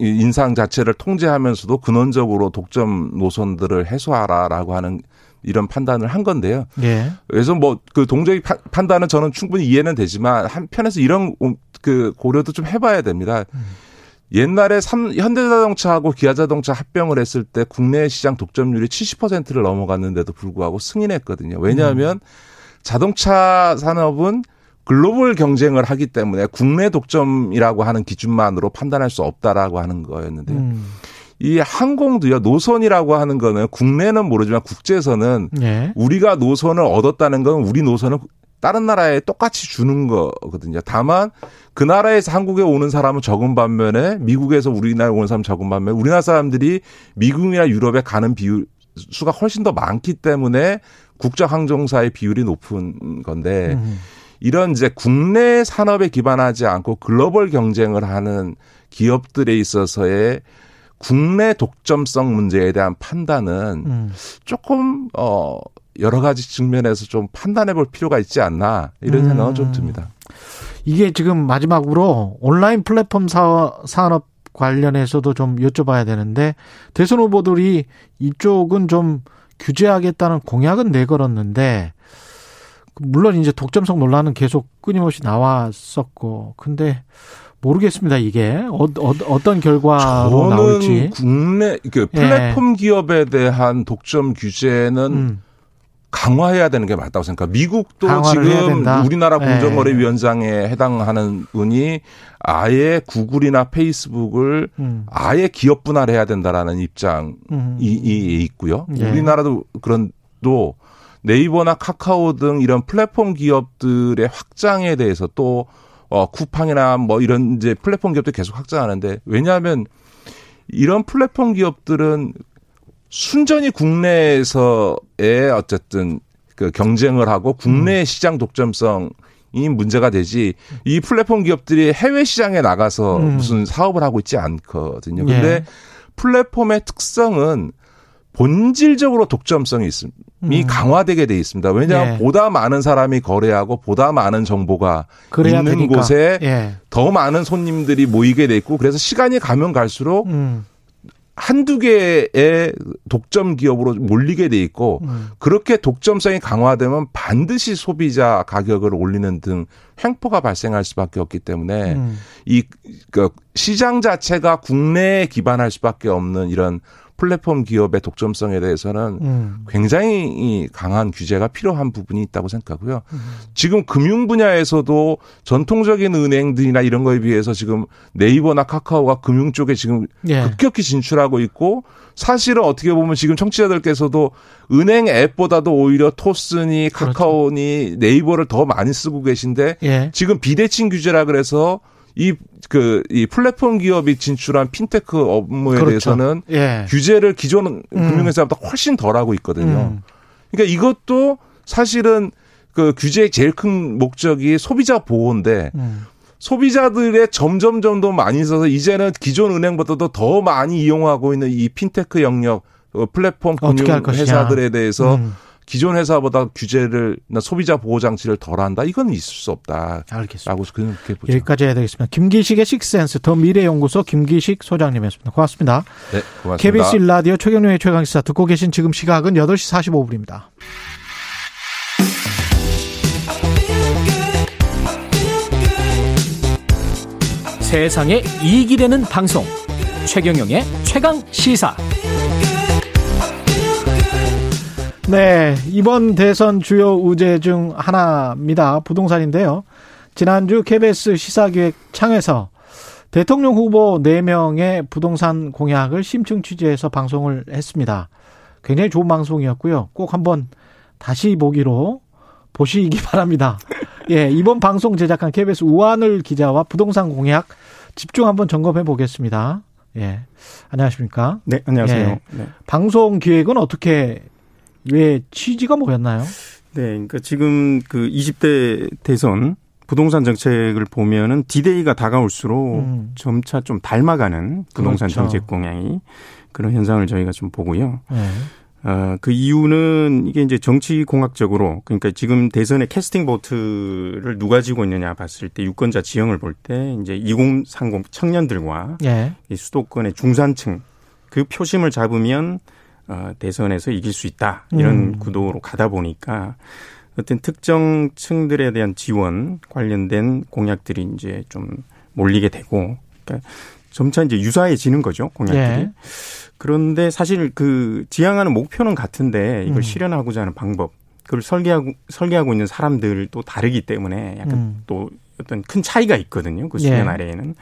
Speaker 8: 인상 자체를 통제하면서도 근원적으로 독점 노선들을 해소하라라고 하는 이런 판단을 한 건데요.
Speaker 2: 예.
Speaker 8: 그래서 뭐 그 동적인 파- 판단은 저는 충분히 이해는 되지만 한편에서 이런 그 고려도 좀 해봐야 됩니다. 옛날에 삼, 현대자동차하고 기아자동차 합병을 했을 때 국내 시장 독점률이 70%를 넘어갔는데도 불구하고 승인했거든요. 왜냐하면 자동차 산업은 글로벌 경쟁을 하기 때문에 국내 독점이라고 하는 기준만으로 판단할 수 없다라고 하는 거였는데 음. 이 항공도요 노선이라고 하는 거는 국내는 모르지만 국제선은 예. 우리가 노선을 얻었다는 건 우리 노선을 다른 나라에 똑같이 주는 거거든요. 다만 그 나라에서 한국에 오는 사람은 적은 반면에 미국에서 우리나라에 오는 사람 적은 반면에 우리나라 사람들이 미국이나 유럽에 가는 비율 수가 훨씬 더 많기 때문에 국적 항공사의 비율이 높은 건데 음. 이런 이제 국내 산업에 기반하지 않고 글로벌 경쟁을 하는 기업들에 있어서의 국내 독점성 문제에 대한 판단은 음. 조금 어 여러 가지 측면에서 좀 판단해 볼 필요가 있지 않나 이런 음. 생각은 좀 듭니다.
Speaker 2: 이게 지금 마지막으로 온라인 플랫폼 사, 산업 관련해서도 좀 여쭤봐야 되는데 대선 후보들이 이쪽은 좀 규제하겠다는 공약은 내걸었는데 물론 이제 독점성 논란은 계속 끊임없이 나왔었고 근데 모르겠습니다 이게 어, 어, 떤 결과로 나올지
Speaker 8: 국내 그 플랫폼 예. 기업에 대한 독점 규제는 음. 강화해야 되는 게 맞다고 생각합니다. 미국도 지금 우리나라 네. 공정거래위원장에 해당하는 분이 아예 구글이나 페이스북을 음. 아예 기업 분할해야 된다라는 입장이 음. 있고요. 네. 우리나라도 그런 또 네이버나 카카오 등 이런 플랫폼 기업들의 확장에 대해서 또 어, 쿠팡이나 뭐 이런 이제 플랫폼 기업들 계속 확장하는데 왜냐하면 이런 플랫폼 기업들은 순전히 국내에서의 어쨌든 그 경쟁을 하고 국내 음. 시장 독점성 이 문제가 되지 이 플랫폼 기업들이 해외 시장에 나가서 음. 무슨 사업을 하고 있지 않거든요. 근데 예. 플랫폼의 특성은 본질적으로 독점성이 있음, 이 음. 강화되게 돼 있습니다. 왜냐하면 예. 보다 많은 사람이 거래하고 보다 많은 정보가 있는 되니까. 곳에 예. 더 많은 손님들이 모이게 돼 있고 그래서 시간이 가면 갈수록 음. 한두 개의 독점 기업으로 몰리게 돼 있고 음. 그렇게 독점성이 강화되면 반드시 소비자 가격을 올리는 등 횡포가 발생할 수밖에 없기 때문에 음. 이그 시장 자체가 국내에 기반할 수밖에 없는 이런 플랫폼 기업의 독점성에 대해서는 음. 굉장히 강한 규제가 필요한 부분이 있다고 생각하고요. 음. 지금 금융 분야에서도 전통적인 은행들이나 이런 거에 비해서 지금 네이버나 카카오가 금융 쪽에 지금 예. 급격히 진출하고 있고 사실은 어떻게 보면 지금 청취자들께서도 은행 앱보다도 오히려 토스니 그렇죠. 카카오니 그렇죠. 네이버를 더 많이 쓰고 계신데 예. 지금 비대칭 규제라 그래서 이, 그, 이 플랫폼 기업이 진출한 핀테크 업무에 그렇죠. 대해서는 예. 규제를 기존 음. 금융회사보다 훨씬 덜 하고 있거든요. 음. 그러니까 이것도 사실은 그 규제의 제일 큰 목적이 소비자 보호인데 음. 소비자들의 점점점 더 많이 있어서 이제는 기존 은행보다도 더 많이 이용하고 있는 이 핀테크 영역 어, 플랫폼 금융 회사들에 대해서 음. 기존 회사보다 규제를 소비자 보호 장치를 덜한다 이건 있을 수 없다.
Speaker 2: 알겠습니다.
Speaker 8: 라고 그렇게 보죠.
Speaker 2: 여기까지 해야 되겠습니다. 김기식의 식센스 더 미래연구소 김기식 소장님이었습니다. 고맙습니다.
Speaker 8: 네, 고맙습니다.
Speaker 2: KBS 라디오 최경영의 최강 시사 듣고 계신 지금 시각은 8시 45분입니다.
Speaker 1: 세상에 이익이 되는 방송 최경영의 최강 시사.
Speaker 2: 네, 이번 대선 주요 우제 중 하나입니다. 부동산인데요. 지난주 KBS 시사기획 창에서 대통령 후보 4명의 부동산 공약을 심층 취재해서 방송을 했습니다. 굉장히 좋은 방송이었고요. 꼭 한번 다시 보기로 보시기 바랍니다. 예, 이번 방송 제작한 KBS 우한울 기자와 부동산 공약 집중 한번 점검해 보겠습니다. 예. 안녕하십니까?
Speaker 9: 네, 안녕하세요. 예. 네.
Speaker 2: 방송 기획은 어떻게 왜 취지가 뭐였나요?
Speaker 9: 네, 그러니까 지금 그 20대 대선 부동산 정책을 보면은 디데이가 다가올수록 음. 점차 좀 닮아가는 부동산 그렇죠. 정책 공약이 그런 현상을 저희가 좀 보고요. 네. 어, 그 이유는 이게 이제 정치 공학적으로 그러니까 지금 대선의 캐스팅 보트를 누가 지고 있느냐 봤을 때 유권자 지형을 볼 때 이제 2030 청년들과 네. 이 수도권의 중산층 그 표심을 잡으면 어, 대선에서 이길 수 있다 이런 음. 구도로 가다 보니까 어떤 특정 층들에 대한 지원 관련된 공약들이 이제 좀 몰리게 되고 그러니까 점차 이제 유사해지는 거죠 공약들이. 예. 그런데 사실 그 지향하는 목표는 같은데 이걸 음. 실현하고자 하는 방법 그걸 설계하고 설계하고 있는 사람들도 다르기 때문에 약간 음. 또 어떤 큰 차이가 있거든요. 그 수면 예. 아래에는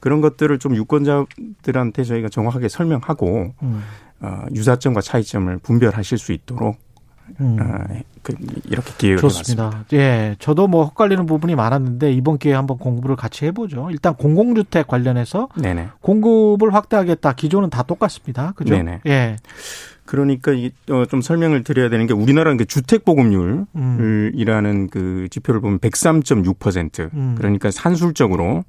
Speaker 9: 그런 것들을 좀 유권자들한테 저희가 정확하게 설명하고 음. 어, 유사점과 차이점을 분별하실 수 있도록 음. 어, 그, 이렇게 기획을
Speaker 2: 좋습니다.
Speaker 9: 해봤습니다.
Speaker 2: 예, 저도 뭐 헛갈리는 부분이 많았는데 이번 기회에 한번 공부를 같이 해보죠. 일단 공공주택 관련해서 네네. 공급을 확대하겠다. 기존은 다 똑같습니다. 그죠? 네네. 예.
Speaker 9: 그러니까 어, 좀 설명을 드려야 되는 게 우리나라는 그 주택 보급률이라는 음. 그 지표를 보면 103.6% 음. 그러니까 산술적으로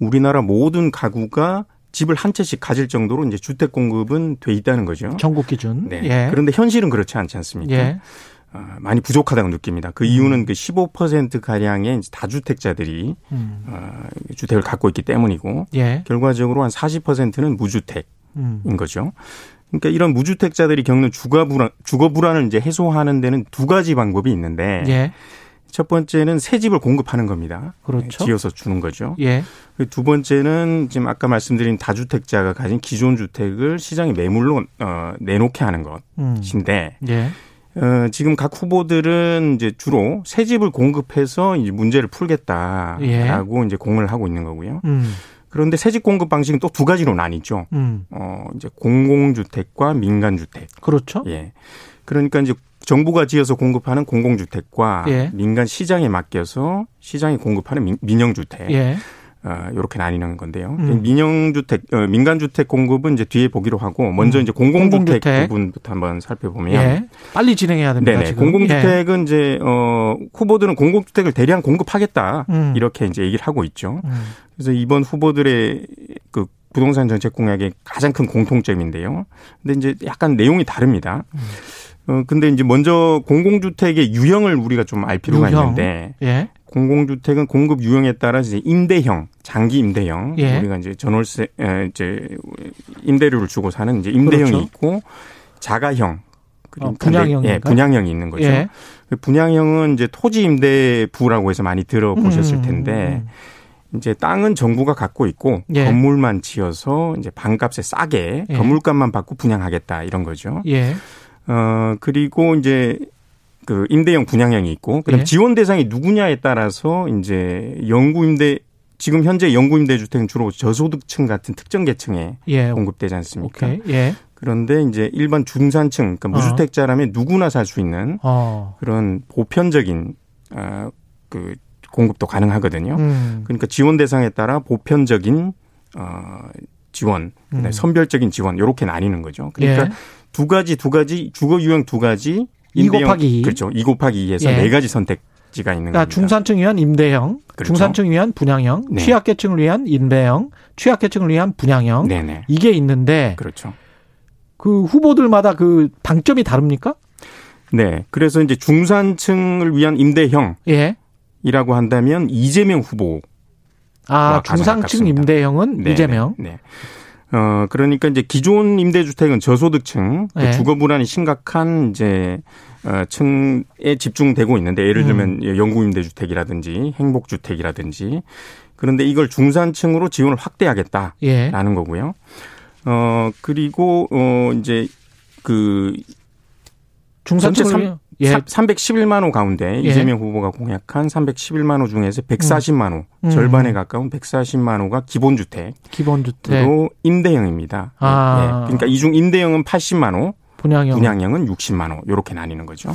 Speaker 9: 우리나라 모든 가구가 집을 한 채씩 가질 정도로 이제 주택 공급은 돼 있다는 거죠.
Speaker 2: 전국 기준.
Speaker 9: 네. 예. 그런데 현실은 그렇지 않지 않습니까? 예. 어, 많이 부족하다고 느낍니다. 그 이유는 그15% 가량의 다주택자들이 음. 어, 주택을 갖고 있기 때문이고 예. 결과적으로 한 40%는 무주택인 음. 거죠. 그러니까 이런 무주택자들이 겪는 주거 불안, 주거 불안을 이제 해소하는 데는 두 가지 방법이 있는데 예. 첫 번째는 새 집을 공급하는 겁니다. 그렇죠. 지어서 주는 거죠. 예. 그두 번째는 지금 아까 말씀드린 다주택자가 가진 기존 주택을 시장에 매물로 어, 내놓게 하는 것인데 음. 예. 어, 지금 각 후보들은 이제 주로 새 집을 공급해서 이제 문제를 풀겠다라고 예. 이제 공을 하고 있는 거고요. 음. 그런데 새 집 공급 방식은 또 두 가지로 나뉘죠. 음. 어, 이제 공공주택과 민간주택.
Speaker 2: 그렇죠.
Speaker 9: 예. 그러니까 이제 정부가 지어서 공급하는 공공주택과 예. 민간 시장에 맡겨서 시장에 공급하는 민영주택. 예. 어, 요렇게 나뉘는 건데요. 음. 민영주택, 어, 민간주택 공급은 이제 뒤에 보기로 하고 먼저 음. 이제 공공주택, 공공주택, 부분부터 한번 살펴보면
Speaker 2: 예. 빨리 진행해야 됩니다. 네네.
Speaker 9: 지금. 공공주택은 예. 이제 어 후보들은 공공주택을 대량 공급하겠다 음. 이렇게 이제 얘기를 하고 있죠. 음. 그래서 이번 후보들의 그 부동산 정책 공약의 가장 큰 공통점인데요. 근데 이제 약간 내용이 다릅니다. 음. 어 근데 이제 먼저 공공주택의 유형을 우리가 좀 알 필요가 유형? 있는데 예. 공공주택은 공급 유형에 따라 이제 임대형, 장기 임대형, 예. 우리가 이제 전월세 이제 임대료를 주고 사는 이제 임대형이 그렇죠. 있고 자가형,
Speaker 2: 어, 분양형,
Speaker 9: 예, 분양형이 있는 거죠. 예. 그 분양형은 이제 토지 임대부라고 해서 많이 들어보셨을 음, 텐데. 음. 이제 땅은 정부가 갖고 있고 예. 건물만 지어서 이제 반값에 싸게 예. 건물값만 받고 분양하겠다 이런 거죠. 예. 어 그리고 이제 그 임대형 분양형이 있고 그다음 예. 지원 대상이 누구냐에 따라서 이제 영구 임대 지금 현재 영구 임대 주택은 주로 저소득층 같은 특정 계층에 예. 공급되지 않습니까? 예. 그런데 이제 일반 중산층 그러니까 무주택자라면 어. 누구나 살 수 있는 어. 그런 보편적인 어그 공급도 가능하거든요. 음. 그러니까 지원 대상에 따라 보편적인 어 지원, 음. 선별적인 지원 요렇게 나뉘는 거죠. 그러니까 예. 두 가지 두 가지 주거 유형 두 가지
Speaker 2: 2 곱하기 2.
Speaker 9: 그렇죠. 2 곱하기 2에서 예. 네 가지 선택 지가 있는
Speaker 2: 그러니까 겁니다. 중산층 위한 임대형, 그렇죠. 중산층 위한 분양형, 네. 취약계층을 위한 임대형, 취약계층을 위한 분양형. 네네. 이게 있는데
Speaker 9: 그렇죠.
Speaker 2: 그 후보들마다 그 방점이 다릅니까?
Speaker 9: 네. 그래서 이제 중산층을 위한 임대형 예. 이라고 한다면 이재명 후보
Speaker 2: 아, 중상층 임대형은 네, 이재명. 네. 네.
Speaker 9: 어, 그러니까 이제 기존 임대주택은 저소득층, 그 네. 주거 불안이 심각한 이제 어, 층에 집중되고 있는데 예를 들면 음. 영구 임대주택이라든지 행복주택이라든지 그런데 이걸 중산층으로 지원을 확대하겠다라는 예. 거고요. 어, 그리고 어 이제 그
Speaker 2: 중산층
Speaker 9: 예. 311만 호 가운데 예. 이재명 후보가 공약한 311만 호 중에서 140만 호, 음. 절반에 가까운 140만 호가 기본주택.
Speaker 2: 기본주택.
Speaker 9: 임대형입니다. 아. 예. 그러니까 이중 임대형은 80만 호, 분양형. 분양형은 60만 호. 이렇게 나뉘는 거죠.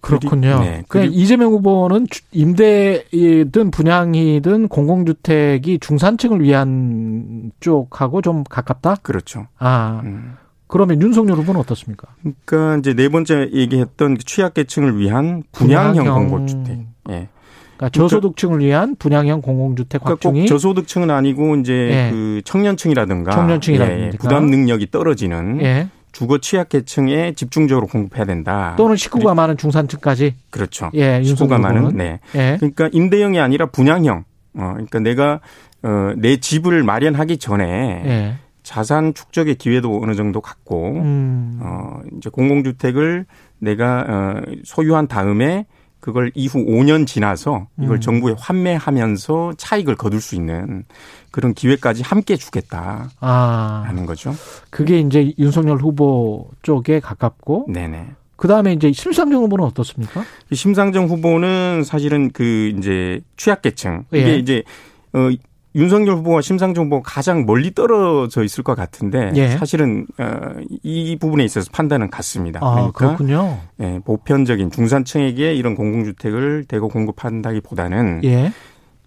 Speaker 2: 그렇군요. 네. 그러니까 이재명 후보는 임대이든 분양이든 공공주택이 중산층을 위한 쪽하고 좀 가깝다?
Speaker 9: 그렇죠.
Speaker 2: 아. 음. 그러면 윤석열 후보는 어떻습니까?
Speaker 9: 그러니까 이제 네 번째 얘기했던 그 취약계층을 위한 분양형. 공공주택. 예.
Speaker 2: 그러니까 저소득층을 위한 분양형 공공주택 그러니까 확충이
Speaker 9: 저소득층은 아니고 이제 예. 그 청년층이라든가 청년층이라든가 예, 부담 능력이 떨어지는 예. 주거 취약계층에 집중적으로 공급해야 된다.
Speaker 2: 또는 식구가 많은 중산층까지.
Speaker 9: 그렇죠. 예, 식구가 많은. 네. 예. 그러니까 임대형이 아니라 분양형. 어, 그러니까 내가 어, 내 집을 마련하기 전에 예. 자산 축적의 기회도 어느 정도 갖고 음. 어 이제 공공주택을 내가 어 소유한 다음에 그걸 이후 5년 지나서 이걸 음. 정부에 환매하면서 차익을 거둘 수 있는 그런 기회까지 함께 주겠다 아. 하는 거죠.
Speaker 2: 그게 이제 윤석열 후보 쪽에 가깝고
Speaker 9: 네네.
Speaker 2: 그 다음에 이제 심상정 후보는 어떻습니까?
Speaker 9: 심상정 후보는 사실은 그 이제 취약계층 이게
Speaker 2: 예.
Speaker 9: 이제 어 윤석열 후보와 심상정 후보가 가장 멀리 떨어져 있을 것 같은데
Speaker 2: 예.
Speaker 9: 사실은 어이 부분에 있어서 판단은 같습니다.
Speaker 2: 아,
Speaker 9: 그러니까
Speaker 2: 그렇군요.
Speaker 9: 예, 보편적인 중산층에게 이런 공공주택을 대거 공급한다기보다는
Speaker 2: 예.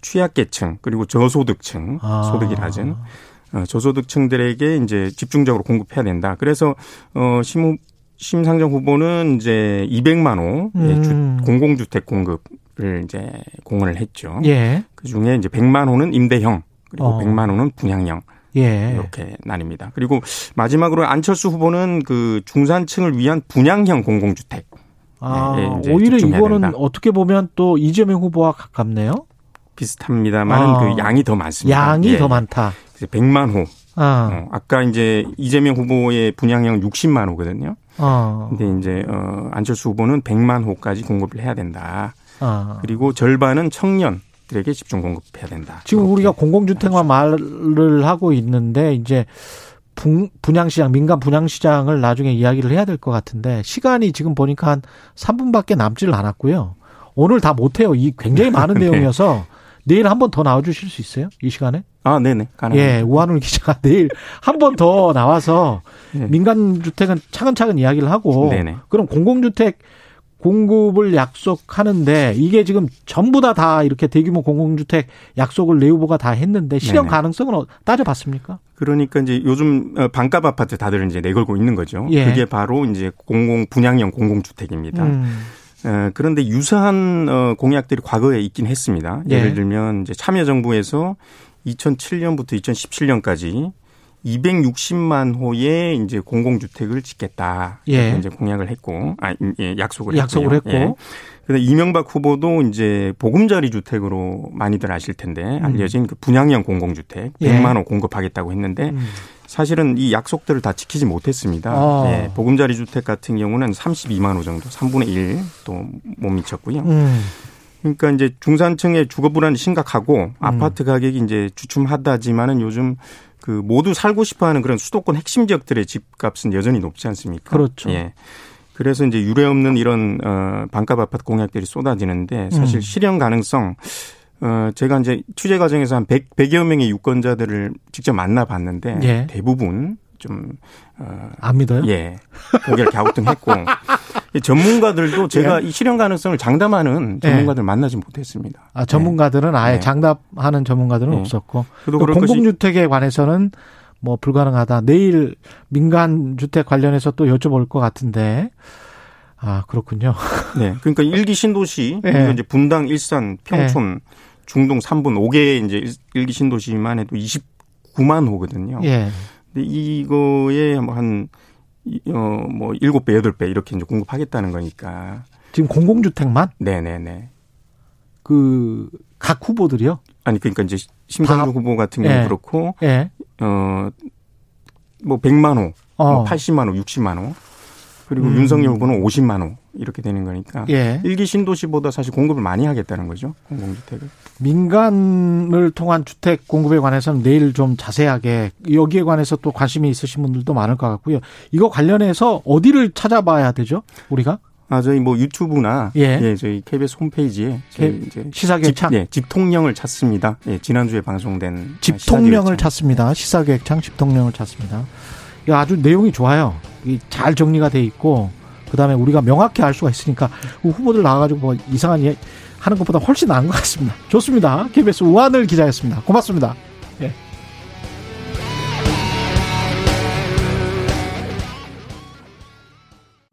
Speaker 9: 취약계층 그리고 저소득층
Speaker 2: 아.
Speaker 9: 소득이 낮은 어, 저소득층들에게 이제 집중적으로 공급해야 된다. 그래서 어 심, 심상정 후보는 이제 200만 호의 주-
Speaker 2: 음.
Speaker 9: 공공주택 공급 을 이제 공언을 했죠.
Speaker 2: 예.
Speaker 9: 그 중에 이제 100만 호는 임대형 그리고
Speaker 2: 어.
Speaker 9: 100만 호는 분양형
Speaker 2: 예.
Speaker 9: 이렇게 나뉩니다. 그리고 마지막으로 안철수 후보는 그 중산층을 위한 분양형 공공주택
Speaker 2: 아,
Speaker 9: 예, 이제
Speaker 2: 오히려 이거는
Speaker 9: 된다.
Speaker 2: 어떻게 보면 또 이재명 후보와 가깝네요.
Speaker 9: 비슷합니다만은
Speaker 2: 아.
Speaker 9: 그 양이 더 많습니다.
Speaker 2: 양이
Speaker 9: 예,
Speaker 2: 더
Speaker 9: 예.
Speaker 2: 많다.
Speaker 9: 그래서 100만 호.
Speaker 2: 아,
Speaker 9: 어, 아까 이제 이재명 후보의 분양형 60만 호거든요.
Speaker 2: 어,
Speaker 9: 근데 이제 어 안철수 후보는 100만 호까지 공급을 해야 된다.
Speaker 2: 아.
Speaker 9: 그리고 절반은 청년들에게 집중 공급해야 된다.
Speaker 2: 지금. 우리가 공공주택만 말을 하고 있는데 이제 분- 분양시장, 민간 분양시장을 나중에 이야기를 해야 될 것 같은데 시간이 지금 보니까 한 3분밖에 남지를 않았고요. 오늘 다 못해요. 이 굉장히 많은
Speaker 9: 네.
Speaker 2: 내용이어서 내일 한 번 더 나와주실 수 있어요? 이 시간에?
Speaker 9: 아, 네네. 가능합니다.
Speaker 2: 예, 우한울 기자가 내일 한 번 더 나와서
Speaker 9: 네.
Speaker 2: 민간 주택은 차근차근 이야기를 하고
Speaker 9: 네네.
Speaker 2: 그럼 공공주택 공급을 약속하는데 이게 지금 전부 다다 이렇게 대규모 공공주택 약속을 내 후보가 다 했는데 실현. 가능성은 어- 따져봤습니까?
Speaker 9: 그러니까 이제 요즘 어, 반값 아파트 다들 이제 내걸고 있는 거죠.
Speaker 2: 예.
Speaker 9: 그게 바로 이제 공공 분양형 공공주택입니다.
Speaker 2: 음.
Speaker 9: 어, 그런데 유사한 어, 공약들이 과거에 있긴 했습니다.
Speaker 2: 예.
Speaker 9: 예를 들면 이제 참여정부에서 2007년부터 2017년까지 260만 호의 이제 공공주택을 짓겠다.
Speaker 2: 예.
Speaker 9: 이제 공약을 했고, 아, 예, 약속을
Speaker 2: 약속을
Speaker 9: 했고요.
Speaker 2: 했고.
Speaker 9: 예. 근데 이명박 후보도 이제 보금자리 주택으로 많이들 아실 텐데 알려진 그 분양형 공공주택
Speaker 2: 예.
Speaker 9: 100만 호 공급하겠다고 했는데
Speaker 2: 음.
Speaker 9: 사실은 이 약속들을 다 지키지 못했습니다.
Speaker 2: 아.
Speaker 9: 예, 보금자리 주택 같은 경우는 32만 호 정도, 3분의 1 또 못 미쳤고요.
Speaker 2: 음.
Speaker 9: 그러니까 이제 중산층의 주거 불안이 심각하고 아파트 가격이 이제 주춤하다지만은 요즘 그 모두 살고 싶어하는 그런 수도권 핵심 지역들의 집값은 여전히 높지 않습니까?
Speaker 2: 그렇죠.
Speaker 9: 예. 그래서 이제 유례 없는 이런 어 반값 아파트 공약들이 쏟아지는데 사실
Speaker 2: 음.
Speaker 9: 실현 가능성 어 제가 이제 취재 과정에서 한 100, 100여 명의 유권자들을 직접 만나 봤는데
Speaker 2: 예.
Speaker 9: 대부분 좀 어,
Speaker 2: 안 믿어요?
Speaker 9: 예. 고개를 갸우뚱했고 이 전문가들도 제가 이 실현 가능성을 장담하는
Speaker 2: 예.
Speaker 9: 전문가들 만나지 못했습니다.
Speaker 2: 아, 전문가들은 아예
Speaker 9: 네.
Speaker 2: 장담하는 전문가들은
Speaker 9: 네.
Speaker 2: 없었고 공공주택에 관해서는 뭐 불가능하다. 내일 민간 주택 관련해서 또 여쭤볼 것 같은데 아 그렇군요.
Speaker 9: 네. 그러니까 일기 신도시
Speaker 2: 예.
Speaker 9: 그리고 이제 분당, 일산, 평촌, 중동 3분 5개 이제 일기 신도시만 해도 29만 호거든요.
Speaker 2: 예.
Speaker 9: 근데 이거에 뭐한 어, 뭐, 7배, 8배 이렇게 이제 공급하겠다는 거니까.
Speaker 2: 지금 공공주택만
Speaker 9: 네네네.
Speaker 2: 그 각 후보들이요.
Speaker 9: 아니, 그러니까 이제 심상정
Speaker 2: 다-
Speaker 9: 후보 같은 경우
Speaker 2: 예.
Speaker 9: 그렇고,
Speaker 2: 예.
Speaker 9: 어, 뭐 100만 호,
Speaker 2: 어.
Speaker 9: 뭐 80만 호, 60만 호, 그리고
Speaker 2: 음.
Speaker 9: 윤석열 후보는 50만 호 이렇게 되는 거니까
Speaker 2: 예.
Speaker 9: 일기 신도시보다 사실 공급을 많이 하겠다는 거죠 공공주택을.
Speaker 2: 민간을 통한 주택 공급에 관해서는 내일 좀 자세하게 여기에 관해서 또 관심이 있으신 분들도 많을 것 같고요. 이거 관련해서 어디를 찾아봐야 되죠? 우리가
Speaker 9: 아 저희 뭐 유튜브나
Speaker 2: 예.
Speaker 9: 예, 저희 KBS 홈페이지에 저희 이제
Speaker 2: 시사계획창
Speaker 9: 집, 예, 집통령을 찾습니다. 예, 지난주에 방송된
Speaker 2: 집통령을
Speaker 9: 시사계획창.
Speaker 2: 찾습니다. 시사계획창 집통령을 찾습니다. 이 아주 내용이 좋아요. 이잘 정리가 돼 있고 그다음에 우리가 명확히 알 수가 있으니까 그 후보들 나와가지고 뭐 이상한 예 하는 것보다 훨씬 나은 것 같습니다. 좋습니다. KBS 우한을 기자였습니다. 고맙습니다.